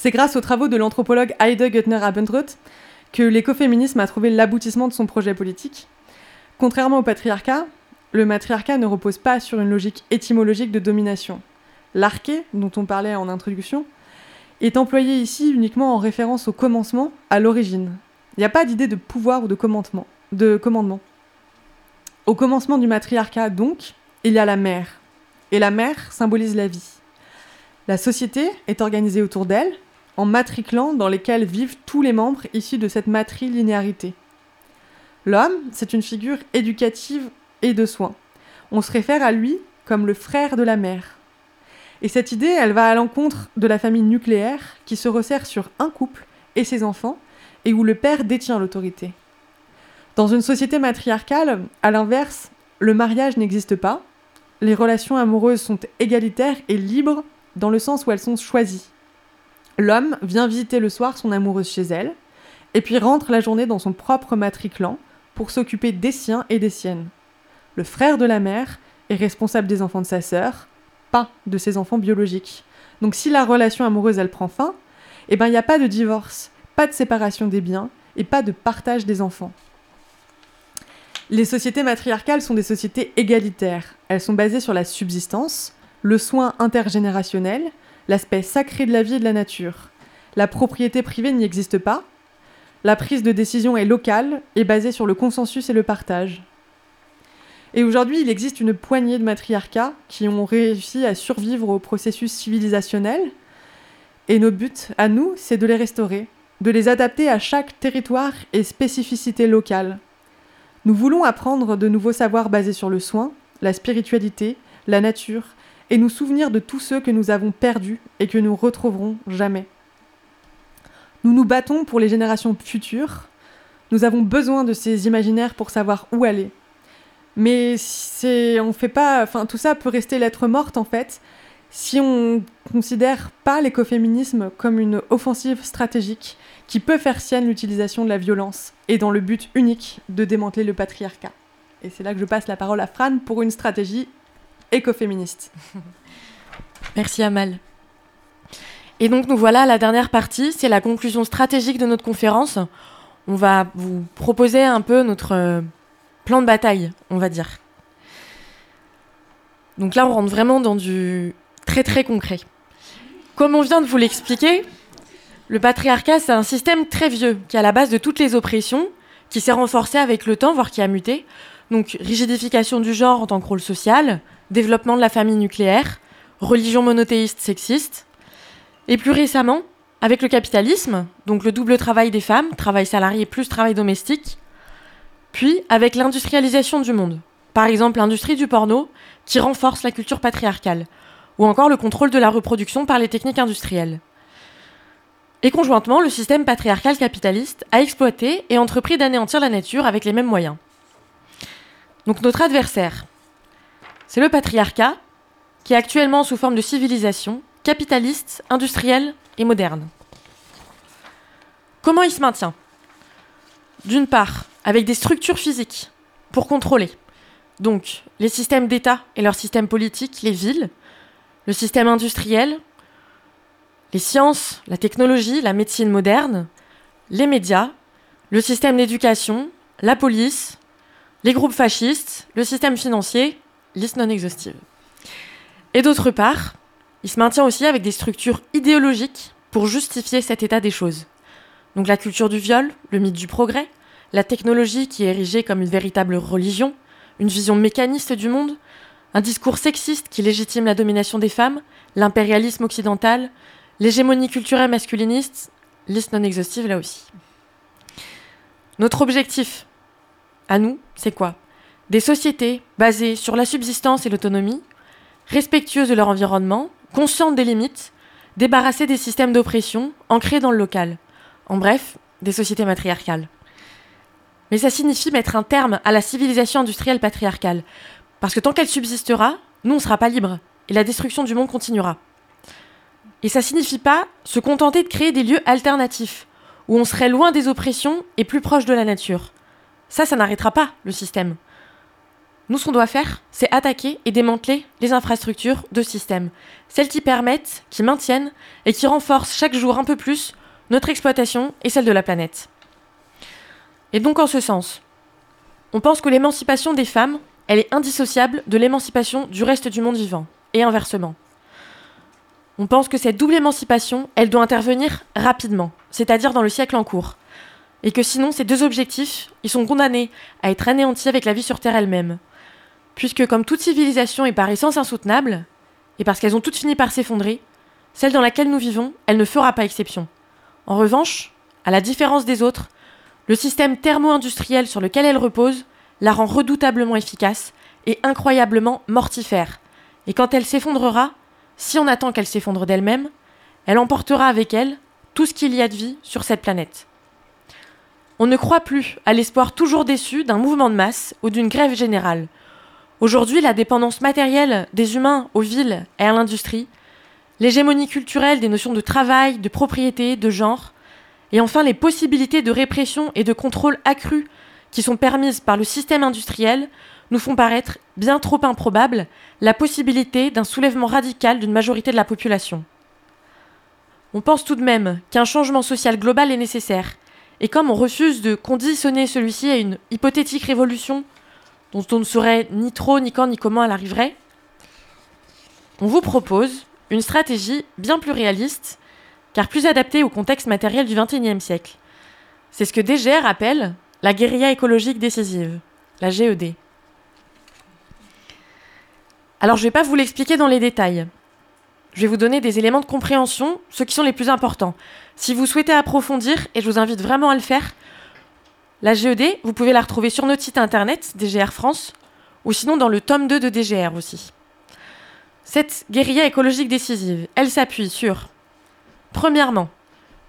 C'est grâce aux travaux de l'anthropologue Heide Göttner-Abendroth que l'écoféminisme a trouvé l'aboutissement de son projet politique. Contrairement au patriarcat, le matriarcat ne repose pas sur une logique étymologique de domination. L'arché, dont on parlait en introduction, est employé ici uniquement en référence au commencement, à l'origine. Il n'y a pas d'idée de pouvoir ou de commandement, de commandement. Au commencement du matriarcat, donc, il y a la mère. Et la mère symbolise la vie. La société est organisée autour d'elle, en matriclant dans lesquels vivent tous les membres issus de cette matrilinéarité. L'homme, c'est une figure éducative et de soins. On se réfère à lui comme le frère de la mère. Et cette idée, elle va à l'encontre de la famille nucléaire qui se resserre sur un couple et ses enfants, et où le père détient l'autorité. Dans une société matriarcale, à l'inverse, le mariage n'existe pas, les relations amoureuses sont égalitaires et libres dans le sens où elles sont choisies. L'homme vient visiter le soir son amoureuse chez elle, et puis rentre la journée dans son propre matriclan pour s'occuper des siens et des siennes. Le frère de la mère est responsable des enfants de sa sœur, pas de ses enfants biologiques. Donc si la relation amoureuse elle prend fin, eh ben il n'y a pas de divorce, pas de séparation des biens et pas de partage des enfants. Les sociétés matriarcales sont des sociétés égalitaires. Elles sont basées sur la subsistance, le soin intergénérationnel, l'aspect sacré de la vie et de la nature. La propriété privée n'y existe pas. La prise de décision est locale et basée sur le consensus et le partage. Et aujourd'hui, il existe une poignée de matriarcats qui ont réussi à survivre au processus civilisationnel. Et nos buts, à nous, c'est de les restaurer, de les adapter à chaque territoire et spécificité locale. Nous voulons apprendre de nouveaux savoirs basés sur le soin, la spiritualité, la nature, et nous souvenir de tous ceux que nous avons perdus et que nous retrouverons jamais. Nous nous battons pour les générations futures. Nous avons besoin de ces imaginaires pour savoir où aller. Mais c'est, on fait pas, enfin tout ça peut rester lettre morte en fait, si on considère pas l'écoféminisme comme une offensive stratégique qui peut faire sienne l'utilisation de la violence et dans le but unique de démanteler le patriarcat. Et c'est là que je passe la parole à Fran pour une stratégie écoféministe. <laughs> Merci Amal. Et donc nous voilà à la dernière partie, c'est la conclusion stratégique de notre conférence. On va vous proposer un peu notre euh, plan de bataille, on va dire. Donc là, on rentre vraiment dans du très très concret. Comme on vient de vous l'expliquer, le patriarcat, c'est un système très vieux qui est à la base de toutes les oppressions, qui s'est renforcé avec le temps, voire qui a muté. Donc rigidification du genre en tant que rôle social, développement de la famille nucléaire, religion monothéiste sexiste. Et plus récemment, avec le capitalisme, donc le double travail des femmes, travail salarié plus travail domestique, puis avec l'industrialisation du monde, par exemple l'industrie du porno, qui renforce la culture patriarcale, ou encore le contrôle de la reproduction par les techniques industrielles. Et conjointement, le système patriarcal capitaliste a exploité et entrepris d'anéantir la nature avec les mêmes moyens. Donc notre adversaire, c'est le patriarcat, qui est actuellement sous forme de civilisation capitaliste, industrielle et moderne. Comment il se maintient? D'une part, avec des structures physiques pour contrôler. Donc, les systèmes d'État et leurs systèmes politiques, les villes, le système industriel, les sciences, la technologie, la médecine moderne, les médias, le système d'éducation, la police, les groupes fascistes, le système financier, liste non exhaustive. Et d'autre part, il se maintient aussi avec des structures idéologiques pour justifier cet état des choses. Donc la culture du viol, le mythe du progrès, la technologie qui est érigée comme une véritable religion, une vision mécaniste du monde, un discours sexiste qui légitime la domination des femmes, l'impérialisme occidental, l'hégémonie culturelle masculiniste, liste non exhaustive là aussi. Notre objectif, à nous, c'est quoi? Des sociétés basées sur la subsistance et l'autonomie, respectueuses de leur environnement, conscientes des limites, débarrassées des systèmes d'oppression ancrés dans le local. En bref, des sociétés matriarcales. Mais ça signifie mettre un terme à la civilisation industrielle patriarcale. Parce que tant qu'elle subsistera, nous, ne sera pas libres. Et la destruction du monde continuera. Et ça signifie pas se contenter de créer des lieux alternatifs, où on serait loin des oppressions et plus proche de la nature. Ça, ça n'arrêtera pas le système. Nous, ce qu'on doit faire, c'est attaquer et démanteler les infrastructures de système. Celles qui permettent, qui maintiennent et qui renforcent chaque jour un peu plus notre exploitation et celle de la planète. Et donc en ce sens, on pense que l'émancipation des femmes, elle est indissociable de l'émancipation du reste du monde vivant, et inversement. On pense que cette double émancipation, elle doit intervenir rapidement, c'est-à-dire dans le siècle en cours, et que sinon ces deux objectifs, ils sont condamnés à être anéantis avec la vie sur Terre elle-même. Puisque comme toute civilisation est par essence insoutenable, et parce qu'elles ont toutes fini par s'effondrer, celle dans laquelle nous vivons, elle ne fera pas exception. En revanche, à la différence des autres, le système thermo-industriel sur lequel elle repose la rend redoutablement efficace et incroyablement mortifère. Et quand elle s'effondrera, si on attend qu'elle s'effondre d'elle-même, elle emportera avec elle tout ce qu'il y a de vie sur cette planète. On ne croit plus à l'espoir toujours déçu d'un mouvement de masse ou d'une grève générale. Aujourd'hui, la dépendance matérielle des humains aux villes et à l'industrie, l'hégémonie culturelle des notions de travail, de propriété, de genre, et enfin les possibilités de répression et de contrôle accru qui sont permises par le système industriel nous font paraître bien trop improbable la possibilité d'un soulèvement radical d'une majorité de la population. On pense tout de même qu'un changement social global est nécessaire, et comme on refuse de conditionner celui-ci à une hypothétique révolution dont on ne saurait ni trop ni quand ni comment elle arriverait, on vous propose une stratégie bien plus réaliste car plus adapté au contexte matériel du XXIe siècle. C'est ce que DGR appelle la guérilla écologique décisive, la GED. Alors je ne vais pas vous l'expliquer dans les détails. Je vais vous donner des éléments de compréhension, ceux qui sont les plus importants. Si vous souhaitez approfondir, et je vous invite vraiment à le faire, la GED, vous pouvez la retrouver sur notre site internet, DGR France, ou sinon dans le tome 2 de DGR aussi. Cette guérilla écologique décisive, elle s'appuie sur Premièrement,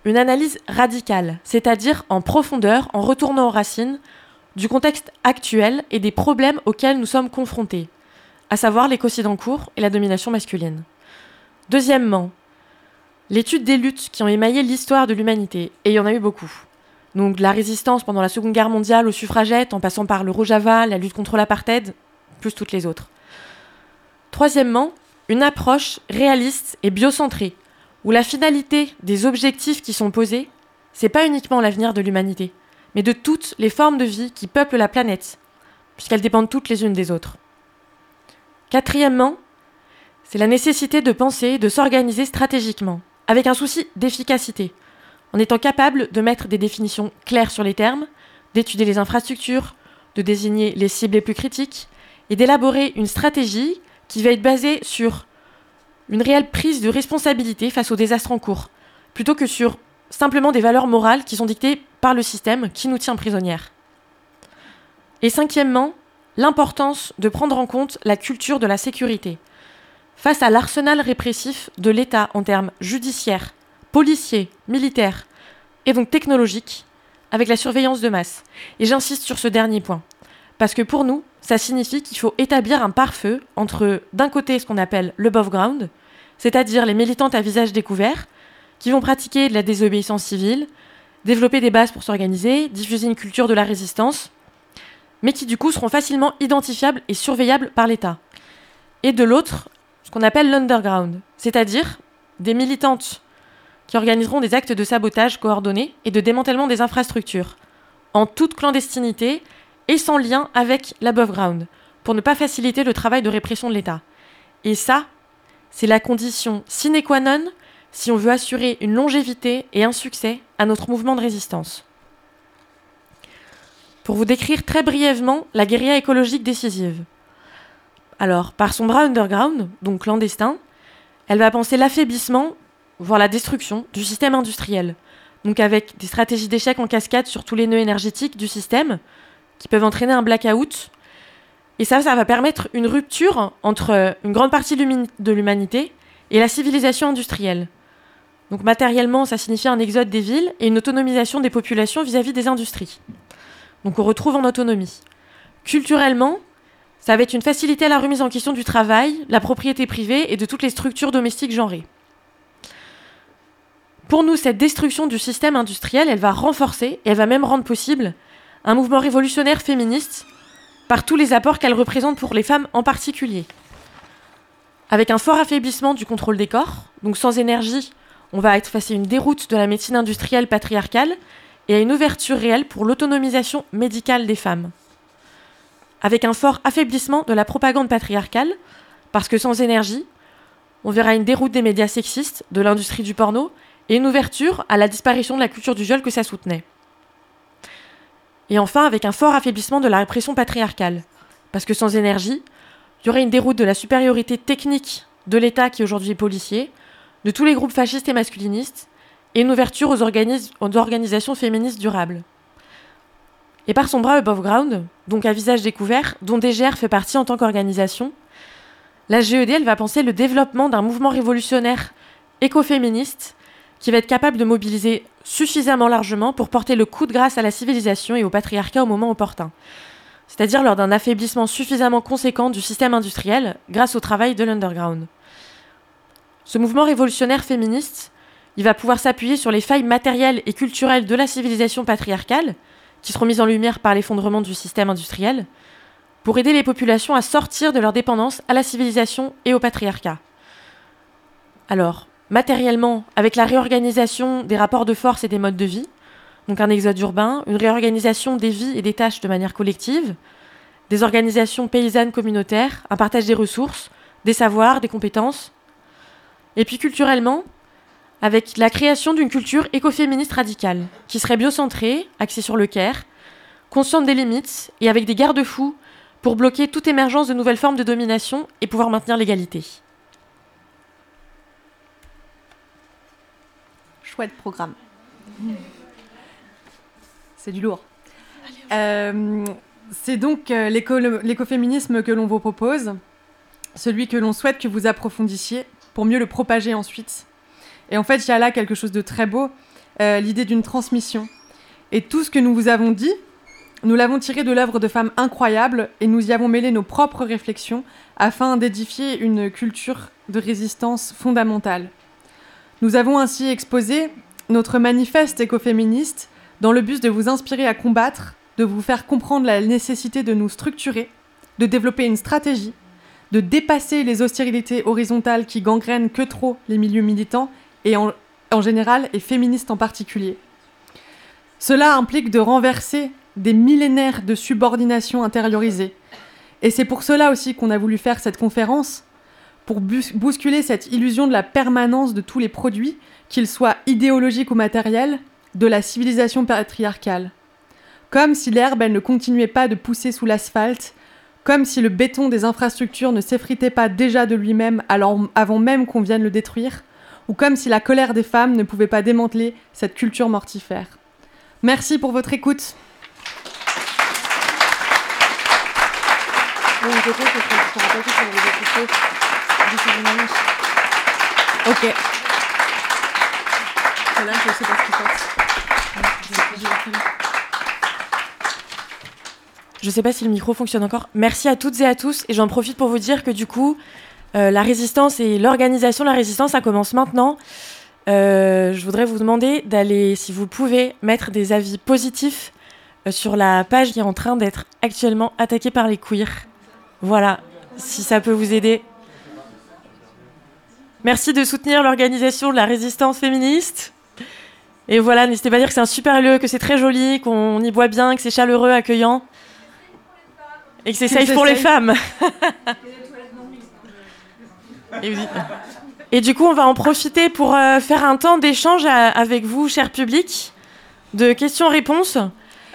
une analyse radicale, c'est-à-dire en profondeur, en retournant aux racines du contexte actuel et des problèmes auxquels nous sommes confrontés, à savoir l'écocide en cours et la domination masculine. Deuxièmement, l'étude des luttes qui ont émaillé l'histoire de l'humanité, et il y en a eu beaucoup. Donc la résistance pendant la Seconde Guerre mondiale aux suffragettes, en passant par le Rojava, la lutte contre l'apartheid, plus toutes les autres. Troisièmement, une approche réaliste et biocentrée, où la finalité des objectifs qui sont posés, c'est pas uniquement l'avenir de l'humanité, mais de toutes les formes de vie qui peuplent la planète, puisqu'elles dépendent toutes les unes des autres. Quatrièmement, c'est la nécessité de penser, de s'organiser stratégiquement, avec un souci d'efficacité, en étant capable de mettre des définitions claires sur les termes, d'étudier les infrastructures, de désigner les cibles les plus critiques, et d'élaborer une stratégie qui va être basée sur une réelle prise de responsabilité face aux désastres en cours, plutôt que sur simplement des valeurs morales qui sont dictées par le système qui nous tient prisonnières. Et cinquièmement, l'importance de prendre en compte la culture de la sécurité. Face à l'arsenal répressif de l'État en termes judiciaires, policiers, militaires et donc technologiques avec la surveillance de masse. Et j'insiste sur ce dernier point. Parce que pour nous, ça signifie qu'il faut établir un pare-feu entre, d'un côté, ce qu'on appelle le ground, c'est-à-dire les militantes à visage découvert, qui vont pratiquer de la désobéissance civile, développer des bases pour s'organiser, diffuser une culture de la résistance, mais qui du coup seront facilement identifiables et surveillables par l'État. Et de l'autre, ce qu'on appelle l'underground, c'est-à-dire des militantes qui organiseront des actes de sabotage coordonnés et de démantèlement des infrastructures, en toute clandestinité et sans lien avec l'above ground, pour ne pas faciliter le travail de répression de l'État. Et ça, c'est la condition sine qua non si on veut assurer une longévité et un succès à notre mouvement de résistance. Pour vous décrire très brièvement la guérilla écologique décisive. Alors, par son bras underground, donc clandestin, elle va penser l'affaiblissement, voire la destruction du système industriel. Donc avec des stratégies d'échec en cascade sur tous les nœuds énergétiques du système, qui peuvent entraîner un blackout. Et ça, ça va permettre une rupture entre une grande partie de l'humanité et la civilisation industrielle. Donc matériellement, ça signifie un exode des villes et une autonomisation des populations vis-à-vis des industries. Donc on retrouve en autonomie. Culturellement, ça va être une facilité à la remise en question du travail, la propriété privée et de toutes les structures domestiques genrées. Pour nous, cette destruction du système industriel, elle va renforcer et elle va même rendre possible un mouvement révolutionnaire féministe par tous les apports qu'elle représente pour les femmes en particulier. Avec un fort affaiblissement du contrôle des corps, donc sans énergie, on va être face à une déroute de la médecine industrielle patriarcale et à une ouverture réelle pour l'autonomisation médicale des femmes. Avec un fort affaiblissement de la propagande patriarcale, parce que sans énergie, on verra une déroute des médias sexistes, de l'industrie du porno, et une ouverture à la disparition de la culture du viol que ça soutenait. Et enfin, avec un fort affaiblissement de la répression patriarcale, parce que sans énergie, il y aurait une déroute de la supériorité technique de l'État qui aujourd'hui est policier, de tous les groupes fascistes et masculinistes, et une ouverture aux, organisations féministes durables. Et par son bras above ground, donc à visage découvert, dont DGR fait partie en tant qu'organisation, la GED va penser le développement d'un mouvement révolutionnaire écoféministe qui va être capable de mobiliser suffisamment largement pour porter le coup de grâce à la civilisation et au patriarcat au moment opportun, c'est-à-dire lors d'un affaiblissement suffisamment conséquent du système industriel grâce au travail de l'underground. Ce mouvement révolutionnaire féministe, il va pouvoir s'appuyer sur les failles matérielles et culturelles de la civilisation patriarcale, qui seront mises en lumière par l'effondrement du système industriel, pour aider les populations à sortir de leur dépendance à la civilisation et au patriarcat. Alors, matériellement, avec la réorganisation des rapports de force et des modes de vie, donc un exode urbain, une réorganisation des vies et des tâches de manière collective, des organisations paysannes communautaires, un partage des ressources, des savoirs, des compétences, et puis culturellement, avec la création d'une culture écoféministe radicale, qui serait biocentrée, axée sur le care, consciente des limites et avec des garde-fous pour bloquer toute émergence de nouvelles formes de domination et pouvoir maintenir l'égalité. Chouette programme. C'est du lourd. Euh, c'est donc euh, l'écoféminisme que l'on vous propose, celui que l'on souhaite que vous approfondissiez pour mieux le propager ensuite. Et en fait, il y a là quelque chose de très beau, euh, l'idée d'une transmission. Et tout ce que nous vous avons dit, nous l'avons tiré de l'œuvre de femmes incroyables et nous y avons mêlé nos propres réflexions afin d'édifier une culture de résistance fondamentale. Nous avons ainsi exposé notre manifeste écoféministe dans le but de vous inspirer à combattre, de vous faire comprendre la nécessité de nous structurer, de développer une stratégie de dépasser les hostilités horizontales qui gangrènent que trop les milieux militants et en, général et féministes en particulier. Cela implique de renverser des millénaires de subordination intériorisée. Et c'est pour cela aussi qu'on a voulu faire cette conférence, pour bousculer cette illusion de la permanence de tous les produits, qu'ils soient idéologiques ou matériels, de la civilisation patriarcale. Comme si l'herbe, elle ne continuait pas de pousser sous l'asphalte, comme si le béton des infrastructures ne s'effritait pas déjà de lui-même avant même qu'on vienne le détruire, ou comme si la colère des femmes ne pouvait pas démanteler cette culture mortifère. Merci pour votre écoute. Ok. je sais pas sais pas si le micro fonctionne encore. Merci à toutes et à tous. Et j'en profite pour vous dire que du coup, euh, la résistance et l'organisation de la résistance, ça commence maintenant. Euh, je voudrais vous demander d'aller, si vous pouvez, mettre des avis positifs euh, sur la page qui est en train d'être actuellement attaquée par les queers. Voilà, si ça peut vous aider. Merci de soutenir l'organisation de la résistance féministe. Et voilà, n'hésitez pas à dire que c'est un super lieu, que c'est très joli, qu'on y boit bien, que c'est chaleureux, accueillant. Et que c'est safe pour les femmes. <laughs> Et, du coup, on va en profiter pour euh, faire un temps d'échange à- avec vous, cher public, de questions-réponses.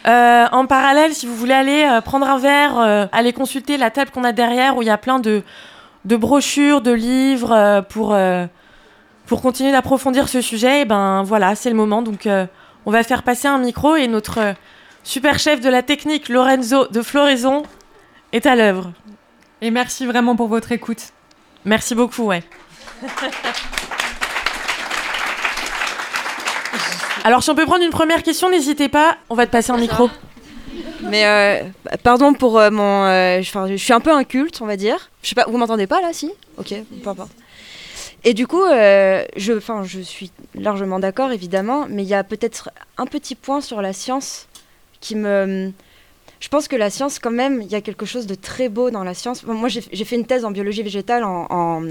Euh, en parallèle, si vous voulez aller euh, prendre un verre, euh, aller consulter la table qu'on a derrière où il y a plein de, de brochures, de livres euh, pour, euh, pour continuer d'approfondir ce sujet, et ben voilà, c'est le moment. Donc, euh, on va faire passer un micro et notre super chef de la technique, Lorenzo de Floraison, est à l'œuvre. Et merci vraiment pour votre écoute. Merci beaucoup, ouais. <laughs> Alors, si on peut prendre une première question, n'hésitez pas. On va te passer un micro. Mais euh, pardon pour euh, mon. euh, je- suis un peu inculte, on va dire. Je sais pas, vous m'entendez pas là, si? Ok, peu importe. Et du coup, euh, je, je suis largement d'accord, évidemment, mais il y a peut-être un petit point sur la science qui me. Je pense que la science, quand même, il y a quelque chose de très beau dans la science. Moi, j'ai fait une thèse en biologie végétale, en,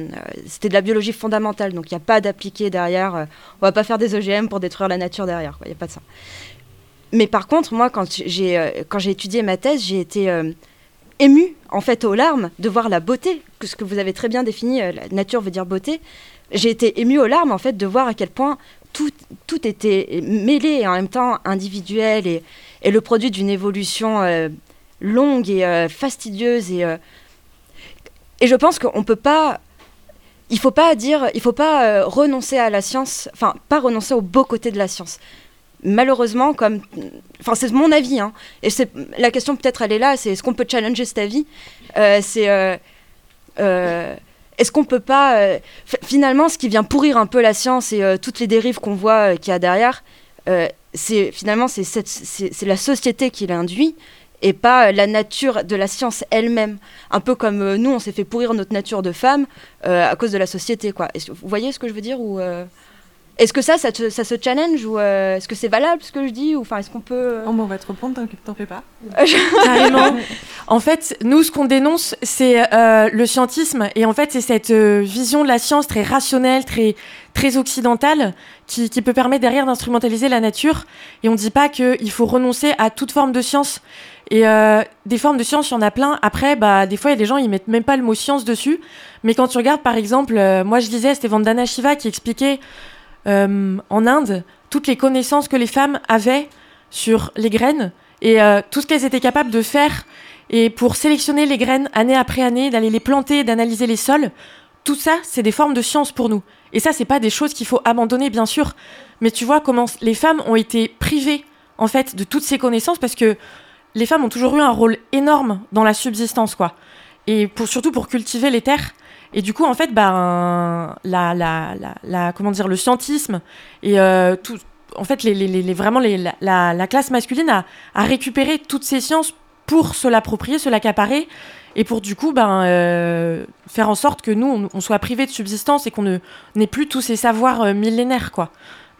c'était de la biologie fondamentale, donc il n'y a pas d'appliqué derrière. on va pas faire des OGM pour détruire la nature derrière, il n'y a pas de ça. Mais par contre, moi, quand j'ai euh, quand j'ai étudié ma thèse, j'ai été euh, émue, en fait, aux larmes, de voir la beauté, que ce que vous avez très bien défini, euh, la nature veut dire beauté. J'ai été émue aux larmes, en fait, de voir à quel point tout, était mêlé et en même temps individuel et, et le produit d'une évolution euh, longue et fastidieuse. Et, et je pense qu'on peut pas. Il faut pas dire, il faut pas renoncer à la science, enfin pas renoncer au beau côté de la science malheureusement, comme, enfin c'est mon avis, hein, et c'est la question peut-être elle est là, c'est est-ce qu'on peut challenger cet avis Euh, C'est euh, euh, est-ce qu'on peut pas finalement ce qui vient pourrir un peu la science et toutes les dérives qu'on voit qu'il y a derrière, c'est finalement c'est la société qui l'induit et pas la nature de la science elle-même. Un peu comme nous, on s'est fait pourrir notre nature de femme à cause de la société. Quoi. Vous voyez ce que je veux dire ou Est-ce que ça, ça, te- ça se challenge ou euh, est-ce que c'est valable ce que je dis ou enfin est-ce qu'on peut euh, Oh, mais on va te reprendre, t'en- t'en fais pas. <laughs> Carrément. En fait, nous, ce qu'on dénonce, c'est euh, le scientisme. Et en fait, c'est cette euh, vision de la science très rationnelle, très, très occidentale, qui, qui peut permettre derrière d'instrumentaliser la nature. Et on ne dit pas qu'il faut renoncer à toute forme de science. Et euh, des formes de science, il y en a plein. Après, bah, des fois, il y a des gens, ils mettent même pas le mot science dessus. Mais quand tu regardes, par exemple, euh, moi, je disais, c'était Vandana Shiva qui expliquait euh, en Inde toutes les connaissances que les femmes avaient sur les graines et euh, tout ce qu'elles étaient capables de faire et pour sélectionner les graines année après année, d'aller les planter, d'analyser les sols, tout ça, c'est des formes de science pour nous. Et ça, c'est pas des choses qu'il faut abandonner, bien sûr. Mais tu vois comment les femmes ont été privées, en fait, de toutes ces connaissances parce que les femmes ont toujours eu un rôle énorme dans la subsistance, quoi. Et pour, surtout pour cultiver les terres. Et du coup, en fait, ben, la, la, la, comment dire, le scientisme et euh, tout, en fait, les, les, les- vraiment la, la- la classe masculine a, récupéré toutes ces sciences pour se l'approprier, se l'accaparer, et pour du coup ben, euh, faire en sorte que nous, on, soit privés de subsistance et qu'on n'ait plus tous ces savoirs euh, millénaires. quoi.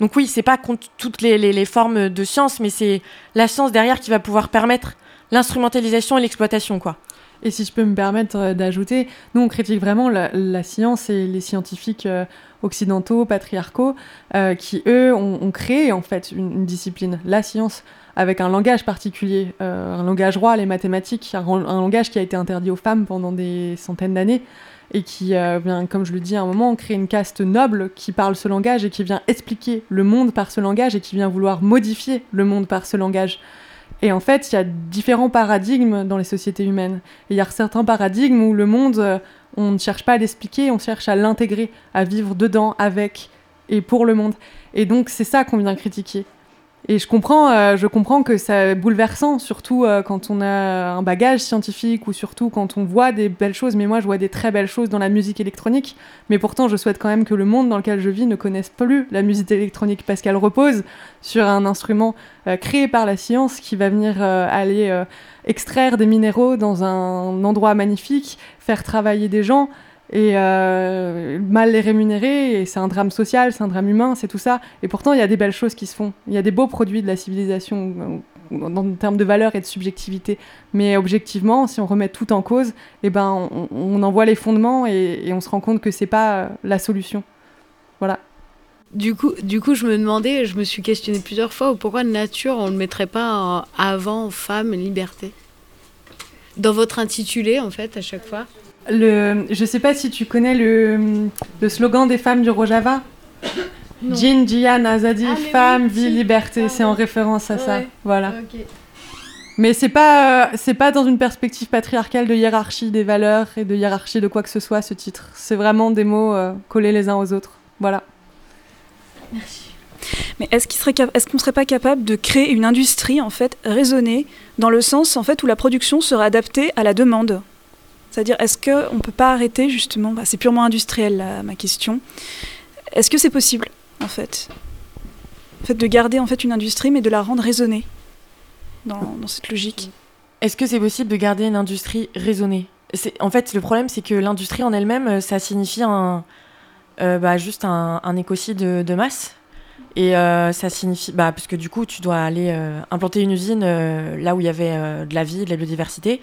Donc oui, c'est pas contre toutes les, formes de science, mais c'est la science derrière qui va pouvoir permettre l'instrumentalisation et l'exploitation. quoi. Et si je peux me permettre euh, d'ajouter, nous on critique vraiment la, science et les scientifiques euh, occidentaux, patriarcaux, euh, qui eux ont, créé en fait une, discipline, la science, avec un langage particulier, un langage roi, les mathématiques, un, un langage qui a été interdit aux femmes pendant des centaines d'années et qui vient, comme je le dis à un moment, créer une caste noble qui parle ce langage et qui vient expliquer le monde par ce langage et qui vient vouloir modifier le monde par ce langage. Et en fait, il y a différents paradigmes dans les sociétés humaines. Il y a certains paradigmes où le monde, euh, on ne cherche pas à l'expliquer, on cherche à l'intégrer, à vivre dedans, avec et pour le monde. Et donc, c'est ça qu'on vient critiquer. Et je comprends, euh, je comprends que c'est bouleversant, surtout euh, quand on a un bagage scientifique ou surtout quand on voit des belles choses. Mais moi, je vois des très belles choses dans la musique électronique. Mais pourtant, je souhaite quand même que le monde dans lequel je vis ne connaisse plus la musique électronique parce qu'elle repose sur un instrument euh, créé par la science qui va venir aller extraire des minéraux dans un endroit magnifique, faire travailler des gens et euh, mal les rémunérer, et c'est un drame social, c'est un drame humain, c'est tout ça. Et pourtant, il y a des belles choses qui se font. Il y a des beaux produits de la civilisation en termes de valeur et de subjectivité. Mais objectivement, si on remet tout en cause, eh ben, on, en voit les fondements et, on se rend compte que c'est pas euh, la solution. Voilà. Du coup, du coup, je me demandais, je me suis questionnée plusieurs fois, pourquoi nature, on ne le mettrait pas avant femme liberté? Dans votre intitulé, en fait, à chaque fois? Le, je sais pas si tu connais le, le slogan des femmes du Rojava. Jin, Jian, Azadi, ah, femme, vie, liberté. c'est en référence à ça. Voilà. Mais c'est pas, euh, c'est pas dans une perspective patriarcale de hiérarchie des valeurs et de hiérarchie de quoi que ce soit, ce titre. C'est vraiment des mots euh, collés les uns aux autres. Voilà. Merci. Mais est-ce qu'on serait, est serait pas capable de créer une industrie en fait raisonnée dans le sens en fait où la production serait adaptée à la demande? C'est-à-dire, est-ce qu'on ne peut pas arrêter justement bah, C'est purement industriel, ma question. Est-ce que c'est possible, en fait en fait, de garder en fait une industrie, mais de la rendre raisonnée dans, cette logique? Est-ce que c'est possible de garder une industrie raisonnée? En fait, le problème, c'est que l'industrie en elle-même, euh, ça signifie un, euh, bah, juste un, écocide de, masse. Et euh, ça signifie, bah, parce que du coup, tu dois aller implanter une usine là où il y avait de la vie, de la biodiversité.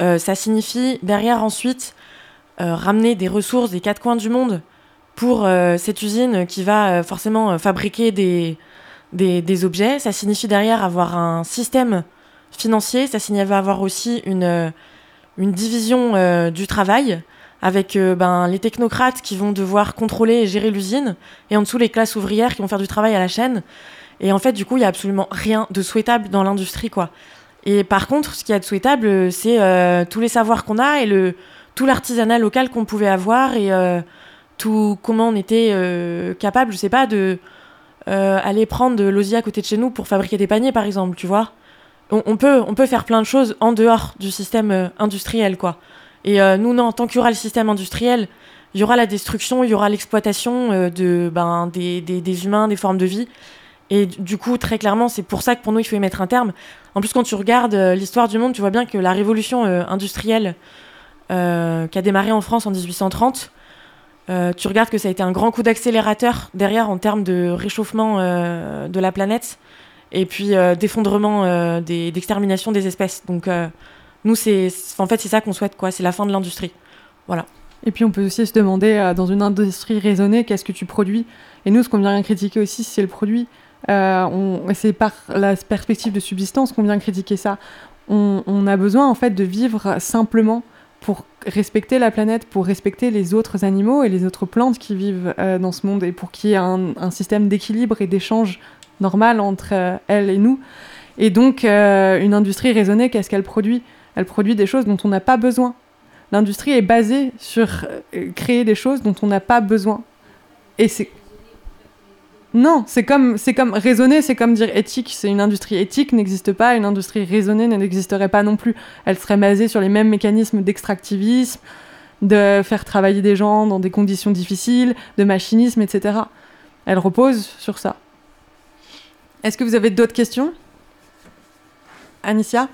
Euh, ça signifie derrière ensuite euh, ramener des ressources des quatre coins du monde pour euh, cette usine qui va forcément fabriquer des, objets. Ça signifie derrière avoir un système financier. Ça signifie avoir aussi une, une division du travail avec ben, les technocrates qui vont devoir contrôler et gérer l'usine, et en dessous les classes ouvrières qui vont faire du travail à la chaîne. Et en fait, du coup, il y a absolument rien de souhaitable dans l'industrie, quoi. Et par contre, ce qui est souhaitable, euh, c'est euh, tous les savoirs qu'on a et tout l'artisanat local qu'on pouvait avoir et euh, tout comment on était capable, je sais pas, de aller prendre de l'osier à côté de chez nous pour fabriquer des paniers, par exemple, tu vois. On, peut, on peut faire plein de choses en dehors du système industriel, quoi. Et nous, non, tant qu'il y aura le système industriel, il y aura la destruction, il y aura l'exploitation de, ben, des, des humains, des formes de vie. Et du coup, très clairement, c'est pour ça que pour nous, il faut y mettre un terme. En plus, quand tu regardes euh, l'histoire du monde, tu vois bien que la révolution euh, industrielle euh, qui a démarré en France en 1830, tu regardes que ça a été un grand coup d'accélérateur derrière en termes de réchauffement de la planète et puis d'effondrement, d'extermination des espèces. Donc, nous, c'est, en fait, c'est ça qu'on souhaite, quoi. C'est la fin de l'industrie. Voilà. Et puis on peut aussi se demander, dans une industrie raisonnée, qu'est-ce que tu produis? Et nous, ce qu'on vient critiquer aussi, c'est le produit. Euh, c'est par la perspective de subsistance qu'on vient critiquer ça. On, a besoin en fait de vivre simplement pour respecter la planète, pour respecter les autres animaux et les autres plantes qui vivent euh, dans ce monde et pour qu'il y ait un, système d'équilibre et d'échange normal entre euh, elles et nous. Et donc, une industrie raisonnée, qu'est-ce qu'elle produit? Elle produit des choses dont on n'a pas besoin. L'industrie est basée sur créer des choses dont on n'a pas besoin. Et c'est non, c'est comme, c'est comme raisonner, c'est comme dire éthique. C'est une industrie éthique n'existe pas, une industrie raisonnée n'existerait pas non plus. Elle serait basée sur les mêmes mécanismes d'extractivisme, de faire travailler des gens dans des conditions difficiles, de machinisme, etc. Elle repose sur ça. Est-ce que vous avez d'autres questions? Anicia?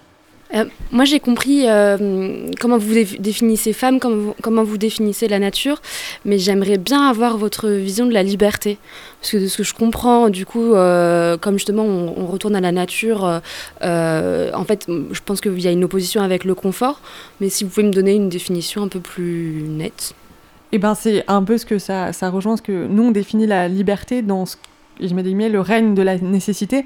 Euh, moi, j'ai compris euh, comment vous définissez femme, comment vous, définissez la nature, mais j'aimerais bien avoir votre vision de la liberté. Parce que de ce que je comprends, du coup, euh, comme justement on, retourne à la nature, en fait, je pense qu'il y a une opposition avec le confort, mais si vous pouvez me donner une définition un peu plus nette. Eh ben, c'est un peu ce que ça, ça rejoint, ce que nous, on définit la liberté dans, ce, je mets le règne de la nécessité.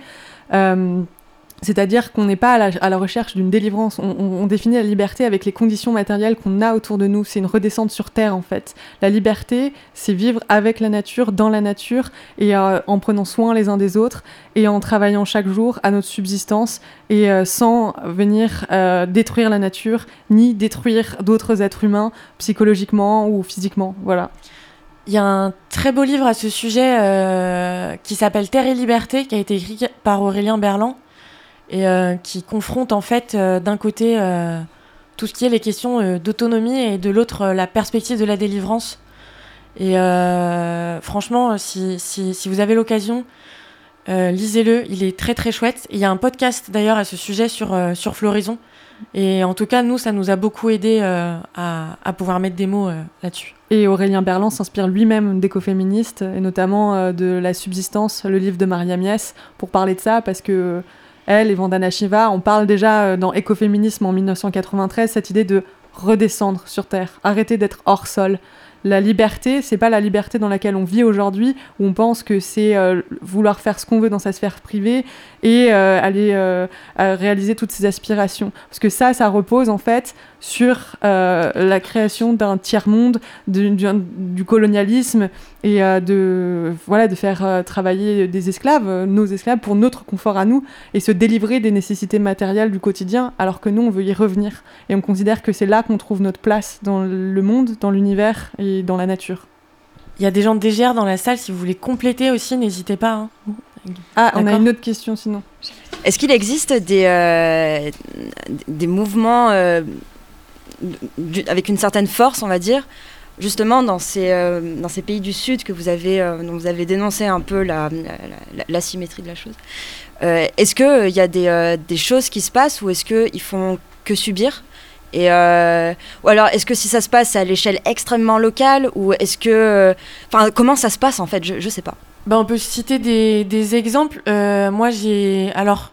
C'est-à-dire qu'on n'est pas à la, recherche d'une délivrance. On, définit la liberté avec les conditions matérielles qu'on a autour de nous. C'est une redescente sur Terre, en fait. La liberté, c'est vivre avec la nature, dans la nature, et euh, en prenant soin les uns des autres, et en travaillant chaque jour à notre subsistance, et euh, sans venir euh, détruire la nature, ni détruire d'autres êtres humains, psychologiquement ou physiquement. Voilà. Il y a un très beau livre à ce sujet qui s'appelle Terre et Liberté, qui a été écrit par Aurélien Berland, et euh, qui confronte en fait euh, d'un côté euh, tout ce qui est les questions d'autonomie et de l'autre la perspective de la délivrance. Et franchement, si, si, vous avez l'occasion, lisez-le, il est très très chouette. Il y a un podcast d'ailleurs à ce sujet sur, euh, sur Floraison. Et en tout cas, nous, ça nous a beaucoup aidé à, à pouvoir mettre des mots là-dessus. Et Aurélien Berland s'inspire lui-même d'écoféministes, et notamment de La Subsistance, le livre de Maria Mies, pour parler de ça, parce que elle et Vandana Shiva, on parle déjà euh, dans Écoféminisme en 1993, cette idée de redescendre sur Terre, arrêter d'être hors sol. La liberté, c'est pas la liberté dans laquelle on vit aujourd'hui, où on pense que c'est euh, vouloir faire ce qu'on veut dans sa sphère privée et euh, aller réaliser toutes ses aspirations. Parce que ça, ça repose en fait sur euh, la création d'un tiers-monde, du, colonialisme et euh, de, voilà, de faire euh, travailler des esclaves, euh, nos esclaves, pour notre confort à nous et se délivrer des nécessités matérielles du quotidien, alors que nous, on veut y revenir. Et on considère que c'est là qu'on trouve notre place dans le monde, dans l'univers et dans la nature. Il y a des gens de DGR dans la salle, si vous voulez compléter aussi, n'hésitez pas. hein. Ah, on a une autre question sinon. Est-ce qu'il existe des, euh, des mouvements euh, avec une certaine force, on va dire, justement dans ces, euh, pays du Sud que vous avez, euh, dont vous avez dénoncé un peu la- la- la- l'asymétrie de la chose Euh, Est-ce qu'il y a des, choses qui se passent ou est-ce qu'ils font que subir? Et ou alors est-ce que si ça se passe à l'échelle extrêmement locale ou est-ce que enfin comment ça se passe en fait? Je, je sais pas Bah, on peut citer des, des exemples. Moi, j'ai. Alors,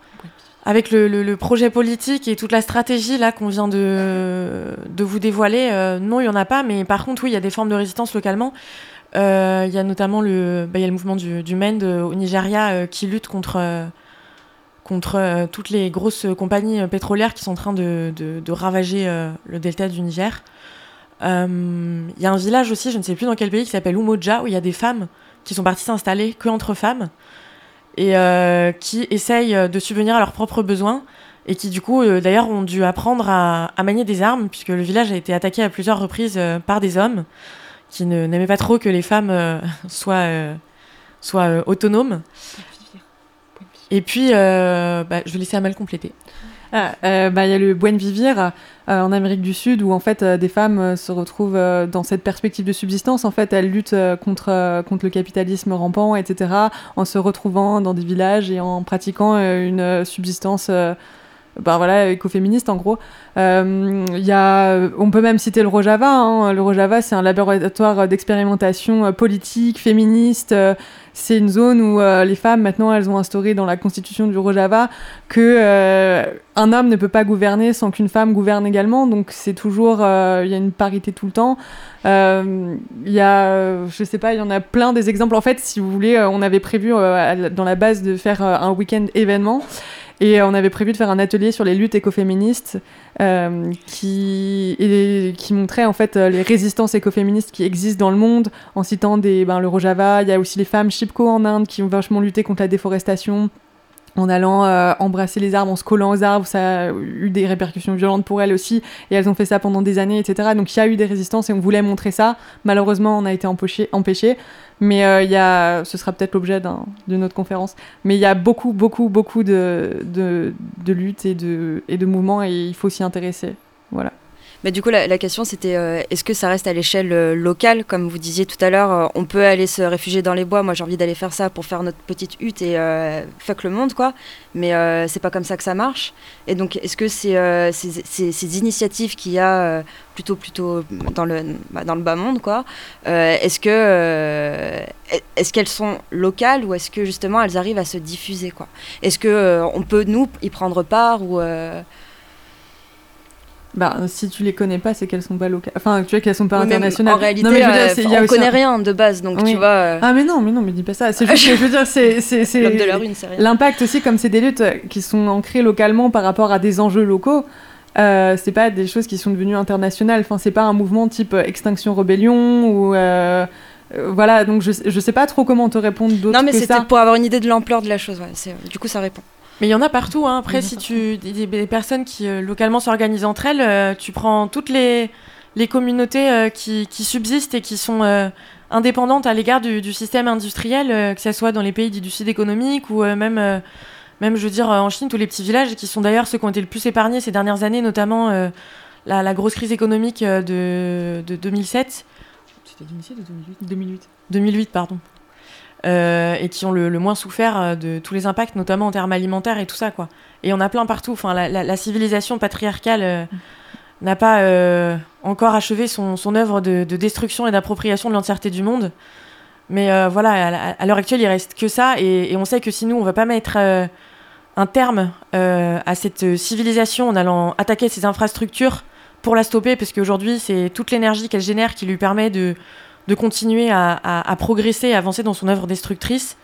avec le, projet politique et toute la stratégie là qu'on vient de, vous dévoiler, euh, non, il n'y en a pas. Mais par contre, oui, il y a des formes de résistance localement. Euh, Il y a notamment le, bah, y a le mouvement du, du MEND euh, au Nigeria qui lutte contre, contre toutes les grosses compagnies pétrolières qui sont en train de, ravager le delta du Niger. Il y a un village aussi, je ne sais plus dans quel pays, qui s'appelle Umoja, où il y a des femmes qui sont parties s'installer que entre femmes et euh, qui essayent euh, de subvenir à leurs propres besoins et qui du coup euh, d'ailleurs ont dû apprendre à, à manier des armes puisque le village a été attaqué à plusieurs reprises euh, par des hommes qui ne- n'aimaient pas trop que les femmes euh, <laughs> soient, soient autonomes. Et puis, bah, je vais laisser Amal compléter. Ah, euh, bah, il y a le Buen Vivir euh, en Amérique du Sud où en fait euh, des femmes se retrouvent dans cette perspective de subsistance. En fait, elles luttent contre, contre le capitalisme rampant, etc. en se retrouvant dans des villages et en pratiquant une subsistance. ben voilà, écoféministe en gros. Y a, on peut même citer le Rojava. Hein. Le Rojava, c'est un laboratoire d'expérimentation politique, féministe. C'est une zone où euh, les femmes, maintenant, elles ont instauré dans la constitution du Rojava que euh, un homme ne peut pas gouverner sans qu'une femme gouverne également. Donc c'est toujours, euh, il y a une parité tout le temps. Il y a, je sais pas, il y en a plein des exemples. En fait, si vous voulez, on avait prévu dans la base de faire un week-end événement. Et euh, on avait prévu de faire un atelier sur les luttes écoféministes euh, qui, qui montrait en fait euh, les résistances écoféministes qui existent dans le monde en citant des, ben, le Rojava. Il y a aussi les femmes Chipko en Inde qui ont vachement lutté contre la déforestation en allant euh, embrasser les arbres, en se collant aux arbres, ça a eu des répercussions violentes pour elles aussi, et elles ont fait ça pendant des années, etc. Donc il y a eu des résistances et on voulait montrer ça. Malheureusement, on a été empêché, empêché mais euh, y a, ce sera peut-être l'objet d'un- d'une autre conférence. Mais il y a beaucoup, beaucoup, beaucoup de luttes et de, et de mouvements, et il faut s'y intéresser. Voilà. Mais du coup, la, question c'était euh, est-ce que ça reste à l'échelle euh, locale? Comme vous disiez tout à l'heure, euh, on peut aller se réfugier dans les bois. Moi, j'ai envie d'aller faire ça pour faire notre petite hutte et fuck le monde, quoi. Mais c'est pas comme ça que ça marche. Et donc, est-ce que c'est ces, initiatives qu'il y a plutôt, plutôt dans le, bah, dans le bas monde, quoi Est-ce que est-ce qu'elles sont locales ou est-ce que justement elles arrivent à se diffuser, quoi? Est-ce que on peut nous y prendre part ou Bah, si tu les connais pas, c'est qu'elles sont pas locales. Enfin, tu vois qu'elles sont pas Oui, internationales. En réalité, Non, mais je veux dire, euh, c'est- y on connaît un- rien de base, donc Oui. tu vois. euh, Ah mais non, mais non, mais dis pas ça. C'est juste que je veux dire, c'est c'est c'est de la rue ne sait rien. L'impact aussi, comme c'est des luttes qui sont ancrées localement par rapport à des enjeux locaux. Euh, c'est pas des choses qui sont devenues internationales. Enfin, c'est pas un mouvement type euh, Extinction Rebellion ou euh, euh, voilà. Donc je je sais pas trop comment te répondre d'autre Non, mais c'était pour avoir une idée de l'ampleur de la chose. ouais, c'est- Du coup, ça répond. Mais il y en a partout. Hein. Après, si tu des, des personnes qui euh, localement s'organisent entre elles, euh, tu prends toutes les les communautés euh, qui, qui subsistent et qui sont indépendantes à l'égard du, du système industriel, que ce soit dans les pays dits du sud économique ou même, même, je veux dire, en Chine, tous les petits villages qui sont d'ailleurs ceux qui ont été le plus épargnés ces dernières années, notamment la, la grosse crise économique de, de 2007. C'était d'initié de 2008 2008. 2008, pardon. Euh, et qui ont le, moins souffert euh, de tous les impacts, notamment en termes alimentaires et tout ça, quoi. Et on a plein partout. Enfin, la, civilisation patriarcale euh, n'a pas encore achevé son, œuvre de, de destruction et d'appropriation de l'entièreté du monde. Mais voilà, à, l'heure actuelle, il reste que ça. Et, et on sait que si nous, on va pas mettre un terme à cette civilisation en allant attaquer ces infrastructures pour la stopper, parce qu'aujourd'hui, c'est toute l'énergie qu'elle génère qui lui permet de, de continuer à, progresser, à avancer dans son œuvre destructrice,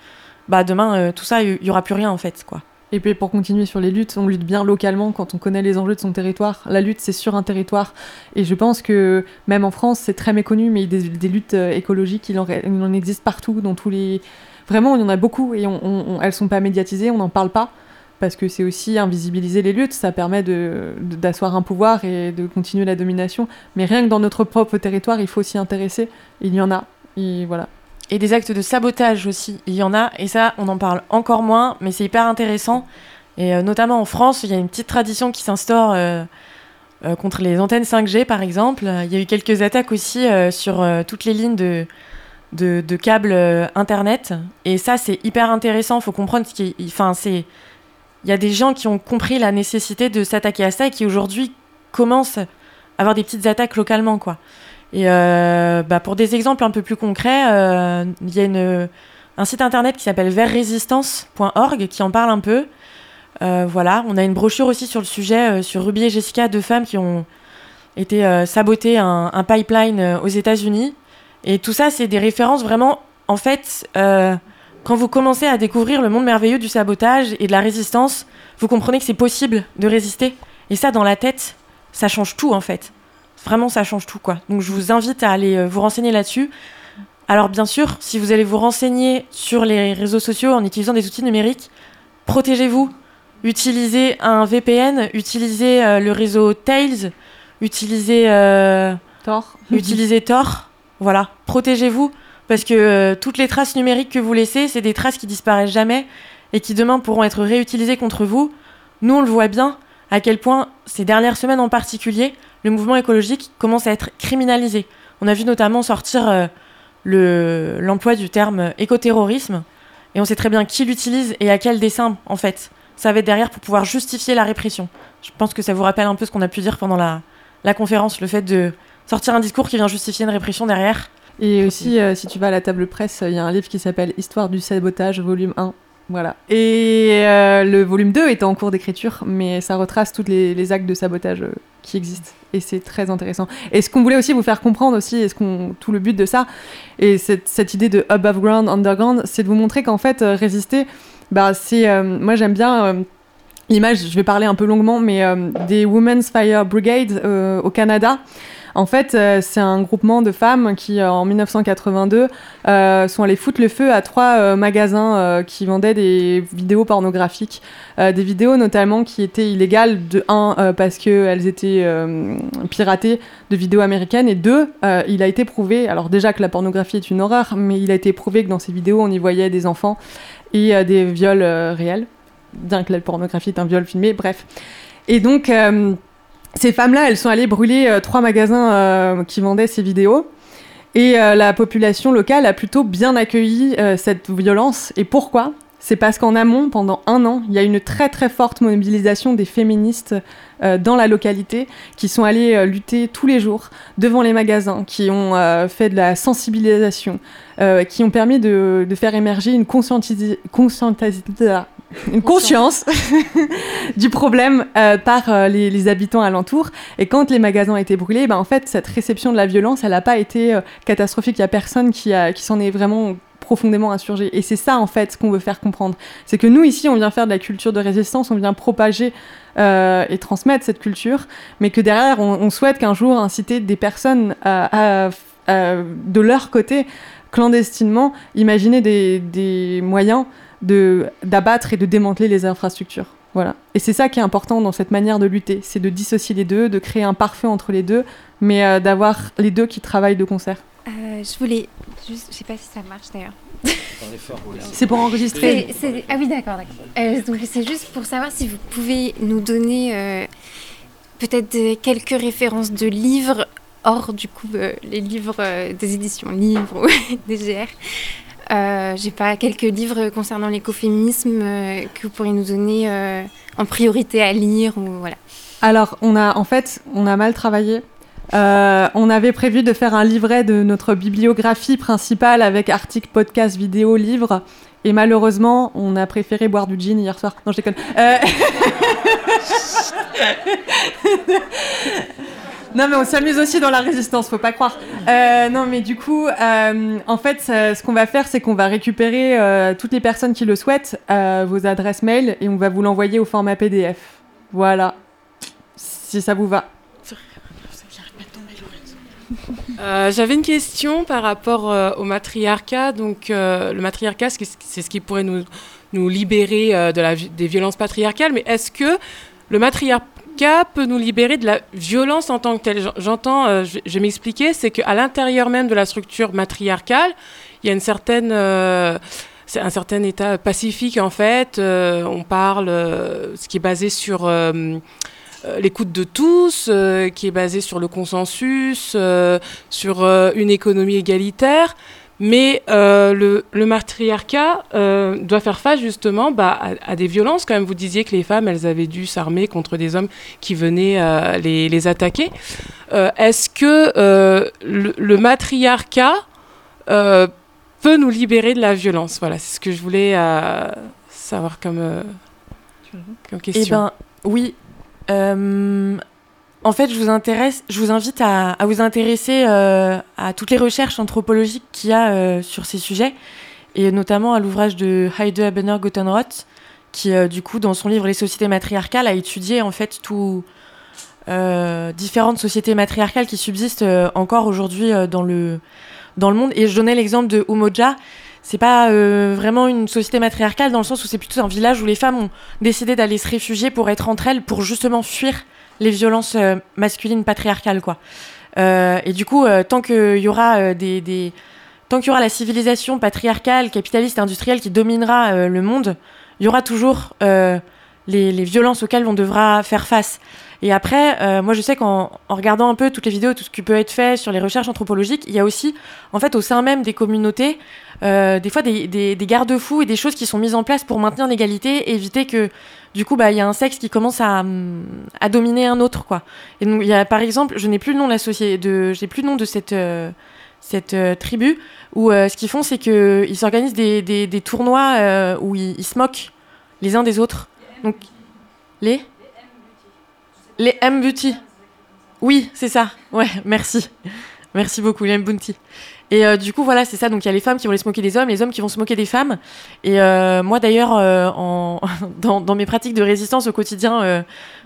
bah demain, euh, tout ça, il y, aura plus rien en fait, quoi. Et puis pour continuer sur les luttes, on lutte bien localement quand on connaît les enjeux de son territoire. La lutte, c'est sur un territoire. Et je pense que même en France, c'est très méconnu, mais des, luttes euh, écologiques, il en, ré- il en existe partout, dans tous les... Vraiment, il y en a beaucoup et on, on- on- elles sont pas médiatisées, on n'en parle pas. Parce que c'est aussi invisibiliser les luttes, ça permet de- de- d'asseoir un pouvoir et de continuer la domination. Mais rien que dans notre propre territoire, il faut s'y intéresser. Il y en a. Et voilà. Et des actes de sabotage aussi, il y en a, et ça, on en parle encore moins, mais c'est hyper intéressant. Et euh, notamment en France, il y a une petite tradition qui s'instaure euh, euh, contre les antennes 5G, par exemple. Il y a eu quelques attaques aussi sur toutes les lignes de, de, de câbles Internet. Et ça, c'est hyper intéressant. Il faut comprendre qu'il enfin, c'est... Il y a des gens qui ont compris la nécessité de s'attaquer à ça et qui aujourd'hui commencent à avoir des petites attaques localement, quoi. Et euh, bah, pour des exemples un peu plus concrets, euh, il y a un site internet qui s'appelle verresistance.org qui en parle un peu. Euh, voilà, on a une brochure aussi sur le sujet sur Ruby et Jessica, deux femmes qui ont été sabotées un, pipeline aux États-Unis. Et tout ça, c'est des références vraiment. En fait, quand vous commencez à découvrir le monde merveilleux du sabotage et de la résistance, vous comprenez que c'est possible de résister. Et ça, dans la tête, ça change tout en fait. Vraiment, ça change tout, quoi. Donc, je vous invite à aller euh, vous renseigner là-dessus. Alors, bien sûr, si vous allez vous renseigner sur les réseaux sociaux en utilisant des outils numériques, protégez-vous. Utilisez un VPN, utilisez euh, le réseau Tails, utilisez euh, Tor. <laughs> utilisez Tor. Voilà, protégez-vous parce que euh, toutes les traces numériques que vous laissez, c'est des traces qui disparaissent jamais et qui demain pourront être réutilisées contre vous. Nous, on le voit bien à quel point ces dernières semaines en particulier, le mouvement écologique commence à être criminalisé. On a vu notamment sortir euh, le- l'emploi du terme écoterrorisme et on sait très bien qui l'utilise et à quel dessein en fait. Ça va être derrière pour pouvoir justifier la répression. Je pense que ça vous rappelle un peu ce qu'on a pu dire pendant la conférence, le fait de sortir un discours qui vient justifier une répression derrière. Et aussi, euh, si tu vas à la table presse, il y a un livre qui s'appelle Histoire du sabotage, volume 1. Voilà. Et euh, le volume 2 est en cours d'écriture, mais ça retrace tous les, les actes de sabotage euh, qui existent. Et c'est très intéressant. Et ce qu'on voulait aussi vous faire comprendre aussi, et ce qu'on, tout le but de ça, et cette, cette idée de above ground, underground, c'est de vous montrer qu'en fait, euh, résister, bah, c'est. euh, moi, j'aime bien. L'image, je vais parler un peu longuement, mais des Women's Fire Brigade au Canada. En fait, euh, c'est un groupement de femmes qui, euh, en 1982, euh, sont allées foutre le feu à trois magasins qui vendaient des vidéos pornographiques. Des vidéos notamment qui étaient illégales, de un, parce qu'elles étaient piratées de vidéos américaines, et deux, il a été prouvé, alors déjà que la pornographie est une horreur, mais il a été prouvé que dans ces vidéos, on y voyait des enfants et des viols réels, bien que la pornographie est un viol filmé, bref. Et donc... ces femmes-là, elles sont allées brûler euh, trois magasins euh, qui vendaient ces vidéos. Et euh, la population locale a plutôt bien accueilli cette violence. Et pourquoi? C'est parce qu'en amont, pendant un an, il y a une très très forte mobilisation des féministes dans la localité qui sont allées lutter tous les jours devant les magasins, qui ont fait de la sensibilisation, qui ont permis de, faire émerger une conscientisation une conscience <laughs> du problème euh, par euh, les, les habitants alentours. Et quand les magasins ont été brûlés, ben, en fait, cette réception de la violence, elle n'a pas été euh, catastrophique. Il n'y a personne qui, a, qui s'en est vraiment profondément insurgé. Et c'est ça, en fait, ce qu'on veut faire comprendre. C'est que nous, ici, on vient faire de la culture de résistance, on vient propager euh, et transmettre cette culture, mais que derrière, on, on souhaite qu'un jour inciter des personnes à, à- à- de leur côté, clandestinement, imaginer des, des moyens d'abattre et de démanteler les infrastructures. Voilà. Et c'est ça qui est important dans cette manière de lutter, c'est de dissocier les deux, de créer un parfait entre les deux, mais euh, d'avoir les deux qui travaillent de concert. Euh, je voulais juste, je sais pas si ça marche d'ailleurs. C'est pour enregistrer. Ah oui, d'accord. Euh, donc c'est juste pour savoir si vous pouvez nous donner euh, peut-être quelques références de livres hors du coup euh, les livres euh, des éditions livres ou <laughs> des GR. Euh, J'ai pas quelques livres concernant l'écoféminisme euh, que vous pourriez nous donner euh, en priorité à lire ou voilà. Alors, on a en fait, on a mal travaillé. Euh, on avait prévu de faire un livret de notre bibliographie principale avec articles, podcasts, vidéos, livres. Et malheureusement, on a préféré boire du gin hier soir. Non, je déconne. <laughs> <laughs> Euh, non, mais on s'amuse aussi dans la résistance, faut pas croire. Euh, non, mais du coup, euh, en fait, ça- ce qu'on va faire, c'est qu'on va récupérer euh, toutes les personnes qui le souhaitent, euh, vos adresses mail, et on va vous l'envoyer au format PDF. Voilà. Si ça vous va. Euh, J'avais une question par rapport euh, au matriarcat. Donc, euh, le matriarcat, c'est ce qui pourrait nous, nous libérer euh, des violences patriarcales. Mais est-ce que le matriarcat peut nous libérer de la violence en tant que telle J'en- J'entends, euh, je, vais m'expliquer, c'est qu'à l'intérieur même de la structure matriarcale, il y a une certaine. euh, un certain état pacifique en fait. Euh, on parle, euh, ce qui est basé sur l'écoute de tous, qui est basé sur le consensus, sur une économie égalitaire. Mais euh, le, le matriarcat euh, doit faire face justement bah, à, à des violences. Quand même, vous disiez que les femmes, elles avaient dû s'armer contre des hommes qui venaient euh, les, les attaquer. Euh, Est-ce que euh, le, le matriarcat euh, peut nous libérer de la violence? Voilà, c'est ce que je voulais euh, savoir comme, euh, comme question. question. Eh ben, oui. En fait, je vous invite à, vous intéresser euh, à toutes les recherches anthropologiques qu'il y a euh, sur ces sujets, et notamment à l'ouvrage de Heide Habener Gottenroth, qui, euh, du coup, dans son livre Les sociétés matriarcales, a étudié en fait tout différentes sociétés matriarcales qui subsistent encore aujourd'hui dans le dans le monde. Et je donnais l'exemple de Umoja. C'est pas vraiment une société matriarcale dans le sens où c'est plutôt un village où les femmes ont décidé d'aller se réfugier pour être entre elles, pour justement fuir les violences euh, masculines patriarcales, quoi. Euh, et du coup, euh, tant qu'il y aura des, tant qu'il y aura la civilisation patriarcale, capitaliste, industrielle qui dominera le monde, il y aura toujours les, violences auxquelles on devra faire face. Et après, moi je sais qu'en en regardant un peu toutes les vidéos, tout ce qui peut être fait sur les recherches anthropologiques, il y a aussi, en fait, au sein même des communautés, des fois des garde-fous et des choses qui sont mises en place pour maintenir l'égalité et éviter que, du coup, bah, il y a un sexe qui commence à, hum, à dominer un autre, quoi. Et donc, il y a, par exemple, je n'ai plus le nom de j'ai plus nom de cette, euh, cette euh, tribu, où euh, ce qu'ils font, c'est qu'ils s'organisent des, des, des tournois où ils, ils se moquent les uns des autres. Donc, les? Les M-Beauty. Oui, c'est ça. Ouais, merci. Merci beaucoup, les M-Bounty. Et euh, du coup, voilà, c'est ça. Donc, il y a les femmes qui vont aller se moquer des hommes, les hommes qui vont se moquer des femmes. Et euh, moi, d'ailleurs, euh, en... <laughs> dans, mes pratiques de résistance au quotidien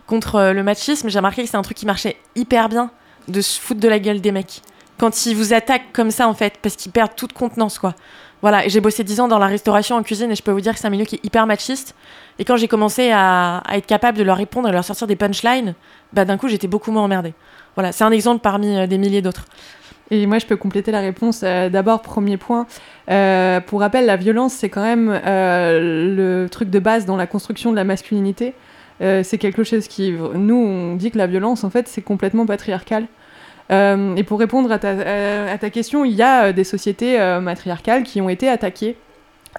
contre le machisme, j'ai remarqué que c'est un truc qui marchait hyper bien de se foutre de la gueule des mecs. Quand ils vous attaquent comme ça, en fait, parce qu'ils perdent toute contenance, quoi. Voilà, j'ai bossé 10 ans dans la restauration en cuisine et je peux vous dire que c'est un milieu qui est hyper machiste. Et quand j'ai commencé à, à être capable de leur répondre de leur sortir des punchlines, bah d'un coup j'étais beaucoup moins emmerdée. Voilà, c'est un exemple parmi des milliers d'autres. Et moi, je peux compléter la réponse. Euh, D'abord, premier point. Euh, pour rappel, la violence, c'est quand même euh, le truc de base dans la construction de la masculinité. C'est quelque chose qui. Nous, on dit que la violence, en fait, c'est complètement patriarcal. Et pour répondre à ta, question, il y a des sociétés matriarcales qui ont été attaquées.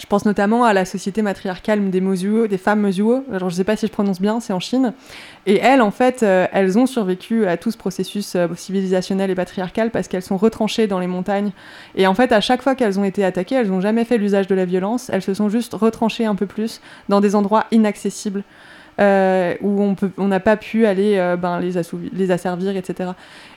Je pense notamment à la société matriarcale des Mozuo, des femmes Mozuo. Alors, je sais pas si je prononce bien, c'est en Chine. Et elles, en fait, euh, elles ont survécu à tout ce processus euh, civilisationnel et patriarcal parce qu'elles sont retranchées dans les montagnes. Et en fait, à chaque fois qu'elles ont été attaquées, elles n'ont jamais fait l'usage de la violence. Elles se sont juste retranchées un peu plus dans des endroits inaccessibles. Euh, où on n'a pas pu aller euh, ben, les, asservir, etc.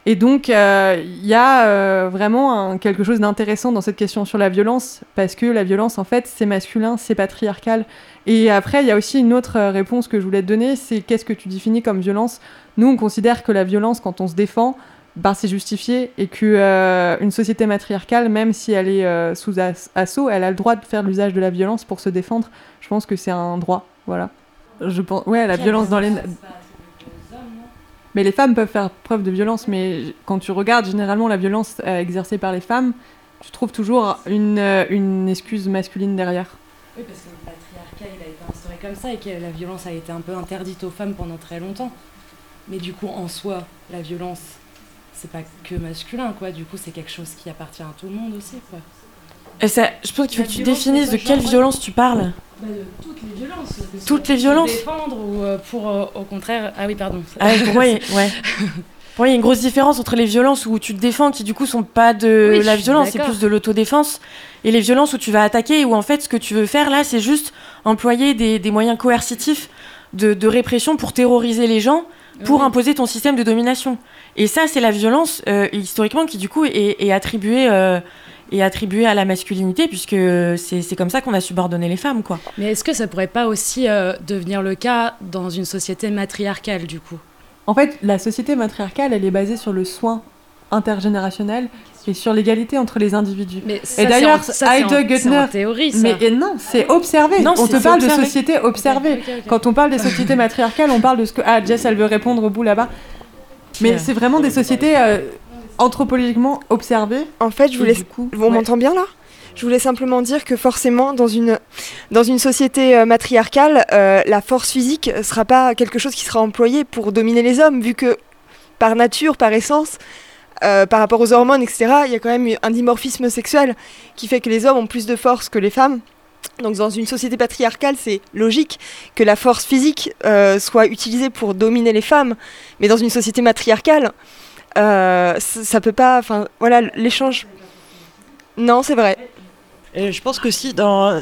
Et donc, euh, il y a euh, vraiment quelque chose d'intéressant dans cette question sur la violence, parce que la violence, en fait, c'est masculin, c'est patriarcal. Et après, il y a aussi une autre euh, réponse que je voulais te donner, c'est qu'est-ce que tu définis comme violence? Nous, on considère que la violence, quand on se défend, ben, c'est justifié, et que euh, une société matriarcale, même si elle est euh, sous as- assaut, elle a le droit de faire l'usage de la violence pour se défendre. Je pense que c'est un droit, voilà. Je pense, ouais, la violence dans les... Mais les femmes peuvent faire preuve de violence, mais quand tu regardes généralement la violence euh, exercée par les femmes, tu trouves toujours une, euh, une excuse masculine derrière. Oui, parce que le patriarcat il a été instauré comme ça et que la violence a été un peu interdite aux femmes pendant très longtemps. Mais du coup, en soi, la violence, c'est pas que masculin, quoi. Du coup, c'est quelque chose qui appartient à tout le monde aussi, quoi. Et ça, je pense qu'il faut que tu violence, définisses de quelle violence tu parles. Bah, de toutes les violences. Toutes les violences défendre ou euh, pour, euh, au contraire. Ah oui, pardon. Ah, pour moi, il- ouais. <laughs> Pour moi, il y a une grosse différence entre les violences où tu te défends, qui du coup sont pas de Oui, la violence, c'est plus de l'autodéfense, et les violences où tu vas attaquer, où en fait ce que tu veux faire là, c'est juste employer des, des moyens coercitifs de, de répression pour terroriser les gens, pour Oui. imposer ton système de domination. Et ça, c'est la violence euh, historiquement qui du coup est, est attribuée. Est attribuée à la masculinité puisque c'est c'est comme ça qu'on a subordonné les femmes quoi. Mais est-ce que ça pourrait pas aussi euh, devenir le cas dans une société matriarcale, du coup? En fait, la société matriarcale, elle est basée sur le soin intergénérationnel et sur l'égalité entre les individus. Mais ça, et d'ailleurs, Heide Gutner, théorie, ça. mais et non, c'est observé. Non, on te parle de observé. société observée. Quand on parle des sociétés matriarcales, on parle de ce que ah Jess, elle veut répondre au bout là-bas. Mais c'est vraiment des sociétés euh, anthropologiquement observées. En fait, je voulais. du coup, on ouais. m'entend bien là? Je voulais simplement dire que forcément, dans une, dans une société euh, matriarcale, euh, la force physique ne sera pas quelque chose qui sera employé pour dominer les hommes, vu que par nature, par essence, euh, par rapport aux hormones, etc., il y a quand même un dimorphisme sexuel qui fait que les hommes ont plus de force que les femmes. Donc dans une société patriarcale, c'est logique que la force physique soit utilisée pour dominer les femmes, mais dans une société matriarcale, ça, ça peut pas. Enfin, voilà, l'échange. Non, c'est vrai. Et je pense que si,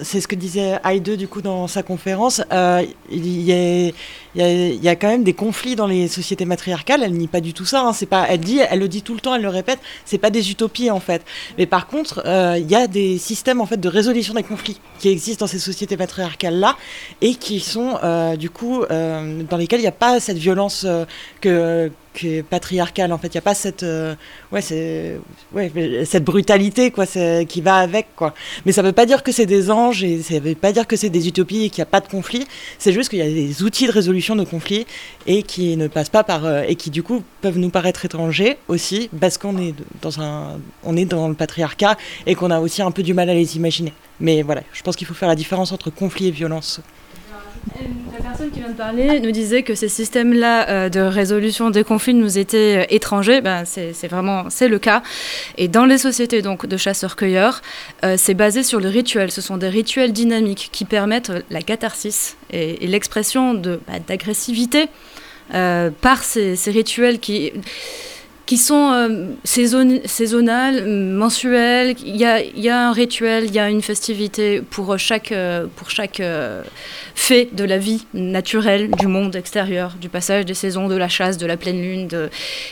c'est ce que disait Heide du coup dans sa conférence, euh, il, y a, il, y a, quand même des conflits dans les sociétés matriarcales. Elle nie pas du tout ça. hein, c'est pas, elle dit, elle le dit tout le temps, elle le répète. C'est pas des utopies en fait. Mais par contre, euh, il y a des systèmes en fait de résolution des conflits qui existent dans ces sociétés matriarcales là et qui sont euh, du coup euh, dans lesquels il n'y a pas cette violence euh, que que patriarcale en fait il n'y a pas cette euh, ouais ouais cette brutalité quoi qui va avec quoi mais ça veut pas dire que c'est des anges et ça veut pas dire que c'est des utopies et qu'il n'y a pas de conflit c'est juste qu'il y a des outils de résolution de conflits et qui ne passent pas par euh, et qui du coup peuvent nous paraître étrangers aussi parce qu'on est dans un on est dans le patriarcat et qu'on a aussi un peu du mal à les imaginer. Mais voilà je pense qu'il faut faire la différence entre conflit et violence La personne qui vient de parler nous disait que ces systèmes-là euh, de résolution des conflits nous étaient euh, étrangers. Ben, c'est vraiment c'est le cas. Et dans les sociétés donc de chasseurs-cueilleurs, euh, c'est basé sur le rituel. Ce sont des rituels dynamiques qui permettent la catharsis et, l'expression de bah, d'agressivité par ces rituels qui qui sont euh, saison- saisonnales, mensuelles. Il y a, un rituel, il y a une festivité pour chaque, euh, chaque euh, fait de la vie naturelle du monde extérieur, du passage des saisons, de la chasse, de la pleine lune.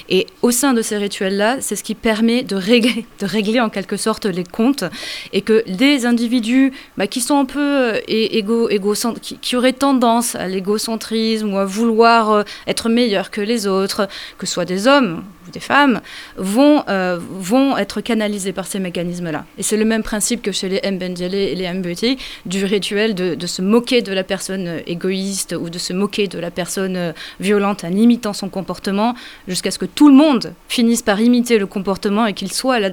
Et au sein de ces rituels-là, c'est ce qui permet de régler, en quelque sorte les comptes et que des individus bah, qui sont un peu euh, égo, égocent- qui, qui auraient tendance à l'égocentrisme ou à vouloir euh, être meilleurs que les autres, que ce soit des hommes des femmes, vont, euh, vont être canalisés par ces mécanismes-là. Et c'est le même principe que chez les Mbendele et les Mbeti, du rituel de, se moquer de la personne euh, égoïste ou de se moquer de la personne euh, violente en imitant son comportement, jusqu'à ce que tout le monde finisse par imiter le comportement et qu'il soit, la,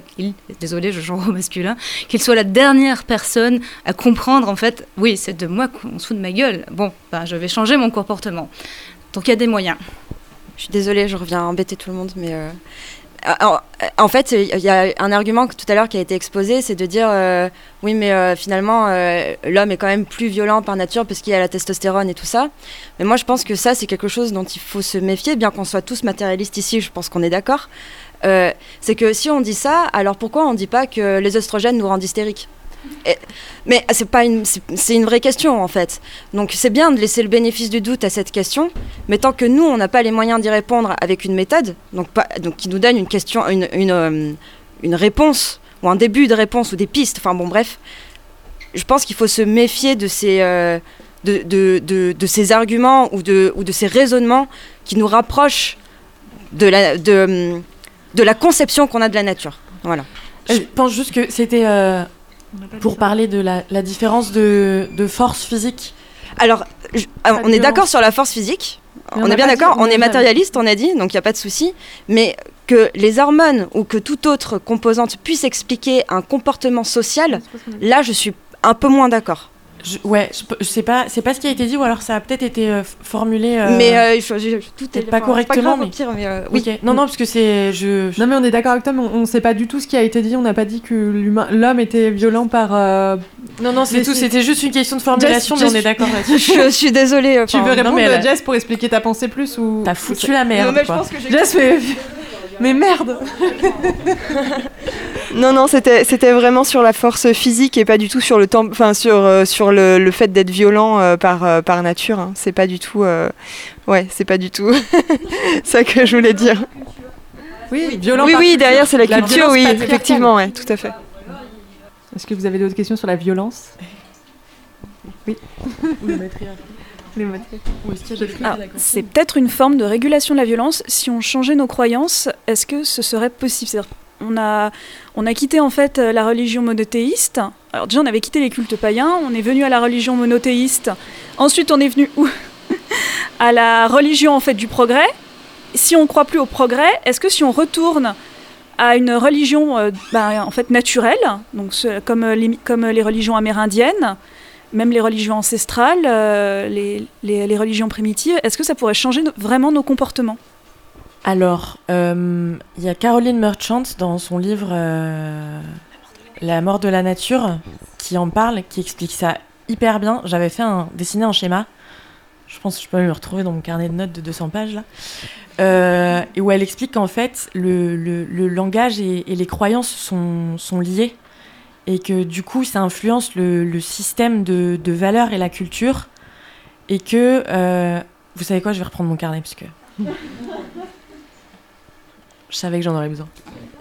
désolé, genre masculin, qu'il soit la dernière personne à comprendre, en fait, oui, c'est de moi qu'on se fout de ma gueule. Bon, ben, je vais changer mon comportement. Donc il y a des moyens. Je suis désolée, je reviens embêter tout le monde, mais euh, en, fait, il y a un argument tout à l'heure qui a été exposé, c'est de dire euh, oui, mais euh, finalement, l'homme est quand même plus violent par nature parce qu'il a la testostérone et tout ça. Mais moi, je pense que ça, c'est quelque chose dont il faut se méfier, bien qu'on soit tous matérialistes ici, je pense qu'on est d'accord. C'est que si on dit ça, alors pourquoi on ne dit pas que les oestrogènes nous rendent hystériques? Mais c'est pas une, c'est- une vraie question en fait. Donc c'est bien de laisser le bénéfice du doute à cette question, mais tant que nous on n'a pas les moyens d'y répondre avec une méthode, donc pas, donc qui nous donne une question, une, une, euh, réponse ou un début de réponse ou des pistes. Enfin bon bref, je pense qu'il faut se méfier de ces euh, de, de, de ces arguments ou de, ou de ces raisonnements qui nous rapprochent de la, de, de la conception qu'on a de la nature. Voilà. Je pense juste que c'était euh, pour parler de la, la différence de, de force physique. Alors, je- on est d'accord sur la force physique. on, est bien d'accord, on, est matérialiste, on a dit, donc il n'y a pas de souci, mais que les hormones ou que toute autre composante puisse expliquer un comportement social, là je suis un peu moins d'accord. Je, ouais, je, sais pas, c'est pas ce qui a été dit ou alors ça a peut-être été euh, formulé. Euh, mais euh, tout est pas correctement. mais... oui. Non, non, parce que c'est. Je, Non, mais on est d'accord avec toi, mais on, ne sait pas du tout ce qui a été dit. On n'a pas dit que l'homme était violent par. Non, non, c'est tout. C'était juste une question de formulation, mais on est d'accord là-dessus. <laughs> je suis désolée. tu veux répondre, Jess, pour expliquer ta pensée plus ou. T'as foutu la merde. Non, mais je pense que Jess, mais. <laughs> Mais merde <laughs> Non, non, c'était, c'était vraiment sur la force physique et pas du tout sur le temps, enfin sur, euh, sur le, le, fait d'être violent euh, par, euh, par nature. Hein. C'est pas du tout, ouais, c'est pas du tout <laughs> ça que je voulais dire. Oui, violent. Oui, oui, derrière c'est la, culture, oui, effectivement, ouais, tout à fait. Est-ce que vous avez d'autres questions sur la violence? Oui. <laughs> C'est peut-être une forme de régulation de la violence. Si on changeait nos croyances, est-ce que ce serait possible? On a, on a quitté en fait la religion monothéiste. Alors déjà on avait quitté les cultes païens, on est venu à la religion monothéiste. Ensuite on est venu À la religion en fait du progrès. Si on croit plus au progrès, est-ce que si on retourne à une religion euh, ben, en fait naturelle, donc comme les, comme les religions amérindiennes, même les religions ancestrales, euh, les, les, religions primitives, est-ce que ça pourrait changer vraiment nos comportements? Alors, euh, il y a Caroline Merchant dans son livre euh, La mort de la nature qui en parle, qui explique ça hyper bien. J'avais fait un, dessiné un schéma. Je pense que je peux me retrouver dans mon carnet de notes de 200 pages là. et où elle explique qu'en fait, le, langage et, les croyances sont, sont liés et que du coup ça influence le, système de, de, valeurs et la culture et que euh, vous savez quoi je vais reprendre mon carnet parce que je savais que j'en aurais besoin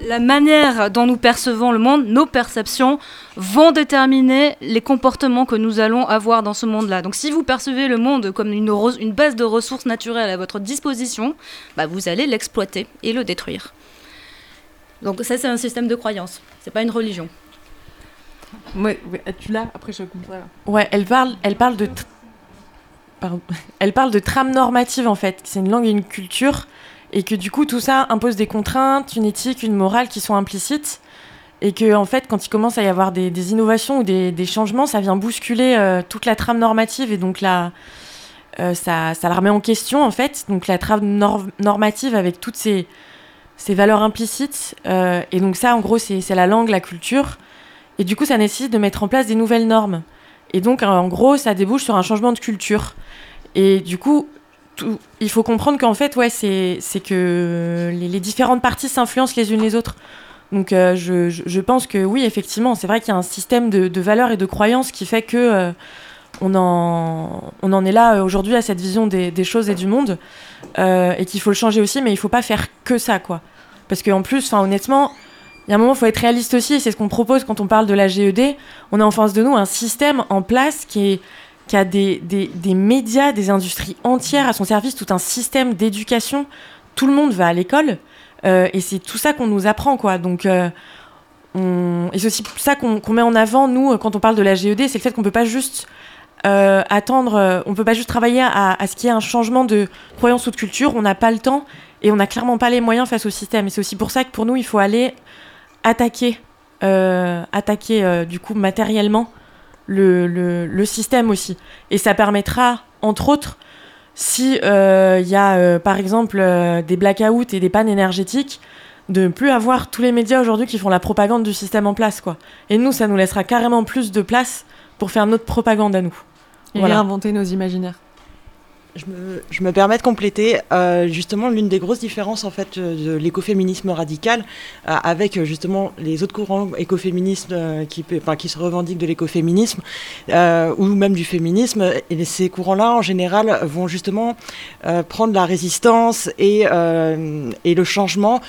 la manière dont nous percevons le monde nos perceptions vont déterminer les comportements que nous allons avoir dans ce monde là donc si vous percevez le monde comme une, une base de ressources naturelles à votre disposition bah, vous allez l'exploiter et le détruire donc ça c'est un système de croyance c'est pas une religion Ouais, tu l'as? Après, je comprends. Ouais, elle parle, elle parle de. Pardon. <laughs> Elle parle de trame normative en fait. C'est une langue et une culture. Et que du coup, tout ça impose des contraintes, une éthique, une morale qui sont implicites. Et que, en fait, quand il commence à y avoir des, innovations ou des, changements, ça vient bousculer euh, toute la trame normative. Et donc, euh, ça, ça la remet en question, en fait. Donc, la trame normative avec toutes ces, ces valeurs implicites. Euh, et donc, ça, en gros, c'est la langue, la culture. Et du coup, ça nécessite de mettre en place des nouvelles normes. Et donc, en gros, ça débouche sur un changement de culture. Et du coup, il faut comprendre qu'en fait, ouais, c'est que les, différentes parties s'influencent les unes les autres. Donc, euh, je, pense que oui, effectivement, c'est vrai qu'il y a un système de, valeurs et de croyances qui fait que euh, on, en, est là euh, aujourd'hui à cette vision des, choses et du monde. et qu'il faut le changer aussi, mais il faut pas faire que ça, quoi. Parce qu'en plus, honnêtement, il y a un moment, il faut être réaliste aussi, c'est ce qu'on propose quand on parle de la GED. On a en face de nous un système en place qui, est, qui a des, des, des, médias, des industries entières à son service, tout un système d'éducation. Tout le monde va à l'école, euh, et c'est tout ça qu'on nous apprend, quoi. Donc, euh, et c'est aussi ça qu'on met en avant, nous, quand on parle de la GED, c'est le fait qu'on peut pas juste euh, attendre, on peut pas juste travailler à, à ce qu'il y ait un changement de croyance ou de culture, on n'a pas le temps, et on n'a clairement pas les moyens face au système. Et c'est aussi pour ça que pour nous, il faut aller attaquer, attaquer du coup matériellement le, le, système aussi. Et ça permettra, entre autres, si il euh, y a par exemple des blackouts et des pannes énergétiques, de ne plus avoir tous les médias aujourd'hui qui font la propagande du système en place. quoi. Et nous, ça nous laissera carrément plus de place pour faire notre propagande à nous. Et voilà. réinventer nos imaginaires. Je me, permets de compléter euh, justement l'une des grosses différences en fait de l'écoféminisme radical euh, avec euh, justement les autres courants écoféministes euh, qui, se revendiquent de l'écoféminisme euh, ou même du féminisme. Ces courants-là en général vont justement euh, prendre la résistance et, le changement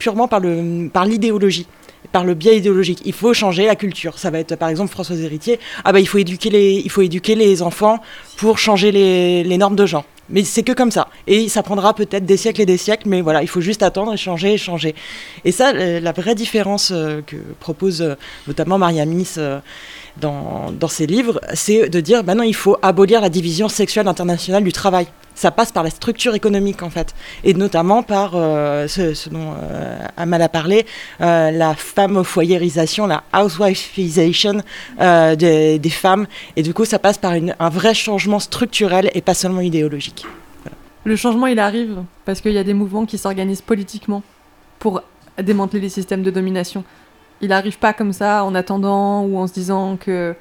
purement par le par l'idéologie par le biais idéologique. Il faut changer la culture. Ça va être par exemple François Héritier. Ah bah il faut éduquer les, il faut éduquer les enfants pour changer les, normes de genre. Mais c'est que comme ça. Et ça prendra peut-être des siècles et des siècles, mais voilà, il faut juste attendre et changer et changer. Et ça, la vraie différence euh, que propose euh, notamment Maria Miss euh, dans, ses livres, c'est de dire, bah non, il faut abolir la division sexuelle internationale du travail. Ça passe par la structure économique en fait, et notamment par euh, ce, dont euh, Amal a parlé, euh, la femme foyerisation, la housewifeisation euh, des, femmes, et du coup ça passe par un vrai changement structurel et pas seulement idéologique. Le changement il arrive parce qu'il y a des mouvements qui s'organisent politiquement pour démanteler les systèmes de domination. Il n'arrive pas comme ça en attendant ou en se disant que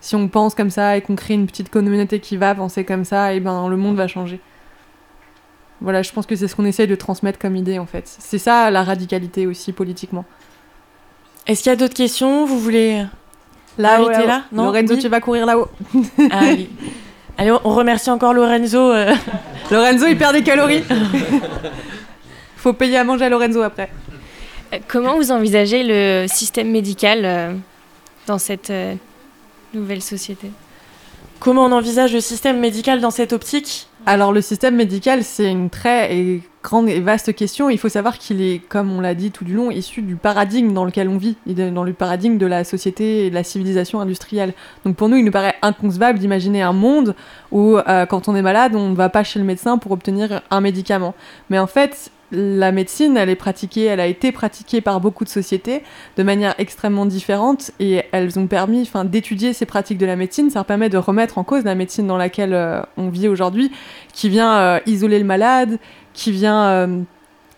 si on pense comme ça et qu'on crée une petite communauté qui va penser comme ça, et eh ben le monde va changer. Voilà, je pense que c'est ce qu'on essaye de transmettre comme idée en fait. C'est ça la radicalité aussi politiquement. Est-ce qu'il y a d'autres questions? Vous voulez là ouais, là? Non Lorenzo, oui tu vas courir là-haut. Allez. Allez, on remercie encore Lorenzo. Euh... <laughs> Lorenzo, il perd des calories. <laughs> Faut payer à manger à Lorenzo après. Euh, comment vous envisagez le système médical euh, dans cette nouvelle société Comment on envisage le système médical dans cette optique? Alors le système médical, c'est une très grande et vaste question. Il faut savoir qu'il est, comme on l'a dit tout du long, issu du paradigme dans lequel on vit, dans le paradigme de la société et de la civilisation industrielle. Donc pour nous, il nous paraît inconcevable d'imaginer un monde où, euh, quand on est malade, on ne va pas chez le médecin pour obtenir un médicament. Mais en fait, la médecine, elle est pratiquée, elle a été pratiquée par beaucoup de sociétés de manière extrêmement différente et elles ont permis d'étudier ces pratiques de la médecine. Ça permet de remettre en cause la médecine dans laquelle euh, on vit aujourd'hui, qui vient euh, isoler le malade, qui vient euh,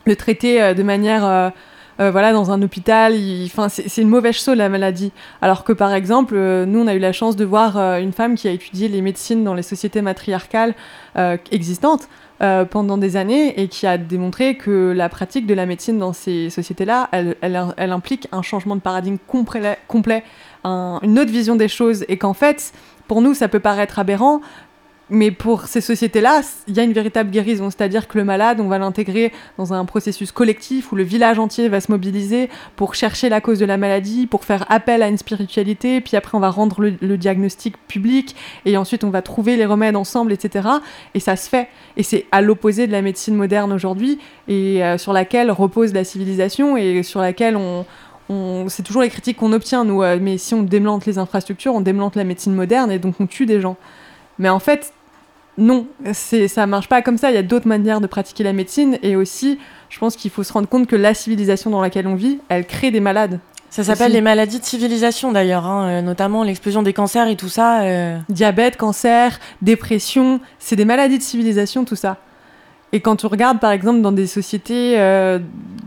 le traiter de manière. Voilà, dans un hôpital, enfin, c'est une mauvaise chose la maladie. Alors que par exemple, nous, on a eu la chance de voir une femme qui a étudié les médecines dans les sociétés matriarcales existantes. Euh, pendant des années et qui a démontré que la pratique de la médecine dans ces sociétés-là, elle, implique un changement de paradigme complet, complet un, une autre vision des choses. Et qu'en fait, pour nous, ça peut paraître aberrant, mais pour ces sociétés-là, il y a une véritable guérison, c'est-à-dire que le malade, on va l'intégrer dans un processus collectif où le village entier va se mobiliser pour chercher la cause de la maladie, pour faire appel à une spiritualité, puis après on va rendre le, diagnostic public, et ensuite on va trouver les remèdes ensemble, etc. Et ça se fait. Et c'est à l'opposé de la médecine moderne aujourd'hui, et euh, sur laquelle repose la civilisation, et sur laquelle on, c'est toujours les critiques qu'on obtient, nous. Euh, mais si on démlante les infrastructures, on démlante la médecine moderne et donc on tue des gens. Mais en fait, non, ça marche pas comme ça. Il y a d'autres manières de pratiquer la médecine et aussi, je pense qu'il faut se rendre compte que la civilisation dans laquelle on vit, elle crée des malades. Ça s'appelle les maladies de civilisation d'ailleurs, hein, euh, notamment l'explosion des cancers et tout ça. Euh... Diabète, cancer, dépression, c'est des maladies de civilisation tout ça. Et quand tu regardes par exemple dans des sociétés euh,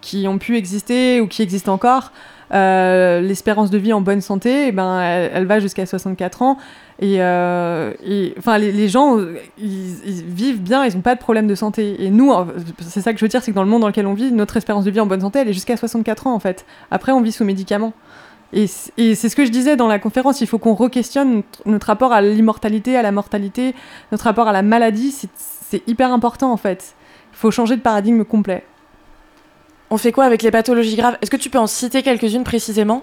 qui ont pu exister ou qui existent encore, euh, l'espérance de vie en bonne santé, eh ben, elle, va jusqu'à 64 ans. Et, euh, enfin, les, gens, ils, ils, vivent bien, ils n'ont pas de problème de santé. Et nous, c'est ça que je veux dire, c'est que dans le monde dans lequel on vit, notre espérance de vie en bonne santé, elle est jusqu'à 64 ans en fait. Après, on vit sous médicaments. Et, c'est ce que je disais dans la conférence, il faut qu'on re-questionne notre, rapport à l'immortalité, à la mortalité, notre rapport à la maladie, c'est hyper important en fait. Il faut changer de paradigme complet. On fait quoi avec les pathologies graves? Est-ce que tu peux en citer quelques-unes précisément?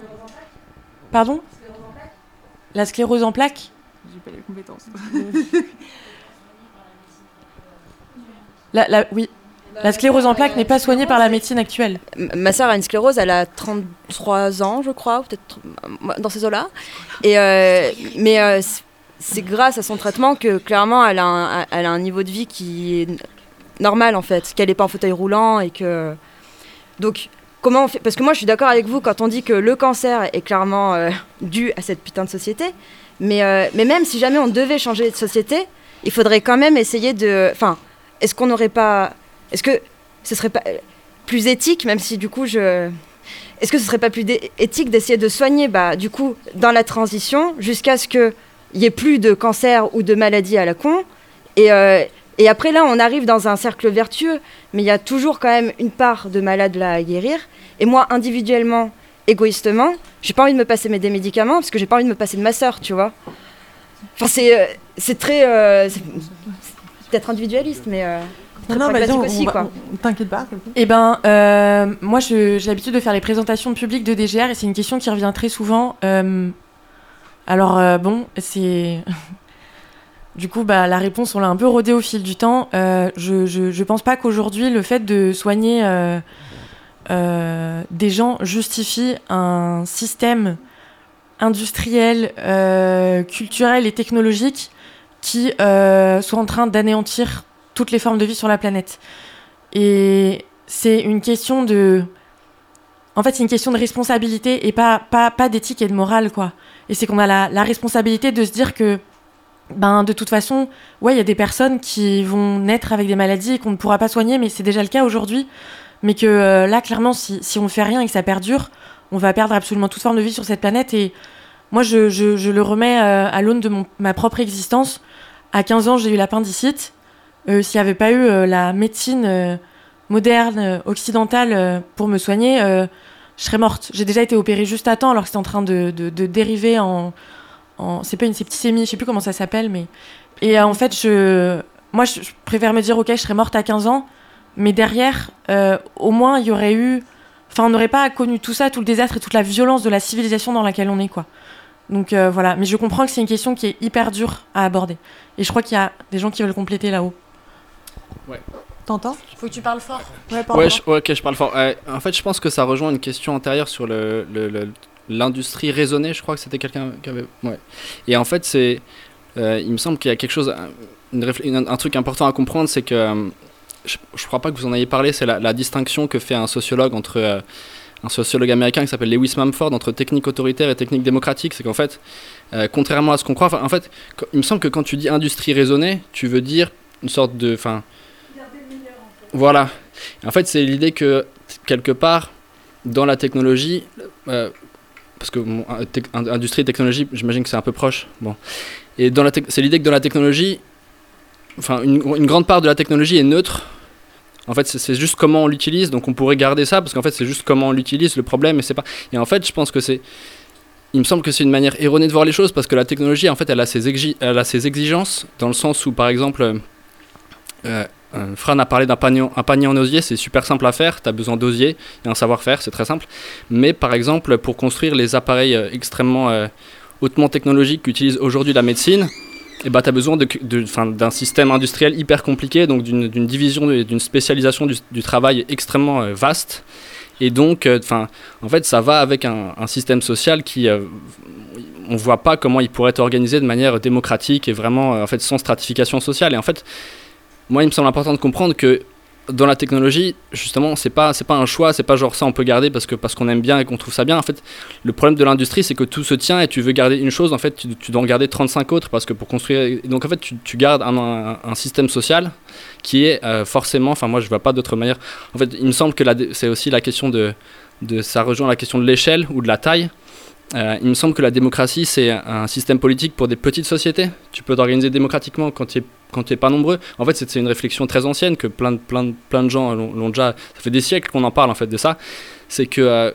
Pardon? La sclérose en plaques? J'ai pas les compétences. <laughs> la, la, oui. La sclérose en plaques n'est pas soignée par la médecine actuelle. Ma sœur a une sclérose, elle a 33 ans, je crois, peut-être dans ces eaux-là. Et euh, mais euh, c'est grâce à son traitement que clairement elle a un, elle a un niveau de vie qui est normal en fait, qu'elle n'est pas en fauteuil roulant et que donc, comment on fait Parce que moi, je suis d'accord avec vous quand on dit que le cancer est clairement euh, <laughs> dû à cette putain de société. Mais, euh, mais même si jamais on devait changer de société, il faudrait quand même essayer de. Enfin, est-ce qu'on n'aurait pas. Est-ce que ce serait pas plus éthique, même si du coup je. Est-ce que ce serait pas plus éthique d'essayer de soigner, bah, du coup, dans la transition, jusqu'à ce qu'il n'y ait plus de cancer ou de maladie à la con? Et, euh, et après, là, on arrive dans un cercle vertueux, mais il y a toujours quand même une part de malade là à guérir. Et moi, individuellement, égoïstement, j'ai pas envie de me passer mes des médicaments parce que j'ai pas envie de me passer de ma sœur, tu vois. Enfin, c'est, euh, c'est très. Euh, c'est peut-être individualiste, mais. Euh, non, non, vas-y, aussi, quoi. T'inquiète pas. Eh ben, euh, moi, j'ai l'habitude de faire les présentations publiques de DGR et c'est une question qui revient très souvent. Euh, alors, euh, bon, c'est. Du coup, bah, la réponse, on l'a un peu rodée au fil du temps. Euh, je, je, pense pas qu'aujourd'hui, le fait de soigner euh, euh, des gens justifie un système industriel, culturel et technologique qui soit en train d'anéantir toutes les formes de vie sur la planète. Et c'est une question de. En fait, c'est une question de responsabilité et pas d'éthique et de morale, quoi. Et c'est qu'on a la, la responsabilité de se dire que ben de toute façon, ouais, il y a des personnes qui vont naître avec des maladies qu'on ne pourra pas soigner, mais c'est déjà le cas aujourd'hui. Mais que euh, là, clairement, si, si on ne fait rien et que ça perdure, on va perdre absolument toute forme de vie sur cette planète. Et moi, je, je, le remets euh, à l'aune de ma propre existence. À 15 ans, j'ai eu l'appendicite. Euh, S'il n'y avait pas eu euh, la médecine moderne, occidentale, pour me soigner, je serais morte. J'ai déjà été opérée juste à temps alors que c'était en train de, de dériver en, en- c'est pas une septicémie, je sais plus comment ça s'appelle, mais et euh, en fait je, moi je, je préfère me dire ok je serais morte à 15 ans, mais derrière euh, au moins il y aurait eu, enfin on n'aurait pas connu tout ça, tout le désastre et toute la violence de la civilisation dans laquelle on est quoi. Donc euh, voilà, mais je comprends que c'est une question qui est hyper dure à aborder et je crois qu'il y a des gens qui veulent compléter là-haut. Ouais. T'entends? Faut que tu parles fort. Ouais, Ouais, je- ouais, ok, je parle fort. Euh, en fait, je pense que ça rejoint une question antérieure sur le, le- le- l'industrie raisonnée. Je crois que c'était quelqu'un qui avait. Ouais. Et en fait, c'est, euh, il me semble qu'il y a quelque chose, un truc important à comprendre, c'est que euh, je, je crois pas que vous en ayez parlé. C'est la, distinction que fait un sociologue entre euh, un sociologue américain qui s'appelle Lewis Mumford entre technique autoritaire et technique démocratique. C'est qu'en fait, contrairement à ce qu'on croit, en fait, il me semble que quand tu dis industrie raisonnée, tu veux dire une sorte de, enfin, voilà. En fait, c'est l'idée que, quelque part, dans la technologie, parce que bon, industrie et technologie, j'imagine que c'est un peu proche. Bon. Et c'est l'idée que dans la technologie, enfin, une, grande part de la technologie est neutre. En fait, c'est- juste comment on l'utilise, donc on pourrait garder ça, parce qu'en fait, c'est juste comment on l'utilise, le problème, et c'est pas. Et en fait, je pense que c'est. Il me semble que c'est une manière erronée de voir les choses, parce que la technologie, en fait, elle a ses, exi- elle a ses exigences, dans le sens où, par exemple, euh, euh, Fran a parlé d'un panier, un panier en osier, c'est super simple à faire, tu as besoin d'osier et un savoir-faire, c'est très simple. Mais par exemple, pour construire les appareils euh, extrêmement euh, hautement technologiques qu'utilise aujourd'hui la médecine, eh ben, tu as besoin d'un système industriel hyper compliqué, donc d'une division et d'une spécialisation du, travail extrêmement vaste. Et donc, en fait, ça va avec un, un système social qui, on voit pas comment il pourrait être organisé de manière démocratique et vraiment, en fait, sans stratification sociale. Et en fait, moi, il me semble important de comprendre que dans la technologie, justement, c'est pas c'est pas un choix, c'est pas genre ça on peut garder parce que parce qu'on aime bien et qu'on trouve ça bien. En fait, le problème de l'industrie, c'est que tout se tient et tu veux garder une chose, en fait, tu, dois en garder 35 autres parce que pour construire. Donc en fait, tu, gardes un, système social qui est euh, forcément. Enfin, moi, je vois pas d'autre manière. En fait, il me semble que c'est aussi la question de ça rejoint la question de l'échelle ou de la taille. Euh, il me semble que la démocratie, c'est un système politique pour des petites sociétés. Tu peux t'organiser démocratiquement quand tu n'es pas nombreux. En fait, c'est une réflexion très ancienne que plein de, plein plein de gens l'ont déjà. Ça fait des siècles qu'on en parle en fait de ça. C'est que euh,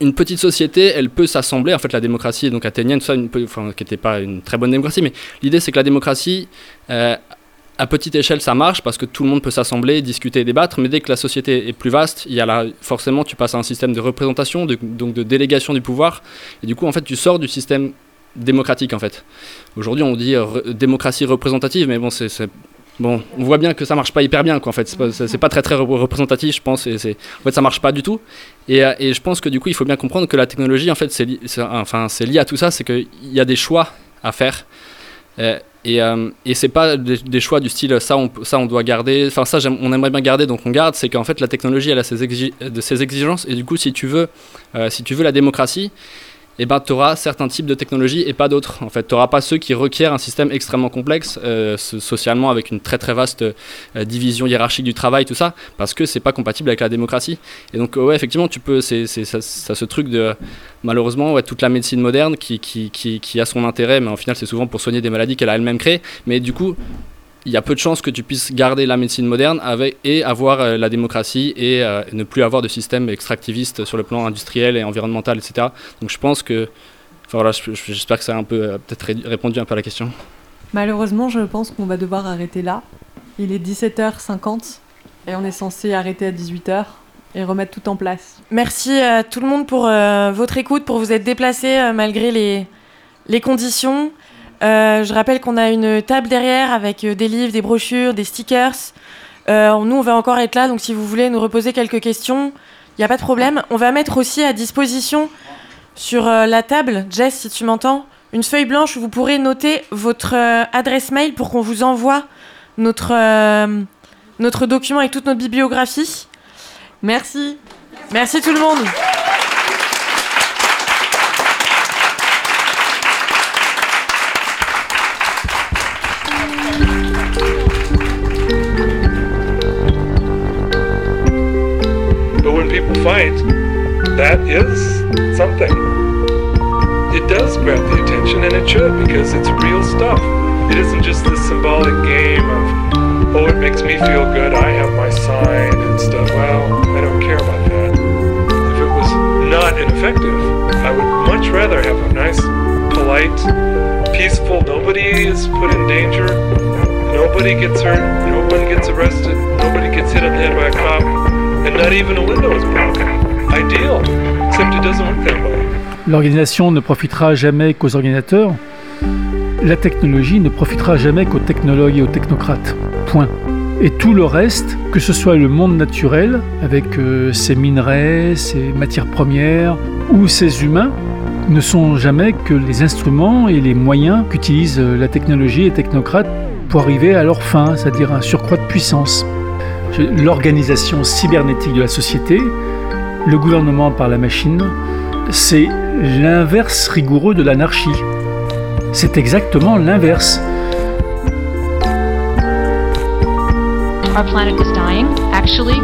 une petite société, elle peut s'assembler. En fait, la démocratie donc athénienne, tout ça, enfin, qui n'était pas une très bonne démocratie, mais l'idée c'est que la démocratie, euh, à petite échelle, ça marche parce que tout le monde peut s'assembler, discuter débattre. Mais dès que la société est plus vaste, il y a là, forcément, tu passes à un système de représentation, donc de délégation du pouvoir. Et du coup, en fait, tu sors du système démocratique en fait. Aujourd'hui, on dit euh, démocratie représentative, mais bon, c'est bon, on voit bien que ça marche pas hyper bien quoi. En fait, c'est pas, pas très très repr- représentatif, je pense. Et en fait, ça marche pas du tout. Et, euh, et je pense que du coup, il faut bien comprendre que la technologie, en fait, c'est li- enfin, lié à tout ça, c'est qu'il y a des choix à faire. Euh, et, euh, et c'est pas des, choix du style ça on, ça on doit garder, enfin ça on aimerait bien garder donc on garde, c'est qu'en fait la technologie elle a ses, exigences et du coup si tu veux, si tu veux la démocratie, eh ben, tu auras certains types de technologies et pas d'autres. En fait, tu n'auras pas ceux qui requièrent un système extrêmement complexe, euh, so- socialement, avec une très très vaste euh, division hiérarchique du travail, tout ça, parce que c'est pas compatible avec la démocratie. Et donc, ouais, effectivement, tu peux, c'est, ça, ça ce truc de, malheureusement, ouais, toute la médecine moderne qui, qui, qui, qui a son intérêt, mais au final, c'est souvent pour soigner des maladies qu'elle a elle-même créées. Mais du coup, il y a peu de chances que tu puisses garder la médecine moderne avec, et avoir euh, la démocratie et euh, ne plus avoir de système extractiviste sur le plan industriel et environnemental, etc. Donc je pense que, enfin voilà, je- je- j'espère que ça a un peu euh, peut-être ré- répondu un peu à la question. Malheureusement, je pense qu'on va devoir arrêter là. Il est 17h50 et on est censé arrêter à 18h et remettre tout en place. Merci à tout le monde pour euh, votre écoute, pour vous être déplacés euh, malgré les, les conditions. Euh, je rappelle qu'on a une table derrière avec euh, des livres, des brochures, des stickers. Euh, nous, on va encore être là, donc si vous voulez nous reposer quelques questions, il n'y a pas de problème. On va mettre aussi à disposition sur la table, Jess, si tu m'entends, une feuille blanche où vous pourrez noter votre adresse mail pour qu'on vous envoie notre, notre document avec toute notre bibliographie. Merci. Merci tout le monde. But when people fight, that is something. It does grab the attention, and it should, because it's real stuff. It isn't just this symbolic game of, oh, it makes me feel good, I have my sign and stuff. Well, I don't care about that. If it was not ineffective, I would much rather have a nice, polite, peaceful, nobody is put in danger, nobody gets hurt, no one gets arrested, nobody gets hit on the head by a cop, and not even a window is. Ideal, except it doesn't work that. L'organisation ne profitera jamais qu'aux organisateurs. La technologie ne profitera jamais qu'aux technologues et aux technocrates. Point. Et tout le reste, que ce soit le monde naturel, avec euh, ses minerais, ses matières premières, ou ses humains, ne sont jamais que les instruments et les moyens qu'utilisent euh, la technologie et les technocrates pour arriver à leur fin, c'est-à-dire un surcroît de puissance. L'organisation cybernétique de la société, le gouvernement par la machine, c'est l'inverse rigoureux de l'anarchie. C'est exactement l'inverse. Our planet is dying. Actually,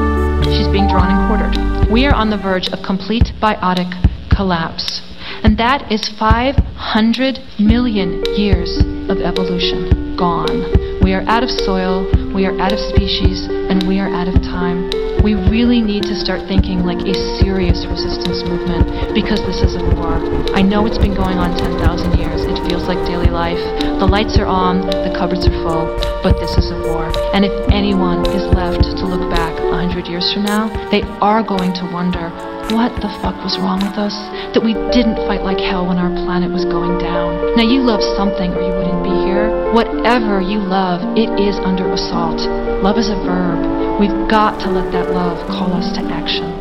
she's being drawn and quartered. We are on the verge of complete biotic collapse. And that is 500 million years of evolution gone. We are out of soil, we are out of species, and we are out of time. We really need to start thinking like a serious resistance movement because this is a war. I know it's been going on 10,000 years. It feels like daily life. The lights are on, the cupboards are full, but this is a war. And if anyone is left to look back 100 years from now, they are going to wonder what the fuck was wrong with us? That we didn't fight like hell when our planet was going down. Now, you love something or you wouldn't be here. Whatever you love, it is under assault. Love is a verb. We've got to let that love call us to action.